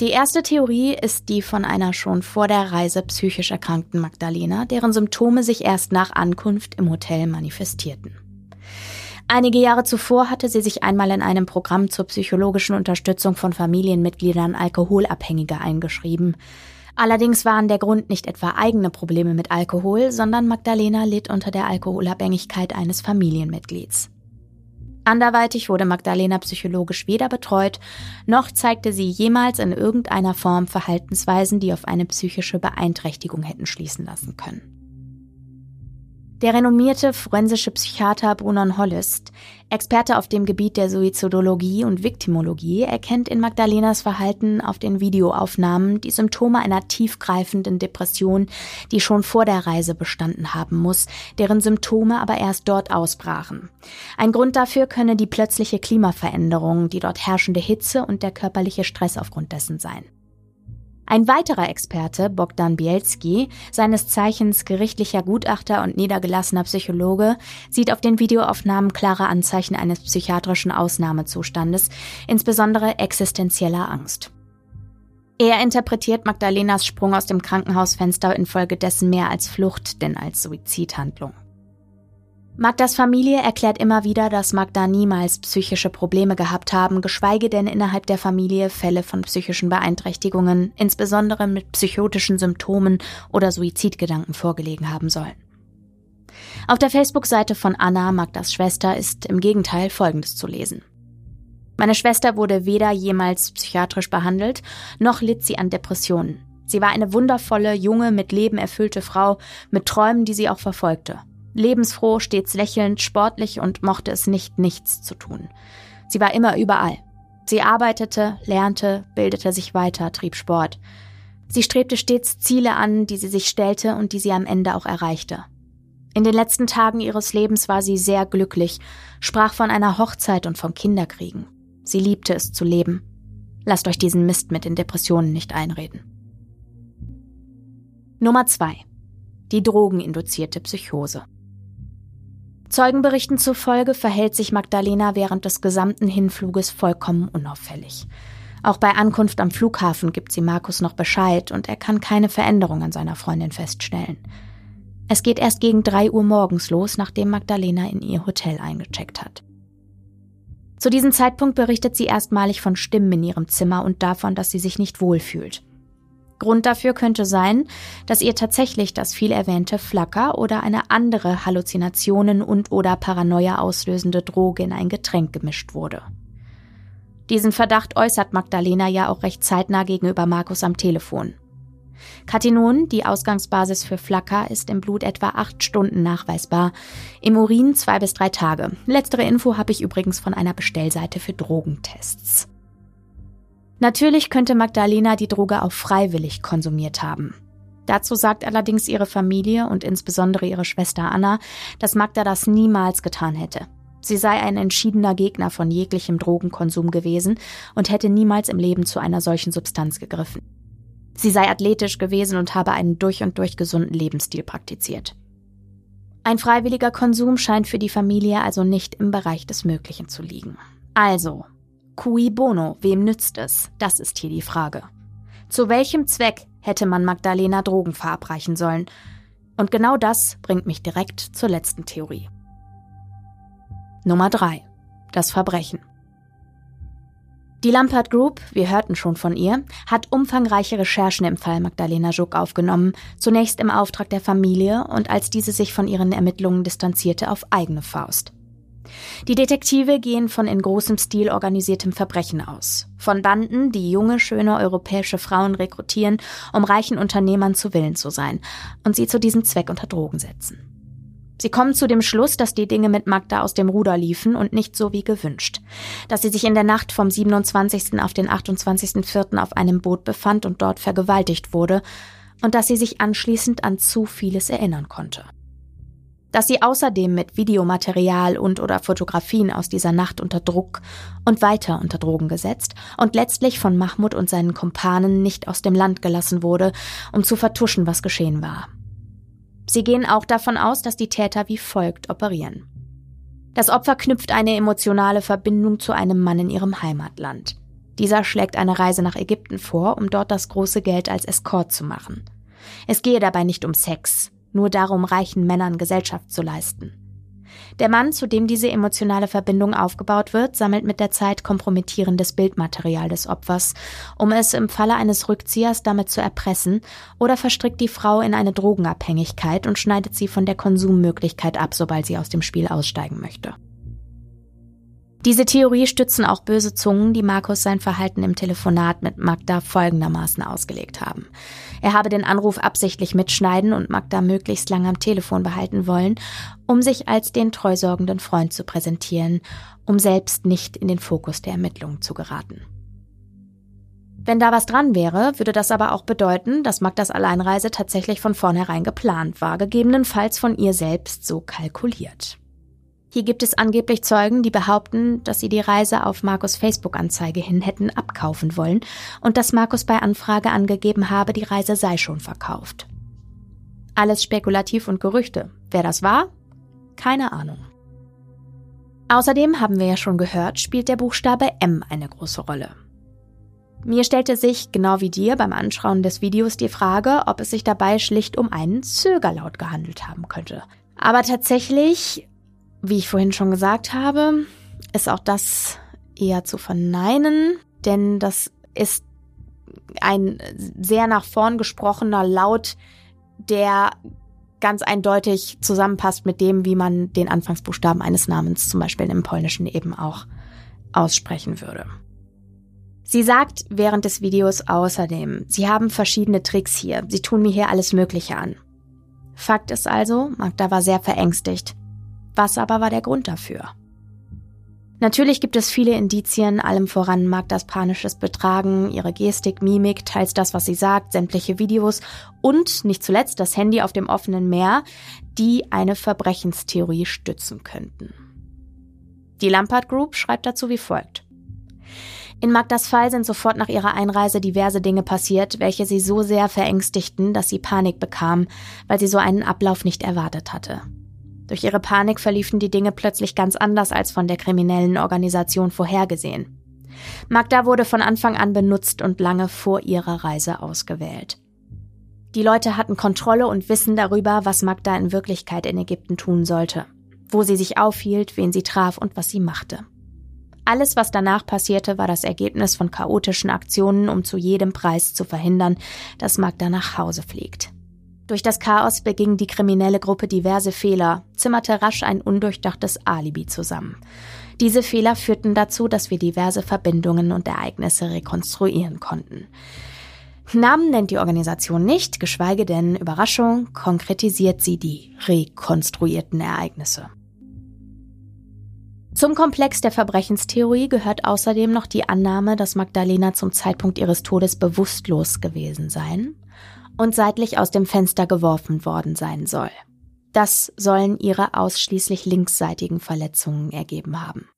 Die erste Theorie ist die von einer schon vor der Reise psychisch erkrankten Magdalena, deren Symptome sich erst nach Ankunft im Hotel manifestierten. Einige Jahre zuvor hatte sie sich einmal in einem Programm zur psychologischen Unterstützung von Familienmitgliedern Alkoholabhängiger eingeschrieben. Allerdings waren der Grund nicht etwa eigene Probleme mit Alkohol, sondern Magdalena litt unter der Alkoholabhängigkeit eines Familienmitglieds. Anderweitig wurde Magdalena psychologisch weder betreut, noch zeigte sie jemals in irgendeiner Form Verhaltensweisen, die auf eine psychische Beeinträchtigung hätten schließen lassen können. Der renommierte forensische Psychiater Brunon Hollist, Experte auf dem Gebiet der Suizidologie und Viktimologie, erkennt in Magdalenas Verhalten auf den Videoaufnahmen die Symptome einer tiefgreifenden Depression, die schon vor der Reise bestanden haben muss, deren Symptome aber erst dort ausbrachen. Ein Grund dafür könne die plötzliche Klimaveränderung, die dort herrschende Hitze und der körperliche Stress aufgrund dessen sein. Ein weiterer Experte, Bogdan Bielski, seines Zeichens gerichtlicher Gutachter und niedergelassener Psychologe, sieht auf den Videoaufnahmen klare Anzeichen eines psychiatrischen Ausnahmezustandes, insbesondere existenzieller Angst. Er interpretiert Magdalenas Sprung aus dem Krankenhausfenster infolgedessen mehr als Flucht denn als Suizidhandlung. Magdas Familie erklärt immer wieder, dass Magda niemals psychische Probleme gehabt haben, geschweige denn innerhalb der Familie Fälle von psychischen Beeinträchtigungen, insbesondere mit psychotischen Symptomen oder Suizidgedanken vorgelegen haben sollen. Auf der Facebook-Seite von Anna, Magdas Schwester, ist im Gegenteil Folgendes zu lesen. Meine Schwester wurde weder jemals psychiatrisch behandelt, noch litt sie an Depressionen. Sie war eine wundervolle, junge, mit Leben erfüllte Frau, mit Träumen, die sie auch verfolgte. Lebensfroh, stets lächelnd, sportlich und mochte es nicht, nichts zu tun. Sie war immer überall. Sie arbeitete, lernte, bildete sich weiter, trieb Sport. Sie strebte stets Ziele an, die sie sich stellte und die sie am Ende auch erreichte. In den letzten Tagen ihres Lebens war sie sehr glücklich, sprach von einer Hochzeit und von Kinderkriegen. Sie liebte es zu leben. Lasst euch diesen Mist mit den Depressionen nicht einreden. Nummer zwei: Die drogeninduzierte Psychose. Zeugenberichten zufolge verhält sich Magdalena während des gesamten Hinfluges vollkommen unauffällig. Auch bei Ankunft am Flughafen gibt sie Markus noch Bescheid und er kann keine Veränderung an seiner Freundin feststellen. Es geht erst gegen drei Uhr morgens los, nachdem Magdalena in ihr Hotel eingecheckt hat. Zu diesem Zeitpunkt berichtet sie erstmalig von Stimmen in ihrem Zimmer und davon, dass sie sich nicht wohlfühlt. Grund dafür könnte sein, dass ihr tatsächlich das viel erwähnte Flacker oder eine andere Halluzinationen und oder Paranoia auslösende Droge in ein Getränk gemischt wurde. Diesen Verdacht äußert Magdalena ja auch recht zeitnah gegenüber Markus am Telefon. Katinon, die Ausgangsbasis für Flacker, ist im Blut etwa acht Stunden nachweisbar, im Urin zwei bis drei Tage. Letztere Info habe ich übrigens von einer Bestellseite für Drogentests. Natürlich könnte Magdalena die Droge auch freiwillig konsumiert haben. Dazu sagt allerdings ihre Familie und insbesondere ihre Schwester Anna, dass Magda das niemals getan hätte. Sie sei ein entschiedener Gegner von jeglichem Drogenkonsum gewesen und hätte niemals im Leben zu einer solchen Substanz gegriffen. Sie sei athletisch gewesen und habe einen durch und durch gesunden Lebensstil praktiziert. Ein freiwilliger Konsum scheint für die Familie also nicht im Bereich des Möglichen zu liegen. Also, Cui bono, wem nützt es? Das ist hier die Frage. Zu welchem Zweck hätte man Magdalena Drogen verabreichen sollen? Und genau das bringt mich direkt zur letzten Theorie. Nummer 3. Das Verbrechen. Die Lampert Group, wir hörten schon von ihr, hat umfangreiche Recherchen im Fall Magdalena Schuck aufgenommen, zunächst im Auftrag der Familie und als diese sich von ihren Ermittlungen distanzierte auf eigene Faust. Die Detektive gehen von in großem Stil organisiertem Verbrechen aus. Von Banden, die junge, schöne europäische Frauen rekrutieren, um reichen Unternehmern zu Willen zu sein und sie zu diesem Zweck unter Drogen setzen. Sie kommen zu dem Schluss, dass die Dinge mit Magda aus dem Ruder liefen und nicht so wie gewünscht. Dass sie sich in der Nacht vom 27. auf den 28.04. auf einem Boot befand und dort vergewaltigt wurde und dass sie sich anschließend an zu vieles erinnern konnte dass sie außerdem mit Videomaterial und oder Fotografien aus dieser Nacht unter Druck und weiter unter Drogen gesetzt und letztlich von Mahmoud und seinen Kumpanen nicht aus dem Land gelassen wurde, um zu vertuschen, was geschehen war. Sie gehen auch davon aus, dass die Täter wie folgt operieren. Das Opfer knüpft eine emotionale Verbindung zu einem Mann in ihrem Heimatland. Dieser schlägt eine Reise nach Ägypten vor, um dort das große Geld als Escort zu machen. Es gehe dabei nicht um Sex, nur darum, reichen Männern Gesellschaft zu leisten. Der Mann, zu dem diese emotionale Verbindung aufgebaut wird, sammelt mit der Zeit kompromittierendes Bildmaterial des Opfers, um es im Falle eines Rückziehers damit zu erpressen, oder verstrickt die Frau in eine Drogenabhängigkeit und schneidet sie von der Konsummöglichkeit ab, sobald sie aus dem Spiel aussteigen möchte. Diese Theorie stützen auch böse Zungen, die Markus sein Verhalten im Telefonat mit Magda folgendermaßen ausgelegt haben. Er habe den Anruf absichtlich mitschneiden und Magda möglichst lange am Telefon behalten wollen, um sich als den treusorgenden Freund zu präsentieren, um selbst nicht in den Fokus der Ermittlungen zu geraten. Wenn da was dran wäre, würde das aber auch bedeuten, dass Magdas Alleinreise tatsächlich von vornherein geplant war, gegebenenfalls von ihr selbst so kalkuliert. Hier gibt es angeblich Zeugen, die behaupten, dass sie die Reise auf Markus Facebook-Anzeige hin hätten abkaufen wollen und dass Markus bei Anfrage angegeben habe, die Reise sei schon verkauft. Alles spekulativ und Gerüchte. Wer das war? Keine Ahnung. Außerdem haben wir ja schon gehört, spielt der Buchstabe M eine große Rolle. Mir stellte sich, genau wie dir beim Anschauen des Videos, die Frage, ob es sich dabei schlicht um einen Zögerlaut gehandelt haben könnte. Aber tatsächlich wie ich vorhin schon gesagt habe, ist auch das eher zu verneinen, denn das ist ein sehr nach vorn gesprochener Laut, der ganz eindeutig zusammenpasst mit dem, wie man den Anfangsbuchstaben eines Namens zum Beispiel im Polnischen eben auch aussprechen würde. Sie sagt während des Videos außerdem, sie haben verschiedene Tricks hier, sie tun mir hier alles Mögliche an. Fakt ist also, Magda war sehr verängstigt. Was aber war der Grund dafür? Natürlich gibt es viele Indizien, allem voran Magdas panisches Betragen, ihre Gestik, Mimik, teils das, was sie sagt, sämtliche Videos und nicht zuletzt das Handy auf dem offenen Meer, die eine Verbrechenstheorie stützen könnten. Die Lampard Group schreibt dazu wie folgt. In Magdas Fall sind sofort nach ihrer Einreise diverse Dinge passiert, welche sie so sehr verängstigten, dass sie Panik bekam, weil sie so einen Ablauf nicht erwartet hatte. Durch ihre Panik verliefen die Dinge plötzlich ganz anders als von der kriminellen Organisation vorhergesehen. Magda wurde von Anfang an benutzt und lange vor ihrer Reise ausgewählt. Die Leute hatten Kontrolle und Wissen darüber, was Magda in Wirklichkeit in Ägypten tun sollte, wo sie sich aufhielt, wen sie traf und was sie machte. Alles, was danach passierte, war das Ergebnis von chaotischen Aktionen, um zu jedem Preis zu verhindern, dass Magda nach Hause fliegt. Durch das Chaos beging die kriminelle Gruppe diverse Fehler, zimmerte rasch ein undurchdachtes Alibi zusammen. Diese Fehler führten dazu, dass wir diverse Verbindungen und Ereignisse rekonstruieren konnten. Namen nennt die Organisation nicht, geschweige denn Überraschung, konkretisiert sie die rekonstruierten Ereignisse. Zum Komplex der Verbrechenstheorie gehört außerdem noch die Annahme, dass Magdalena zum Zeitpunkt ihres Todes bewusstlos gewesen sein und seitlich aus dem Fenster geworfen worden sein soll. Das sollen ihre ausschließlich linksseitigen Verletzungen ergeben haben.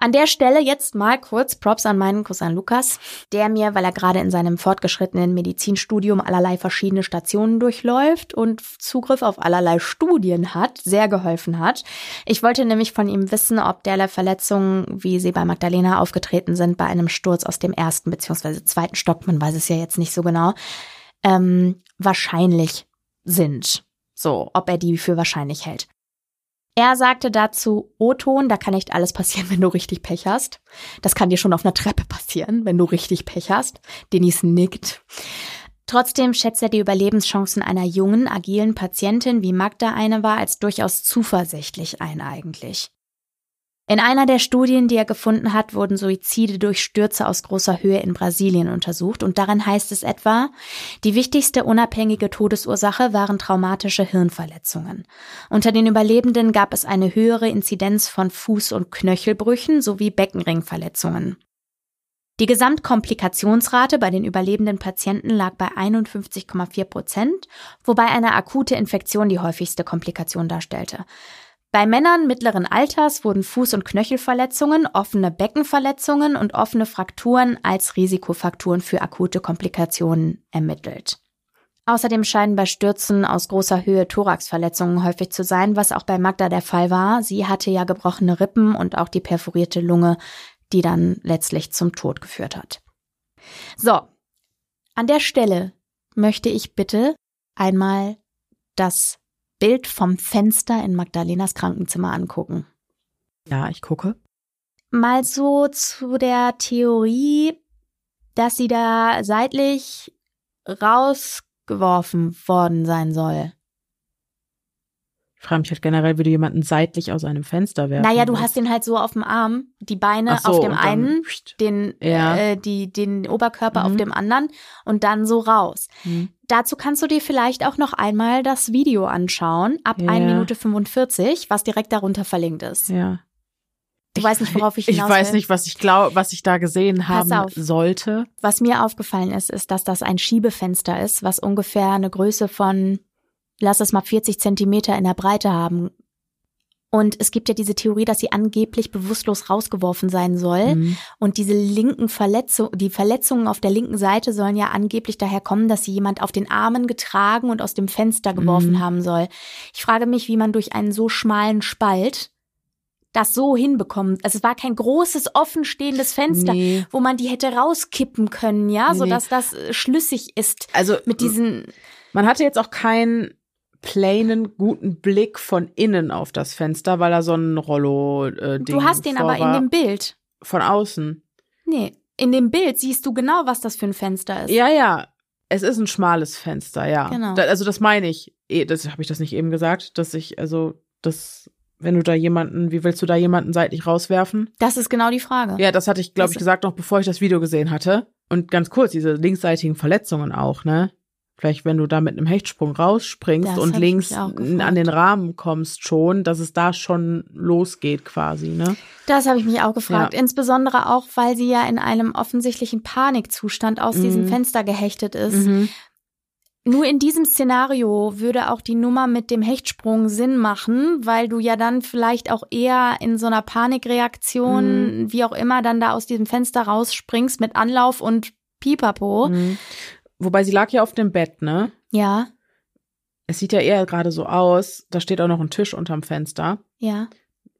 An der Stelle jetzt mal kurz Props an meinen Cousin Lukas, der mir, weil er gerade in seinem fortgeschrittenen Medizinstudium allerlei verschiedene Stationen durchläuft und Zugriff auf allerlei Studien hat, sehr geholfen hat. Ich wollte nämlich von ihm wissen, ob derlei Verletzungen, wie sie bei Magdalena aufgetreten sind, bei einem Sturz aus dem ersten bzw. zweiten Stock, man weiß es ja jetzt nicht so genau, ähm, wahrscheinlich sind. So, ob er die für wahrscheinlich hält. Er sagte dazu, O-Ton, da kann nicht alles passieren, wenn du richtig Pech hast. Das kann dir schon auf einer Treppe passieren, wenn du richtig Pech hast. Denise nickt. Trotzdem schätzt er die Überlebenschancen einer jungen, agilen Patientin, wie Magda eine war, als durchaus zuversichtlich ein eigentlich. In einer der Studien, die er gefunden hat, wurden Suizide durch Stürze aus großer Höhe in Brasilien untersucht und darin heißt es etwa, die wichtigste unabhängige Todesursache waren traumatische Hirnverletzungen. Unter den Überlebenden gab es eine höhere Inzidenz von Fuß- und Knöchelbrüchen sowie Beckenringverletzungen. Die Gesamtkomplikationsrate bei den überlebenden Patienten lag bei 51,4 Prozent, wobei eine akute Infektion die häufigste Komplikation darstellte. Bei Männern mittleren Alters wurden Fuß- und Knöchelverletzungen, offene Beckenverletzungen und offene Frakturen als Risikofaktoren für akute Komplikationen ermittelt. Außerdem scheinen bei Stürzen aus großer Höhe Thoraxverletzungen häufig zu sein, was auch bei Magda der Fall war. Sie hatte ja gebrochene Rippen und auch die perforierte Lunge, die dann letztlich zum Tod geführt hat. So, an der Stelle möchte ich bitte einmal das Bild vom Fenster in Magdalenas Krankenzimmer angucken. Ja, ich gucke. Mal so zu der Theorie, dass sie da seitlich rausgeworfen worden sein soll. Ich frage mich halt generell, wie du jemanden seitlich aus einem Fenster werfen Naja, du willst. hast den halt so auf dem Arm, die Beine so, auf dem einen, den, Ja. äh, die, den Oberkörper auf Mhm. dem anderen und dann so raus. Hm. Dazu kannst du dir vielleicht auch noch einmal das Video anschauen, ab Ja. 1 Minute 45, was direkt darunter verlinkt ist. Ja. Du weißt nicht, worauf ich Ich hinaus weiß will. nicht, was ich glaube, was ich da gesehen Pass haben auf. sollte. Was mir aufgefallen ist, ist, dass das ein Schiebefenster ist, was ungefähr eine Größe von, lass es mal 40 Zentimeter in der Breite haben. Und es gibt ja diese Theorie, dass sie angeblich bewusstlos rausgeworfen sein soll. Hm. Und diese linken Verletzungen, die Verletzungen auf der linken Seite sollen ja angeblich daher kommen, dass sie jemand auf den Armen getragen und aus dem Fenster geworfen Mhm. haben soll. Ich frage mich, wie man durch einen so schmalen Spalt das so hinbekommt. Also es war kein großes offenstehendes Fenster, Nee. wo man die hätte rauskippen können, ja, Nee, so nee. dass das äh, schlüssig ist Also mit diesen. man hatte jetzt auch keinen plainen, guten Blick von innen auf das Fenster, weil da so ein Rollo-Ding Du hast den aber in dem Bild. Von außen. Nee, in dem Bild siehst du genau, was das für ein Fenster ist. Ja, ja. Es ist ein schmales Fenster, ja. Genau. Da, also das meine ich. Eh, Das habe ich das nicht eben gesagt, dass ich also das wenn du da jemanden, wie willst du da jemanden seitlich rauswerfen? Das ist genau die Frage. Ja, das hatte ich, glaube ich, gesagt, noch bevor ich das Video gesehen hatte. Und ganz kurz, diese linksseitigen Verletzungen auch, ne? Vielleicht, wenn du da mit einem Hechtsprung rausspringst Das und links an den Rahmen kommst schon, dass es da schon losgeht quasi, ne? Das habe ich mich auch gefragt. Ja. Insbesondere auch, weil sie ja in einem offensichtlichen Panikzustand aus diesem Mhm. Fenster gehechtet ist. Mhm. Nur in diesem Szenario würde auch die Nummer mit dem Hechtsprung Sinn machen, weil du ja dann vielleicht auch eher in so einer Panikreaktion, wie auch immer, dann da aus diesem Fenster rausspringst mit Anlauf und Pipapo. Mhm. Wobei sie lag ja auf dem Bett, ne? Ja, Es sieht ja eher gerade so aus, da steht auch noch ein Tisch unterm Fenster. ja.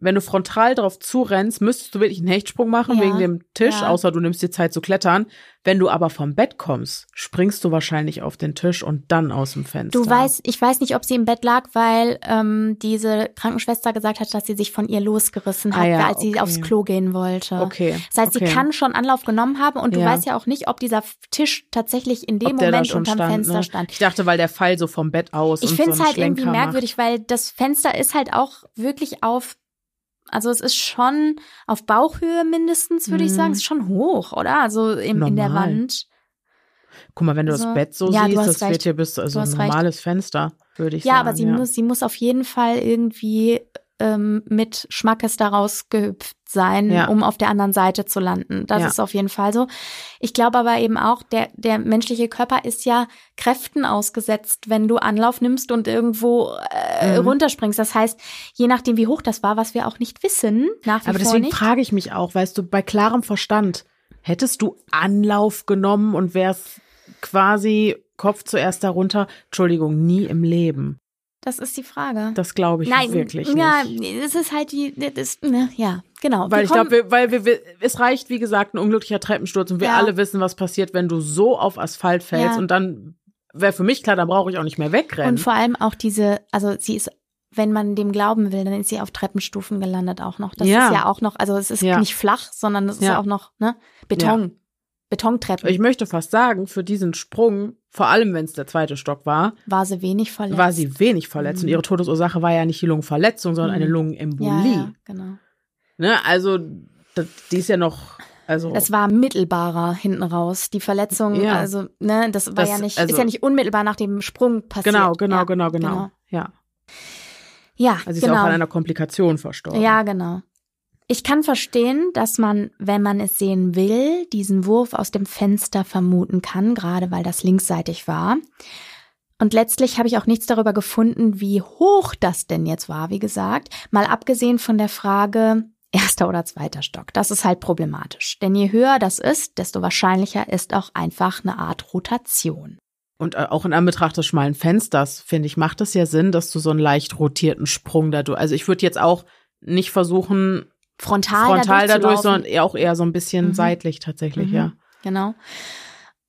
Wenn du frontal drauf zurennst, müsstest du wirklich einen Hechtsprung machen Ja, wegen dem Tisch, ja. außer du nimmst dir Zeit zu klettern. Wenn du aber vom Bett kommst, springst du wahrscheinlich auf den Tisch und dann aus dem Fenster. Du weißt, ich weiß nicht, ob sie im Bett lag, weil ähm, diese Krankenschwester gesagt hat, dass sie sich von ihr losgerissen hat, Ah ja, als sie okay. aufs Klo gehen wollte. Okay. Das heißt, okay. sie kann schon Anlauf genommen haben und du weißt ja auch nicht, ob dieser Tisch tatsächlich in dem Ob Moment unterm stand, Fenster ne? stand. Ich dachte, weil der Fall so vom Bett aus. Ich finde es so halt irgendwie merkwürdig, weil das Fenster ist halt auch wirklich auf, also es ist schon auf Bauchhöhe mindestens, würde ich Mhm. sagen. Es ist schon hoch, oder? Also im, in der. Wand. Guck mal, wenn du Also, das Bett so ja, siehst, das recht. wird hier bis also ein hast recht. normales Fenster, würde ich Ja, sagen. aber sie muss, sie muss auf jeden Fall irgendwie ähm, mit Schmackes daraus gehüpft sein, Ja. um auf der anderen Seite zu landen. Das Ja. ist auf jeden Fall so. Ich glaube aber eben auch, der, der menschliche Körper ist ja Kräften ausgesetzt, wenn du Anlauf nimmst und irgendwo äh, Mhm. runterspringst. Das heißt, je nachdem, wie hoch das war, was wir auch nicht wissen, nach wie Aber deswegen nicht. frage ich mich auch, weißt du, bei klarem Verstand, hättest du Anlauf genommen und wärst quasi Kopf zuerst darunter? Entschuldigung, nie im Leben. Das ist die Frage. Das glaube ich Nein, wirklich ja, nicht. es ist halt die, das, ne, ja, genau. Weil Wir ich glaube, weil wir, wir, es reicht, wie gesagt, ein unglücklicher Treppensturz und wir Ja. alle wissen, was passiert, wenn du so auf Asphalt fällst Ja. und dann wäre für mich klar, dann brauche ich auch nicht mehr wegrennen. Und vor allem auch diese, also sie ist, wenn man dem glauben will, dann ist sie auf Treppenstufen gelandet auch noch. Das Ja. ist ja auch noch, also es ist Ja. nicht flach, sondern es ist Ja. auch noch, ne? Beton. Betontreppen. ich möchte fast sagen, für diesen Sprung, vor allem wenn es der zweite Stock war, war sie wenig verletzt. war sie wenig verletzt. Und Mhm. ihre Todesursache war ja nicht die Lungenverletzung, sondern Mhm. eine ja, Lungenembolie. ja, genau. Ne? Also, das, die ist ja noch, also. Das war mittelbarer hinten raus. Die Verletzung, Ja. also, ne, das war Das- ja nicht, also- ist ja nicht unmittelbar nach dem Sprung passiert. genau, genau, ja, genau, genau, Ja. Ja, Also sie ist genau. auch an einer Komplikation verstorben. Ja, genau. Ich kann verstehen, dass man, wenn man es sehen will, diesen Wurf aus dem Fenster vermuten kann, gerade weil das linksseitig war. Und letztlich habe ich auch nichts darüber gefunden, wie hoch das denn jetzt war, wie gesagt. Mal abgesehen von der Frage, erster oder zweiter Stock. Das ist halt problematisch. Denn je höher das ist, desto wahrscheinlicher ist auch einfach eine Art Rotation. Und äh, auch in Anbetracht des schmalen Fensters, finde ich, macht es ja Sinn, dass du so einen leicht rotierten Sprung dadurch. Also ich würde jetzt auch nicht versuchen, Frontal, frontal dadurch, sondern eher auch eher so ein bisschen Mhm. seitlich tatsächlich, Mhm. ja. Genau.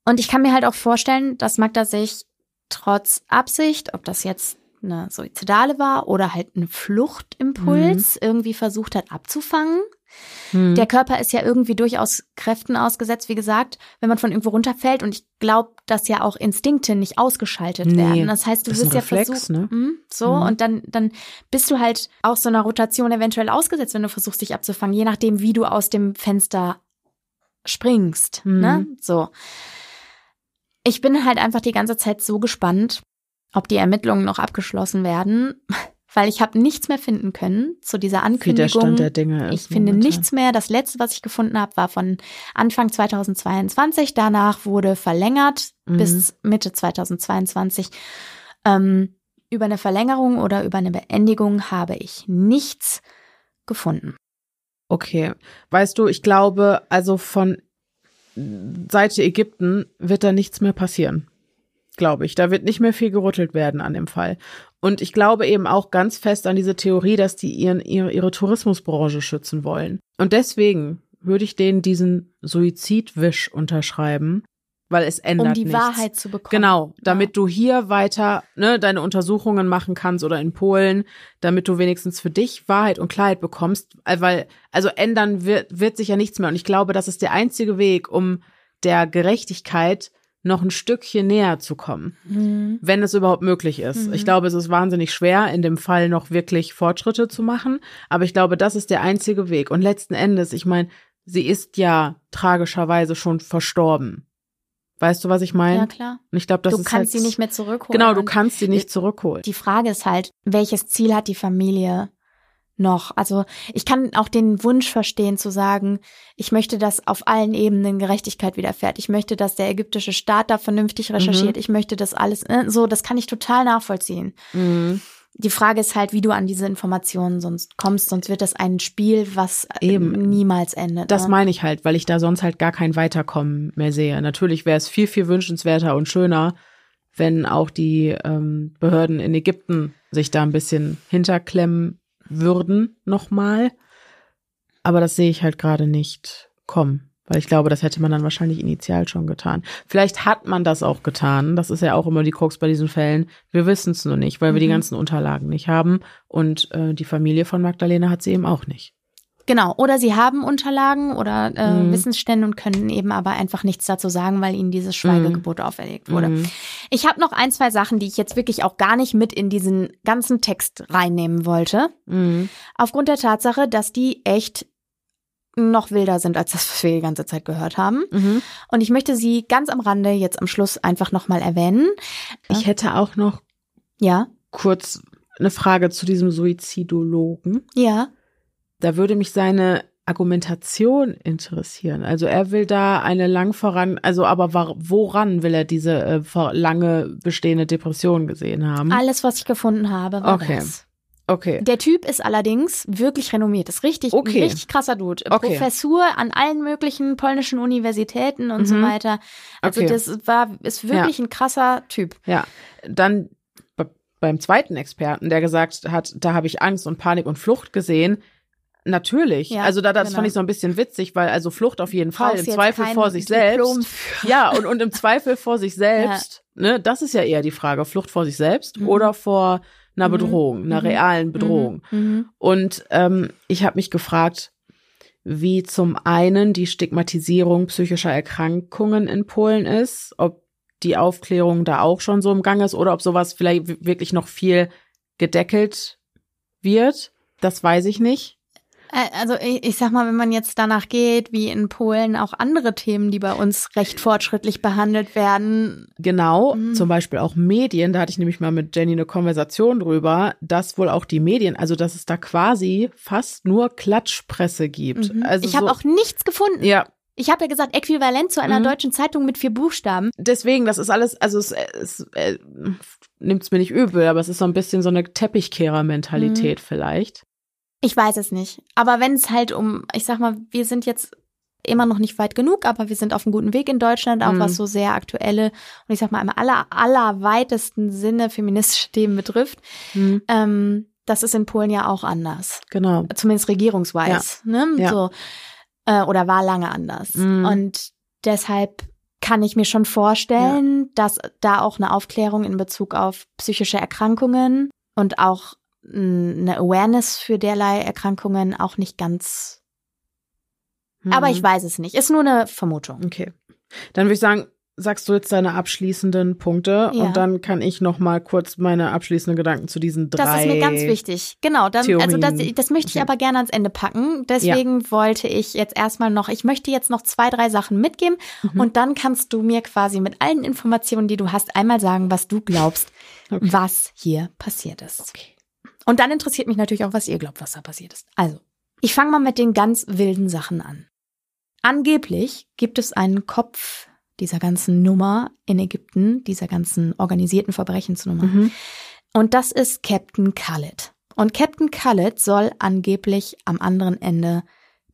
Und ich kann mir halt auch vorstellen, dass Magda sich trotz Absicht, ob das jetzt eine Suizidale war oder halt ein Fluchtimpuls, irgendwie versucht hat abzufangen. Hm. Der Körper ist ja irgendwie durchaus Kräften ausgesetzt, wie gesagt, wenn man von irgendwo runterfällt. Und ich glaube, dass ja auch Instinkte nicht ausgeschaltet Nee, werden. Das heißt, du das wirst ja versucht, ne? Mhm, so Mhm. und dann dann bist du halt auch so einer Rotation eventuell ausgesetzt, wenn du versuchst, dich abzufangen, je nachdem, wie du aus dem Fenster springst. Mhm. Ne? So. Ich bin halt einfach die ganze Zeit so gespannt, ob die Ermittlungen noch abgeschlossen werden, weil ich habe nichts mehr finden können zu dieser wie der Ankündigung. Stand der Dinge ist. Ich finde momentan. nichts mehr. Das letzte, was ich gefunden habe, war von Anfang 2022. Danach wurde verlängert Mhm. bis Mitte 2022. Ähm, über eine Verlängerung oder über eine Beendigung habe ich nichts gefunden. Okay. Weißt du, ich glaube, also von Seite Ägypten wird da nichts mehr passieren. Glaube ich. Da wird nicht mehr viel gerüttelt werden an dem Fall. Und ich glaube eben auch ganz fest an diese Theorie, dass die ihren, ihre, ihre Tourismusbranche schützen wollen. Und deswegen würde ich denen diesen Suizidwisch unterschreiben, weil es ändert Um die nichts. Wahrheit zu bekommen. Genau, damit du hier weiter ne, deine Untersuchungen machen kannst oder in Polen, damit du wenigstens für dich Wahrheit und Klarheit bekommst, äh, weil also ändern wird, wird sich ja nichts mehr und ich glaube, das ist der einzige Weg, um der Gerechtigkeit noch ein Stückchen näher zu kommen, Mhm. wenn es überhaupt möglich ist. Mhm. Ich glaube, es ist wahnsinnig schwer, in dem Fall noch wirklich Fortschritte zu machen, aber ich glaube, das ist der einzige Weg. Und letzten Endes, ich meine, sie ist ja tragischerweise schon verstorben. Weißt du, was ich meine? Ja, klar. Und ich glaube, das du ist kannst halt, sie nicht mehr zurückholen. Genau, du kannst sie nicht zurückholen. Die Frage ist halt, welches Ziel hat die Familie noch? Also ich kann auch den Wunsch verstehen zu sagen, ich möchte, dass auf allen Ebenen Gerechtigkeit widerfährt. Ich möchte, dass der ägyptische Staat da vernünftig recherchiert. Mhm. Ich möchte das alles, äh, so, das kann ich total nachvollziehen. Mhm. Die Frage ist halt, wie du an diese Informationen sonst kommst, sonst wird das ein Spiel, was äh, Eben. niemals endet. Das ne? meine ich halt, weil ich da sonst halt gar kein Weiterkommen mehr sehe. Natürlich wäre es viel, viel wünschenswerter und schöner, wenn auch die ähm, Behörden in Ägypten sich da ein bisschen hinterklemmen würden nochmal. Aber das sehe ich halt gerade nicht kommen. Weil ich glaube, das hätte man dann wahrscheinlich initial schon getan. Vielleicht hat man das auch getan. Das ist ja auch immer die Krux bei diesen Fällen. Wir wissen es nur nicht, weil wir die Mhm. ganzen Unterlagen nicht haben. Und äh, die Familie von Magdalena hat sie eben auch nicht. Genau, oder sie haben Unterlagen oder äh, Mhm. Wissensstände und können eben aber einfach nichts dazu sagen, weil ihnen dieses Schweigegebot auferlegt wurde. Mhm. Ich habe noch ein, zwei Sachen, die ich jetzt wirklich auch gar nicht mit in diesen ganzen Text reinnehmen wollte. Mhm. Aufgrund der Tatsache, dass die echt noch wilder sind als das, was wir die ganze Zeit gehört haben. Mhm. Und ich möchte sie ganz am Rande jetzt am Schluss einfach nochmal erwähnen. Ich hätte auch noch Ja, kurz eine Frage zu diesem Suizidologen. ja. Da würde mich seine Argumentation interessieren. Also er will da eine lang voran, also aber war, woran will er diese äh, lange bestehende Depression gesehen haben? Alles, was ich gefunden habe, war Okay. das. Okay. Der Typ ist allerdings wirklich renommiert. Ist richtig, Okay. richtig krasser Dude. Okay. Professur an allen möglichen polnischen Universitäten und so Mhm. weiter. Also Okay. das war, ist wirklich ein krasser Typ. Ja. Dann be- beim zweiten Experten, der gesagt hat, da habe ich Angst und Panik und Flucht gesehen. Natürlich. Ja, also da, das genau. fand ich so ein bisschen witzig, weil also Flucht auf jeden Fall, im Zweifel vor sich Diplom selbst. Ja, und, und im Zweifel vor sich selbst, ne, das ist ja eher die Frage, Flucht vor sich selbst Mhm. oder vor einer Mhm. Bedrohung, einer Mhm. realen Bedrohung. Mhm. Und ähm, ich habe mich gefragt, wie zum einen die Stigmatisierung psychischer Erkrankungen in Polen ist, ob die Aufklärung da auch schon so im Gang ist oder ob sowas vielleicht wirklich noch viel gedeckelt wird. Das weiß ich nicht. Äh, Also ich, ich sag mal, wenn man jetzt danach geht, wie in Polen auch andere Themen, die bei uns recht fortschrittlich behandelt werden. Genau, Mhm. zum Beispiel auch Medien, da hatte ich nämlich mal mit Jenny eine Konversation drüber, dass wohl auch die Medien, also dass es da quasi fast nur Klatschpresse gibt. Mhm. Also ich habe so, auch nichts gefunden. ja, Ich habe ja gesagt, äquivalent zu einer Mhm. deutschen Zeitung mit vier Buchstaben. deswegen, das ist alles, also es, es äh, nimmt's mir nicht übel, aber es ist so ein bisschen so eine Mhm. Teppichkehrer-Mentalität vielleicht. Ich weiß es nicht. Aber wenn es halt um, ich sag mal, wir sind jetzt immer noch nicht weit genug, aber wir sind auf einem guten Weg in Deutschland, auch Mhm. was so sehr aktuelle und ich sag mal im aller, allerweitesten Sinne feministische Themen betrifft. Hm, Ähm, das ist in Polen ja auch anders. genau. Zumindest regierungsweis. Ne? Ja. So. Äh, oder war lange anders. Mhm. Und deshalb kann ich mir schon vorstellen, dass da auch eine Aufklärung in Bezug auf psychische Erkrankungen und auch eine Awareness für derlei Erkrankungen auch nicht ganz. Aber Mhm. ich weiß es nicht. Ist nur eine Vermutung. Okay. Dann würde ich sagen, sagst du jetzt deine abschließenden Punkte Ja. und dann kann ich noch mal kurz meine abschließenden Gedanken zu diesen drei. Das ist mir ganz wichtig. Genau, dann, also das, das möchte ich Okay. aber gerne ans Ende packen. Deswegen wollte ich jetzt erstmal noch, ich möchte jetzt noch zwei, drei Sachen mitgeben Mhm. und dann kannst du mir quasi mit allen Informationen, die du hast, einmal sagen, was du glaubst, Okay. was hier passiert ist. Und dann interessiert mich natürlich auch, was ihr glaubt, was da passiert ist. Also, ich fange mal mit den ganz wilden Sachen an. Angeblich gibt es einen Kopf dieser ganzen Nummer in Ägypten, dieser ganzen organisierten Verbrechensnummer. Mhm. Und das ist Captain Khaled. Und Captain Khaled soll angeblich am anderen Ende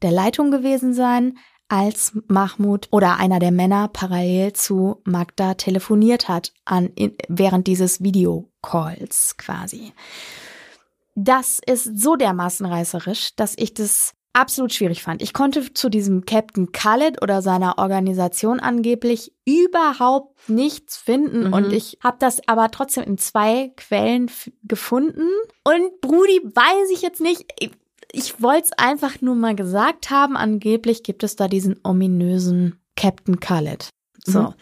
der Leitung gewesen sein, als Mahmoud oder einer der Männer parallel zu Magda telefoniert hat an, in, während dieses Videocalls quasi. Das ist so dermaßen reißerisch, dass ich das absolut schwierig fand. Ich konnte zu diesem Captain Khaled oder seiner Organisation angeblich überhaupt nichts finden Mhm. und ich habe das aber trotzdem in zwei Quellen gefunden und Brudi weiß ich jetzt nicht. Ich, ich wollte es einfach nur mal gesagt haben. Angeblich gibt es da diesen ominösen Captain Khaled. So. Mhm.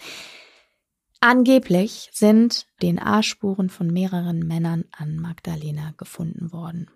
Angeblich sind DNA-Spuren von mehreren Männern an Magdalena gefunden worden.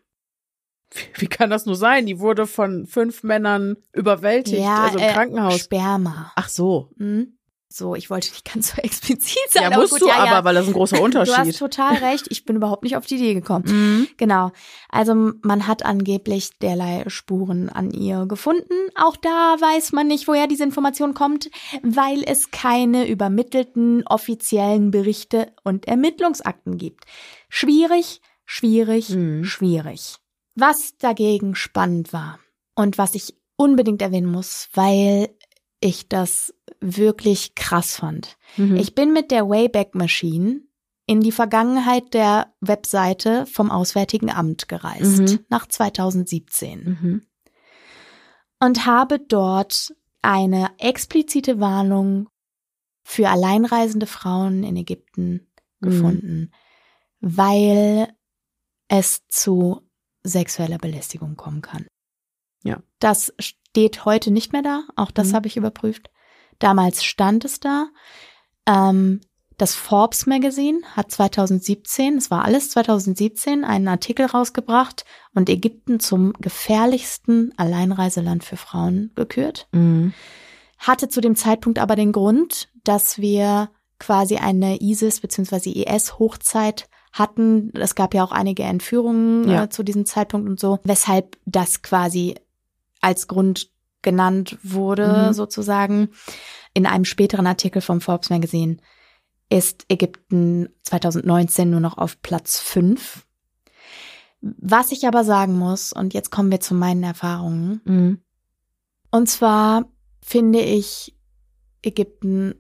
Wie kann das nur sein? Die wurde von fünf Männern überwältigt, ja, also im äh, Krankenhaus. Sperma. Ach so. Hm? So, ich wollte nicht ganz so explizit sein. Ja, musst gut, du ja, aber, ja. weil das ist ein großer Du hast Unterschied. total recht. Ich bin überhaupt nicht auf die Idee gekommen. Mhm. Genau. Also man hat angeblich derlei Spuren an ihr gefunden. Auch da weiß man nicht, woher diese Information kommt, weil es keine übermittelten offiziellen Berichte und Ermittlungsakten gibt. Schwierig, schwierig, Mhm. schwierig. Was dagegen spannend war und was ich unbedingt erwähnen muss, weil ich das wirklich krass fand. Mhm. Ich bin mit der Wayback Machine in die Vergangenheit der Webseite vom Auswärtigen Amt gereist, Mhm. nach 2017, Mhm. und habe dort eine explizite Warnung für alleinreisende Frauen in Ägypten Mhm. gefunden, weil es zu sexueller Belästigung kommen kann. Ja. Das steht heute nicht mehr da, auch das Mhm. habe ich überprüft. Damals stand es da. Ähm, das Forbes Magazine hat 2017, es war alles 2017, einen Artikel rausgebracht und Ägypten zum gefährlichsten Alleinreiseland für Frauen gekürt. Mhm. Hatte zu dem Zeitpunkt aber den Grund, dass wir quasi eine ISIS bzw. IS-Hochzeit hatten. Es gab ja auch einige Entführungen Ja. äh, zu diesem Zeitpunkt und so, weshalb das quasi als Grund genannt wurde, Mhm. sozusagen. In einem späteren Artikel vom Forbes Magazine ist Ägypten 2019 nur noch auf Platz 5. Was ich aber sagen muss, und jetzt kommen wir zu meinen Erfahrungen, Mhm. und zwar finde ich Ägypten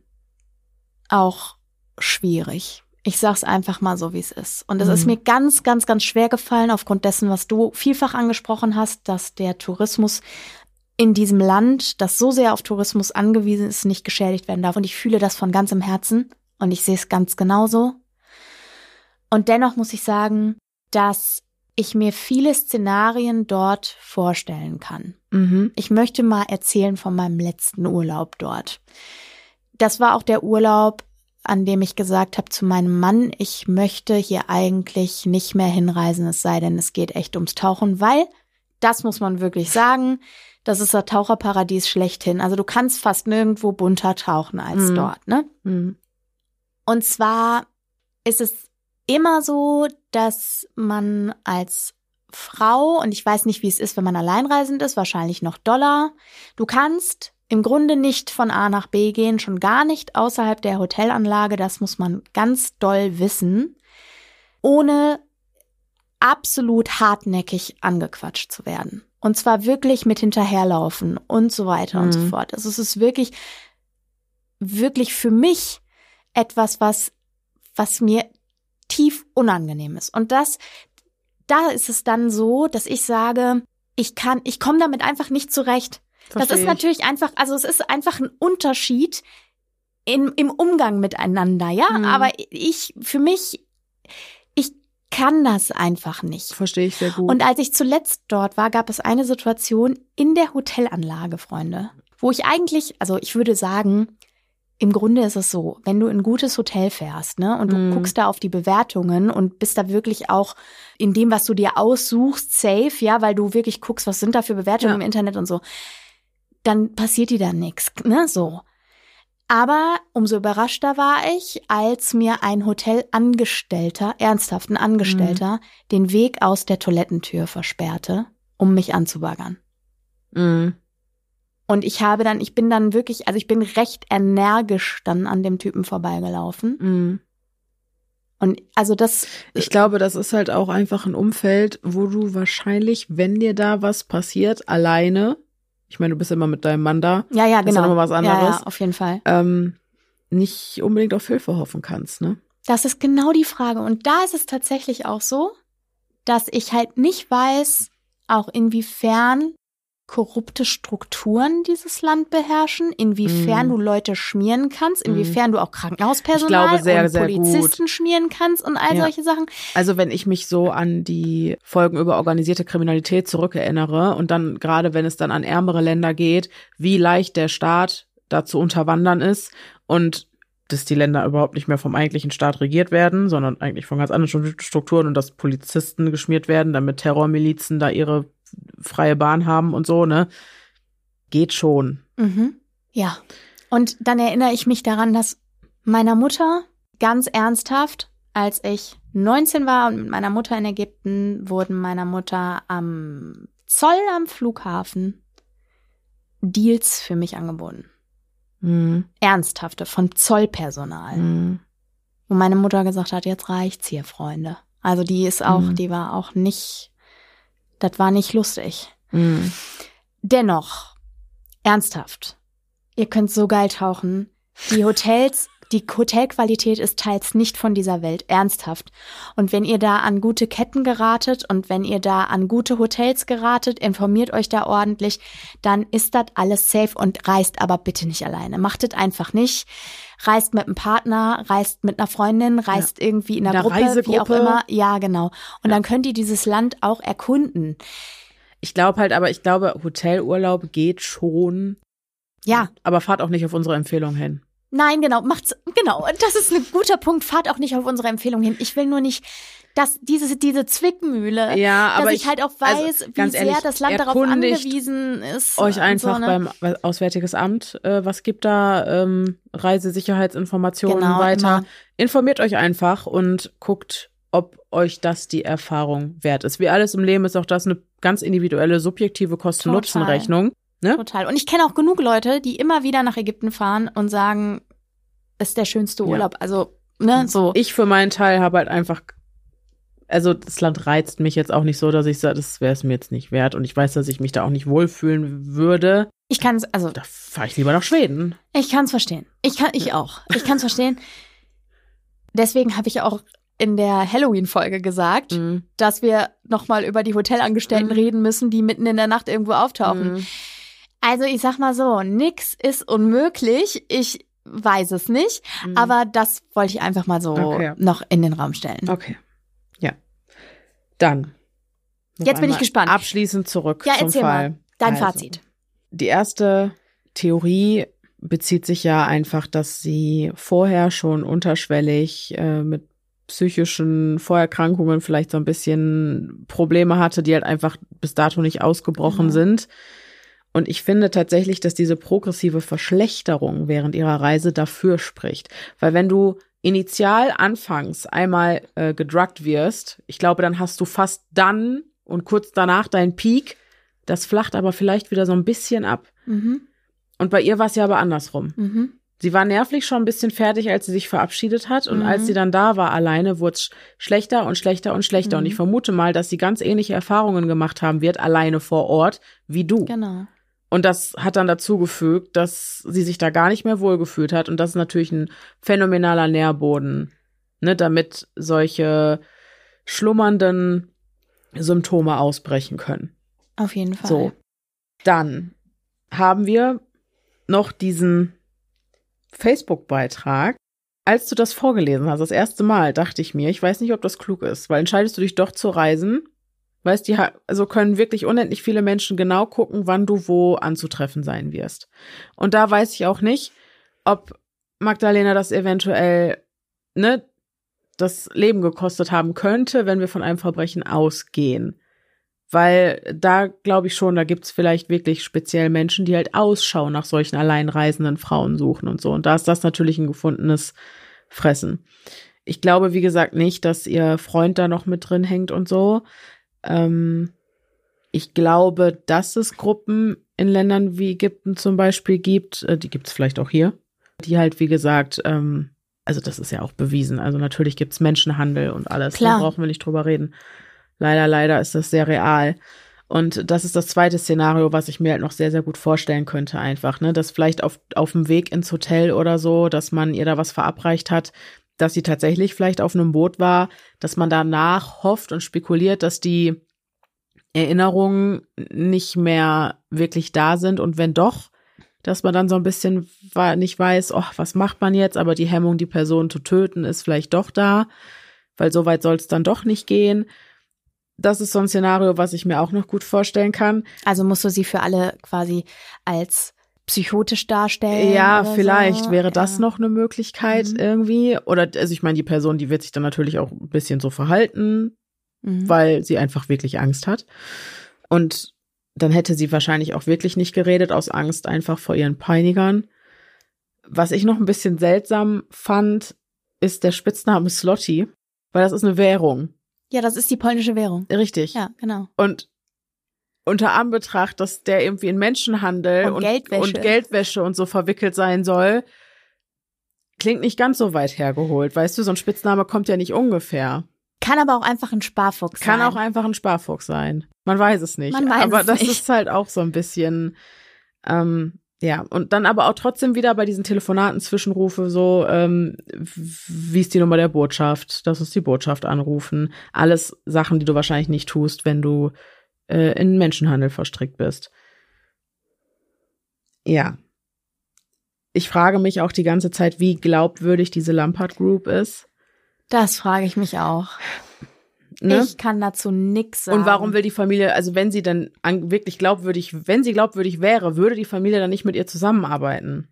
auch schwierig. Ich sag's einfach mal so, wie es ist. Und es Mhm. ist mir ganz, ganz, ganz schwer gefallen, aufgrund dessen, was du vielfach angesprochen hast, dass der Tourismus in diesem Land, das so sehr auf Tourismus angewiesen ist, nicht geschädigt werden darf. Und ich fühle das von ganzem Herzen und ich sehe es ganz genauso. Und dennoch muss ich sagen, dass ich mir viele Szenarien dort vorstellen kann. Mhm. Ich möchte mal erzählen von meinem letzten Urlaub dort. Das war auch der Urlaub, an dem ich gesagt habe zu meinem Mann, ich möchte hier eigentlich nicht mehr hinreisen, es sei denn, es geht echt ums Tauchen, weil, das muss man wirklich sagen, das ist das Taucherparadies schlechthin. Also du kannst fast nirgendwo bunter tauchen als Mhm. dort, ne? Mhm. Und zwar ist es immer so, dass man als Frau, und ich weiß nicht, wie es ist, wenn man alleinreisend ist, wahrscheinlich noch doller, du kannst im Grunde nicht von A nach B gehen, schon gar nicht außerhalb der Hotelanlage, das muss man ganz doll wissen, ohne absolut hartnäckig angequatscht zu werden. Und zwar wirklich mit hinterherlaufen und so weiter und so Mhm. fort. Also es ist wirklich, wirklich für mich etwas, was, was mir tief unangenehm ist. Und das, da ist es dann so, dass ich sage, ich kann, ich komme damit einfach nicht zurecht. Das ist ich. natürlich einfach, also es ist einfach ein Unterschied in, im Umgang miteinander, ja. Mhm. Aber ich, für mich, ich kann das einfach nicht. Verstehe ich sehr gut. Und als ich zuletzt dort war, gab es eine Situation in der Hotelanlage, Freunde, wo ich eigentlich, also ich würde sagen, im Grunde ist es so, wenn du in ein gutes Hotel fährst, ne, und du Mhm. guckst da auf die Bewertungen und bist da wirklich auch in dem, was du dir aussuchst, safe, ja, weil du wirklich guckst, was sind da für Bewertungen Ja. im Internet und so, dann passiert dir da nichts, ne, so. Aber umso überraschter war ich, als mir ein Hotelangestellter, ernsthaft ein Angestellter, den Weg aus der Toilettentür versperrte, um mich anzubaggern. Mhm. Und ich habe dann, ich bin dann wirklich, also ich bin recht energisch dann an dem Typen vorbeigelaufen. Mhm. Und also das, Ich glaube, das ist halt auch einfach ein Umfeld, wo du wahrscheinlich, wenn dir da was passiert, alleine, ich meine, du bist immer mit deinem Mann da, ja, ja, Das ist genau. ja noch mal was Ja, anderes. ja, auf jeden Fall. ähm, nicht unbedingt auf Hilfe hoffen kannst, ne? Das ist genau die Frage. Und da ist es tatsächlich auch so, dass ich halt nicht weiß, auch inwiefern korrupte Strukturen dieses Land beherrschen, inwiefern Mhm. du Leute schmieren kannst, inwiefern du auch Krankenhauspersonal glaube, sehr, und sehr Polizisten schmieren kannst und all Ja. solche Sachen. Also wenn ich mich so an die Folgen über organisierte Kriminalität zurückerinnere und dann gerade wenn es dann an ärmere Länder geht, wie leicht der Staat da zu unterwandern ist und dass die Länder überhaupt nicht mehr vom eigentlichen Staat regiert werden, sondern eigentlich von ganz anderen Strukturen und dass Polizisten geschmiert werden, damit Terrormilizen da ihre freie Bahn haben und so, ne? Geht schon. Mhm. Ja. Und dann erinnere ich mich daran, dass meiner Mutter ganz ernsthaft, als ich 19 war und mit meiner Mutter in Ägypten, wurden meiner Mutter am Zoll am Flughafen Deals für mich angeboten. Mhm. Ernsthafte von Zollpersonal. Mhm. Wo meine Mutter gesagt hat, jetzt reicht's hier, Freunde. Also die ist auch, Mhm. die war auch nicht, das war nicht lustig. Mhm. Dennoch, ernsthaft, ihr könnt so geil tauchen. Die Hotels, die Hotelqualität ist teils nicht von dieser Welt, ernsthaft. Und wenn ihr da an gute Ketten geratet und wenn ihr da an gute Hotels geratet, informiert euch da ordentlich, dann ist das alles safe und reist aber bitte nicht alleine. Macht es einfach nicht. Reist mit einem Partner, reist mit einer Freundin, reist irgendwie in einer In Gruppe, wie auch immer. Ja, genau. Und dann könnt ihr dieses Land auch erkunden. Ich glaube halt, aber ich glaube, Hotelurlaub geht schon. Ja, Aber fahrt auch nicht auf unsere Empfehlung hin. Nein, genau, macht's, genau. Und das ist ein guter Punkt. Fahrt auch nicht auf unsere Empfehlung hin. Ich will nur nicht, dass diese, diese Zwickmühle, Ja, aber dass ich, ich- halt auch also, weiß, wie ganz sehr ehrlich, das Land darauf angewiesen ist. Euch einfach so, ne? beim Auswärtiges Amt, äh, was gibt da ähm, Reisesicherheitsinformationen Genau, weiter. immer. Informiert euch einfach und guckt, ob euch das die Erfahrung wert ist. Wie alles im Leben ist auch das eine ganz individuelle, subjektive Kosten-Nutzen-Rechnung. Ne? Total. Und ich kenne auch genug Leute, die immer wieder nach Ägypten fahren und sagen, das ist der schönste Ja. Urlaub. Also, ne, so. Ich für meinen Teil habe halt einfach, also das Land reizt mich jetzt auch nicht so, dass ich sage, das wäre es mir jetzt nicht wert. Und ich weiß, dass ich mich da auch nicht wohlfühlen würde. Ich kann es, also, Da fahre ich lieber nach Schweden. ich kann es verstehen. Ich kann, ich auch. Ich kann es verstehen. Deswegen habe ich auch in der Halloween-Folge gesagt, Mhm. dass wir nochmal über die Hotelangestellten Mhm. reden müssen, die mitten in der Nacht irgendwo auftauchen. Mhm. Also ich sag mal so, nix ist unmöglich. Ich weiß es nicht, Mhm. aber das wollte ich einfach mal so Okay. noch in den Raum stellen. Okay. Ja. Dann. Jetzt bin ich gespannt. Abschließend zurück Ja, zum erzähl Fall. mal. Dein Also, Fazit. Die erste Theorie bezieht sich ja einfach, dass sie vorher schon unterschwellig äh, mit psychischen Vorerkrankungen vielleicht so ein bisschen Probleme hatte, die halt einfach bis dato nicht ausgebrochen Genau. sind. Und ich finde tatsächlich, dass diese progressive Verschlechterung während ihrer Reise dafür spricht. Weil wenn du initial anfangs einmal äh, gedruckt wirst, ich glaube, dann hast du fast dann und kurz danach deinen Peak. Das flacht aber vielleicht wieder so ein bisschen ab. Mhm. Und bei ihr war es ja aber andersrum. Mhm. Sie war nervlich schon ein bisschen fertig, als sie sich verabschiedet hat. Und Mhm. als sie dann da war alleine, wurde es schlechter und schlechter und schlechter. Und Mhm. ich vermute mal, dass sie ganz ähnliche Erfahrungen gemacht haben wird, alleine vor Ort, wie du. Genau. Und das hat dann dazu gefügt, dass sie sich da gar nicht mehr wohlgefühlt hat. Und das ist natürlich ein phänomenaler Nährboden, ne, damit solche schlummernden Symptome ausbrechen können. Auf jeden Fall. So. Dann haben wir noch diesen Facebook-Beitrag. Als du das vorgelesen hast, das erste Mal, dachte ich mir, ich weiß nicht, ob das klug ist, weil entscheidest du dich doch zu reisen, weißt die, also können wirklich unendlich viele Menschen genau gucken, wann du wo anzutreffen sein wirst. Und da weiß ich auch nicht, ob Magdalena das eventuell, ne, das Leben gekostet haben könnte, wenn wir von einem Verbrechen ausgehen. Weil da glaube ich schon, da gibt's vielleicht wirklich speziell Menschen, die halt Ausschau nach solchen alleinreisenden Frauen suchen und so. Und da ist das natürlich ein gefundenes Fressen. Ich glaube, wie gesagt, nicht, dass ihr Freund da noch mit drin hängt und so. Ähm, ich glaube, dass es Gruppen in Ländern wie Ägypten zum Beispiel gibt, äh, die gibt's vielleicht auch hier, die halt, wie gesagt, ähm, also das ist ja auch bewiesen. Also natürlich gibt's Menschenhandel und alles. Klar. Da brauchen wir nicht drüber reden. Leider, leider ist das sehr real. Und das ist das zweite Szenario, was ich mir halt noch sehr, sehr gut vorstellen könnte, einfach, ne? Dass vielleicht auf, auf dem Weg ins Hotel oder so, dass man ihr da was verabreicht hat, dass sie tatsächlich vielleicht auf einem Boot war, dass man danach hofft und spekuliert, dass die Erinnerungen nicht mehr wirklich da sind und wenn doch, dass man dann so ein bisschen nicht weiß, oh, was macht man jetzt, aber die Hemmung, die Person zu töten, ist vielleicht doch da, weil so weit soll es dann doch nicht gehen. Das ist so ein Szenario, was ich mir auch noch gut vorstellen kann. Also musst du sie für alle quasi als psychotisch darstellen. Ja, vielleicht so. wäre das ja. noch eine Möglichkeit Mhm. irgendwie. Oder, also ich meine, die Person, die wird sich dann natürlich auch ein bisschen so verhalten, Mhm. weil sie einfach wirklich Angst hat. Und dann hätte sie wahrscheinlich auch wirklich nicht geredet, aus Angst einfach vor ihren Peinigern. Was ich noch ein bisschen seltsam fand, ist der Spitzname Slotty, weil das ist eine Währung. Ja, das ist die polnische Währung. Richtig. Ja, genau. Und unter Anbetracht, dass der irgendwie in Menschenhandel Und und, Geldwäsche. und Geldwäsche und so verwickelt sein soll, klingt nicht ganz so weit hergeholt. Weißt du, so ein Spitzname kommt ja nicht ungefähr. Kann aber auch einfach ein Sparfuchs Kann sein. auch einfach ein Sparfuchs sein. Man weiß es nicht. Man weiß aber es das nicht. ist halt auch so ein bisschen, ähm, ja, und dann aber auch trotzdem wieder bei diesen Telefonaten Zwischenrufe so, ähm, wie ist die Nummer der Botschaft, das ist die Botschaft anrufen. Alles Sachen, die du wahrscheinlich nicht tust, wenn du äh, in Menschenhandel verstrickt bist. Ja. Ich frage mich auch die ganze Zeit, wie glaubwürdig diese Lampard Group ist. Das frage ich mich auch. Ne? Ich kann dazu nix sagen. Und warum will die Familie, also wenn sie dann an, wirklich glaubwürdig, wenn sie glaubwürdig wäre, würde die Familie dann nicht mit ihr zusammenarbeiten?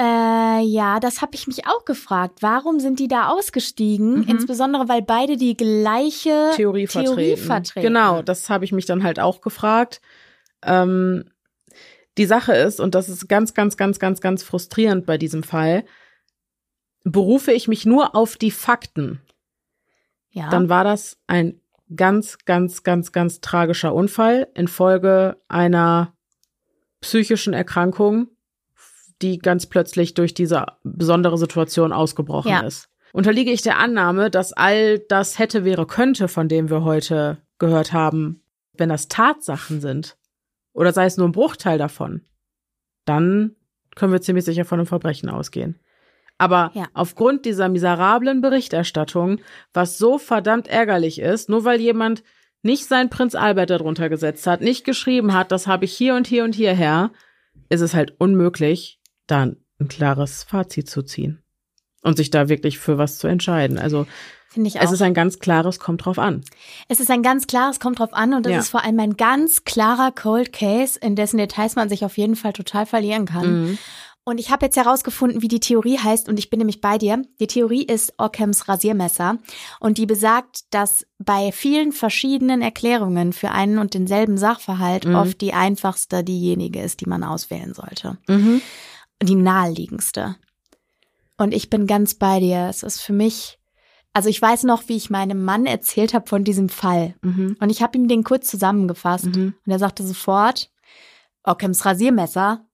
Äh, ja, das habe ich mich auch gefragt. Warum sind die da ausgestiegen? Mhm. Insbesondere, weil beide die gleiche Theorie, Theorie vertreten. vertreten. Genau, das habe ich mich dann halt auch gefragt. Ähm, die Sache ist, und das ist ganz, ganz, ganz, ganz, ganz frustrierend bei diesem Fall, berufe ich mich nur auf die Fakten, Ja. dann war das ein ganz, ganz, ganz, ganz tragischer Unfall infolge einer psychischen Erkrankung, die ganz plötzlich durch diese besondere Situation ausgebrochen Ja. ist. Unterliege ich der Annahme, dass all das hätte, wäre, könnte, von dem wir heute gehört haben, wenn das Tatsachen sind, oder sei es nur ein Bruchteil davon, dann können wir ziemlich sicher von einem Verbrechen ausgehen. Aber Ja. aufgrund dieser miserablen Berichterstattung, was so verdammt ärgerlich ist, nur weil jemand nicht sein Prinz Albert darunter gesetzt hat, nicht geschrieben hat, das habe ich hier und hier und hierher, ist es halt unmöglich, da ein klares Fazit zu ziehen und sich da wirklich für was zu entscheiden. Also Finde ich auch. es ist ein ganz klares, kommt drauf an. Es ist ein ganz klares, kommt drauf an und das Ja. ist vor allem ein ganz klarer Cold Case, in dessen Details man sich auf jeden Fall total verlieren kann. Mhm. Und ich habe jetzt herausgefunden, wie die Theorie heißt und ich bin nämlich bei dir. Die Theorie ist Ockhams Rasiermesser und die besagt, dass bei vielen verschiedenen Erklärungen für einen und denselben Sachverhalt Mhm. oft die einfachste diejenige ist, die man auswählen sollte. Mhm. Die naheliegendste. Und ich bin ganz bei dir. Es ist für mich, also ich weiß noch, wie ich meinem Mann erzählt habe von diesem Fall. Mhm. Und ich habe ihm den kurz zusammengefasst. Mhm. Und er sagte sofort, Ockhams Rasiermesser,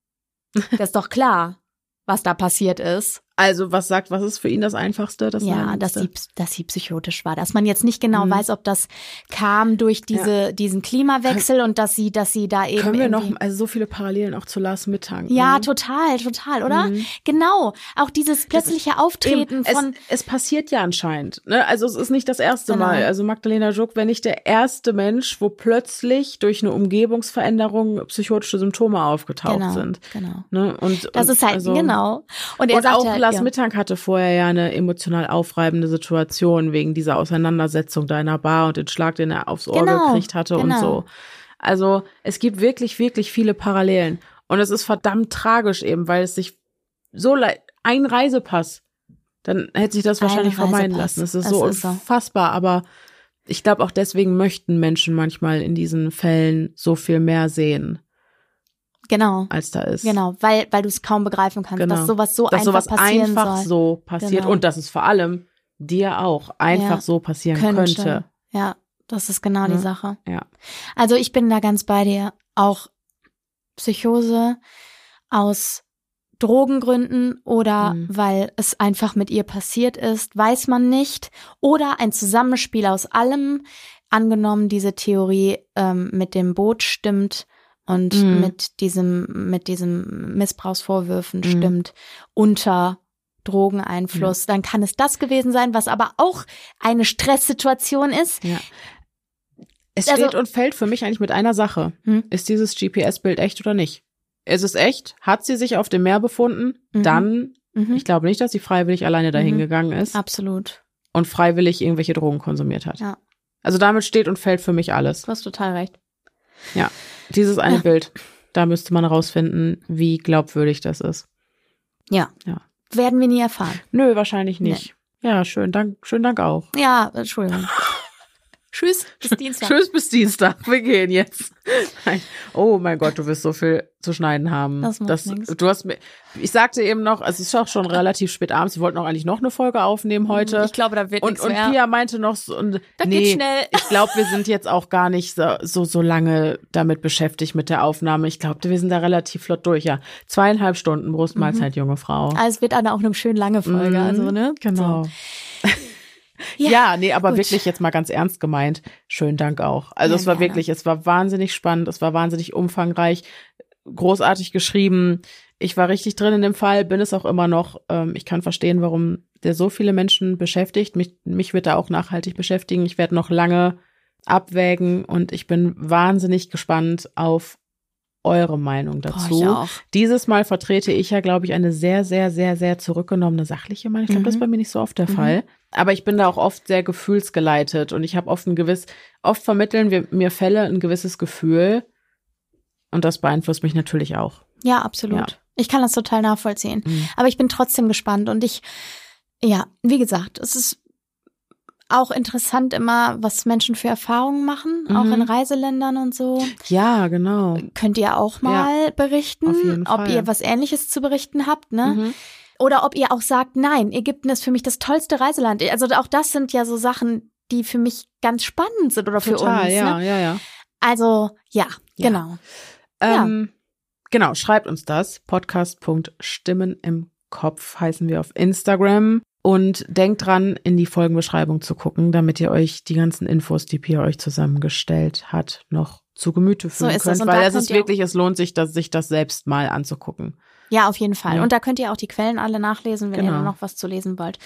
das ist doch klar, was da passiert ist. Also was sagt, was ist für ihn das Einfachste? Das ja, dass sie, dass sie psychotisch war. Dass man jetzt nicht genau Mhm. weiß, ob das kam durch diese, diesen Klimawechsel und dass sie, dass sie da eben. Können wir noch, also so viele Parallelen auch zu Lars Mittag. Ja, ne? total, total, oder? Mhm. Genau. Auch dieses plötzliche Auftreten Eben, es, von. es passiert ja anscheinend. Ne? Also es ist nicht das erste Genau. Mal. Also Magdalena Juck wäre nicht der erste Mensch, wo plötzlich durch eine Umgebungsveränderung psychotische Symptome aufgetaucht genau, sind. genau. Ne? Und, Das und ist halt, also, genau. Und er und sagt auch halt, Lars ja. Mittag hatte vorher ja eine emotional aufreibende Situation wegen dieser Auseinandersetzung da in der Bar und den Schlag, den er aufs Ohr Genau, gekriegt hatte und genau. so. Also es gibt wirklich, wirklich viele Parallelen. Und es ist verdammt tragisch eben, weil es sich so leid, ein Reisepass, dann hätte sich das Ein wahrscheinlich vermeiden lassen. Es ist Es so ist so. unfassbar, aber ich glaube auch deswegen möchten Menschen manchmal in diesen Fällen so viel mehr sehen, Genau. als da ist. Genau, weil, weil du es kaum begreifen kannst, Genau. dass sowas so dass einfach sowas passieren einfach soll. so passiert Genau. und dass es vor allem dir auch einfach Ja, so passieren könnte. Ja, das ist genau die Ja. Sache. Ja. Also ich bin da ganz bei dir. Auch Psychose aus Drogengründen oder Mhm. weil es einfach mit ihr passiert ist, weiß man nicht. Oder ein Zusammenspiel aus allem. Angenommen, diese Theorie ähm, mit dem Boot stimmt und Mhm. mit diesem, mit diesem Missbrauchsvorwürfen Mhm. stimmt unter Drogeneinfluss, dann kann es das gewesen sein, was aber auch eine Stresssituation ist. Ja. Es Also- steht und fällt für mich eigentlich mit einer Sache. Hm? Ist dieses GPS-Bild echt oder nicht? Ist es echt? Hat sie sich auf dem Meer befunden? Mhm. Dann, Mhm. ich glaube nicht, dass sie freiwillig alleine dahin Mhm. gegangen ist Absolut. und freiwillig irgendwelche Drogen konsumiert hat. Ja. Also damit steht und fällt für mich alles. Du hast total recht. Dieses eine Ja. Bild. Da müsste man rausfinden, wie glaubwürdig das ist. Ja. Ja. Werden wir nie erfahren. Nö, wahrscheinlich nicht. Ja, schön Dank, schönen Dank auch. Ja, Entschuldigung. Tschüss, bis Dienstag. Tschüss bis Dienstag. Wir gehen jetzt. Nein. Oh mein Gott, du wirst so viel zu schneiden haben. Das macht nix. Du hast mir, ich sagte eben noch, es ist auch schon relativ spät abends. Wir wollten auch eigentlich noch eine Folge aufnehmen heute. Ich glaube, da wird und, und mehr. Pia meinte noch so, und, Das nee, geht schnell. ich glaube, wir sind jetzt auch gar nicht so, so, so lange damit beschäftigt mit der Aufnahme. Ich glaube, wir sind da relativ flott durch. Ja, zweieinhalb Stunden Brustmahlzeit, junge Frau. Also es wird eine, auch eine schön lange Folge, Mhm, also, ne? Genau. So. Ja, Ja, nee, aber gut. wirklich jetzt mal ganz ernst gemeint. Schönen Dank auch. Also Ja, es war gerne. wirklich, es war wahnsinnig spannend, es war wahnsinnig umfangreich, großartig geschrieben. Ich war richtig drin in dem Fall, bin es auch immer noch. Ähm, ich kann verstehen, warum der so viele Menschen beschäftigt. Mich, mich wird er auch nachhaltig beschäftigen. Ich werde noch lange abwägen und ich bin wahnsinnig gespannt auf eure Meinung Boah, dazu. auch. Dieses Mal vertrete ich ja, glaube ich, eine sehr, sehr, sehr, sehr zurückgenommene sachliche Meinung. Ich glaube, das ist Mhm. bei mir nicht so oft der Mhm. Fall. Aber ich bin da auch oft sehr gefühlsgeleitet und ich habe oft ein gewiss, oft vermitteln wir mir Fälle ein gewisses Gefühl und das beeinflusst mich natürlich auch. Ja, absolut. Ja. Ich kann das total nachvollziehen. Mhm. Aber ich bin trotzdem gespannt und ich, ja, wie gesagt, es ist auch interessant immer, was Menschen für Erfahrungen machen, auch Mhm. in Reiseländern und so. Ja, genau. Könnt ihr auch mal berichten, auf jeden ob ihr was Ähnliches zu berichten habt, ne? Mhm. Oder ob ihr auch sagt, nein, Ägypten ist für mich das tollste Reiseland. Also auch das sind ja so Sachen, die für mich ganz spannend sind oder für Total, uns. ja, Ne? ja, ja. Also ja, Ja. genau. Ja. Ähm, genau, schreibt uns das. Podcast.stimmen im Kopf heißen wir auf Instagram. Und denkt dran, in die Folgenbeschreibung zu gucken, damit ihr euch die ganzen Infos, die Pia euch zusammengestellt hat, noch zu Gemüte So führen ist es. könnt. Und weil da es ist wirklich, es lohnt sich, das, sich das selbst mal anzugucken. Ja, auf jeden Fall. Ja. Und da könnt ihr auch die Quellen alle nachlesen, wenn Genau. ihr noch was zu lesen wollt.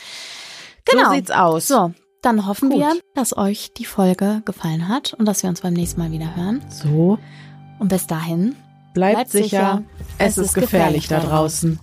Genau. So sieht's aus. So, dann hoffen Gut. wir, dass euch die Folge gefallen hat und dass wir uns beim nächsten Mal wieder hören. So, Und bis dahin, bleibt, Bleibt sicher. sicher. Es, ist gefährlich da draußen.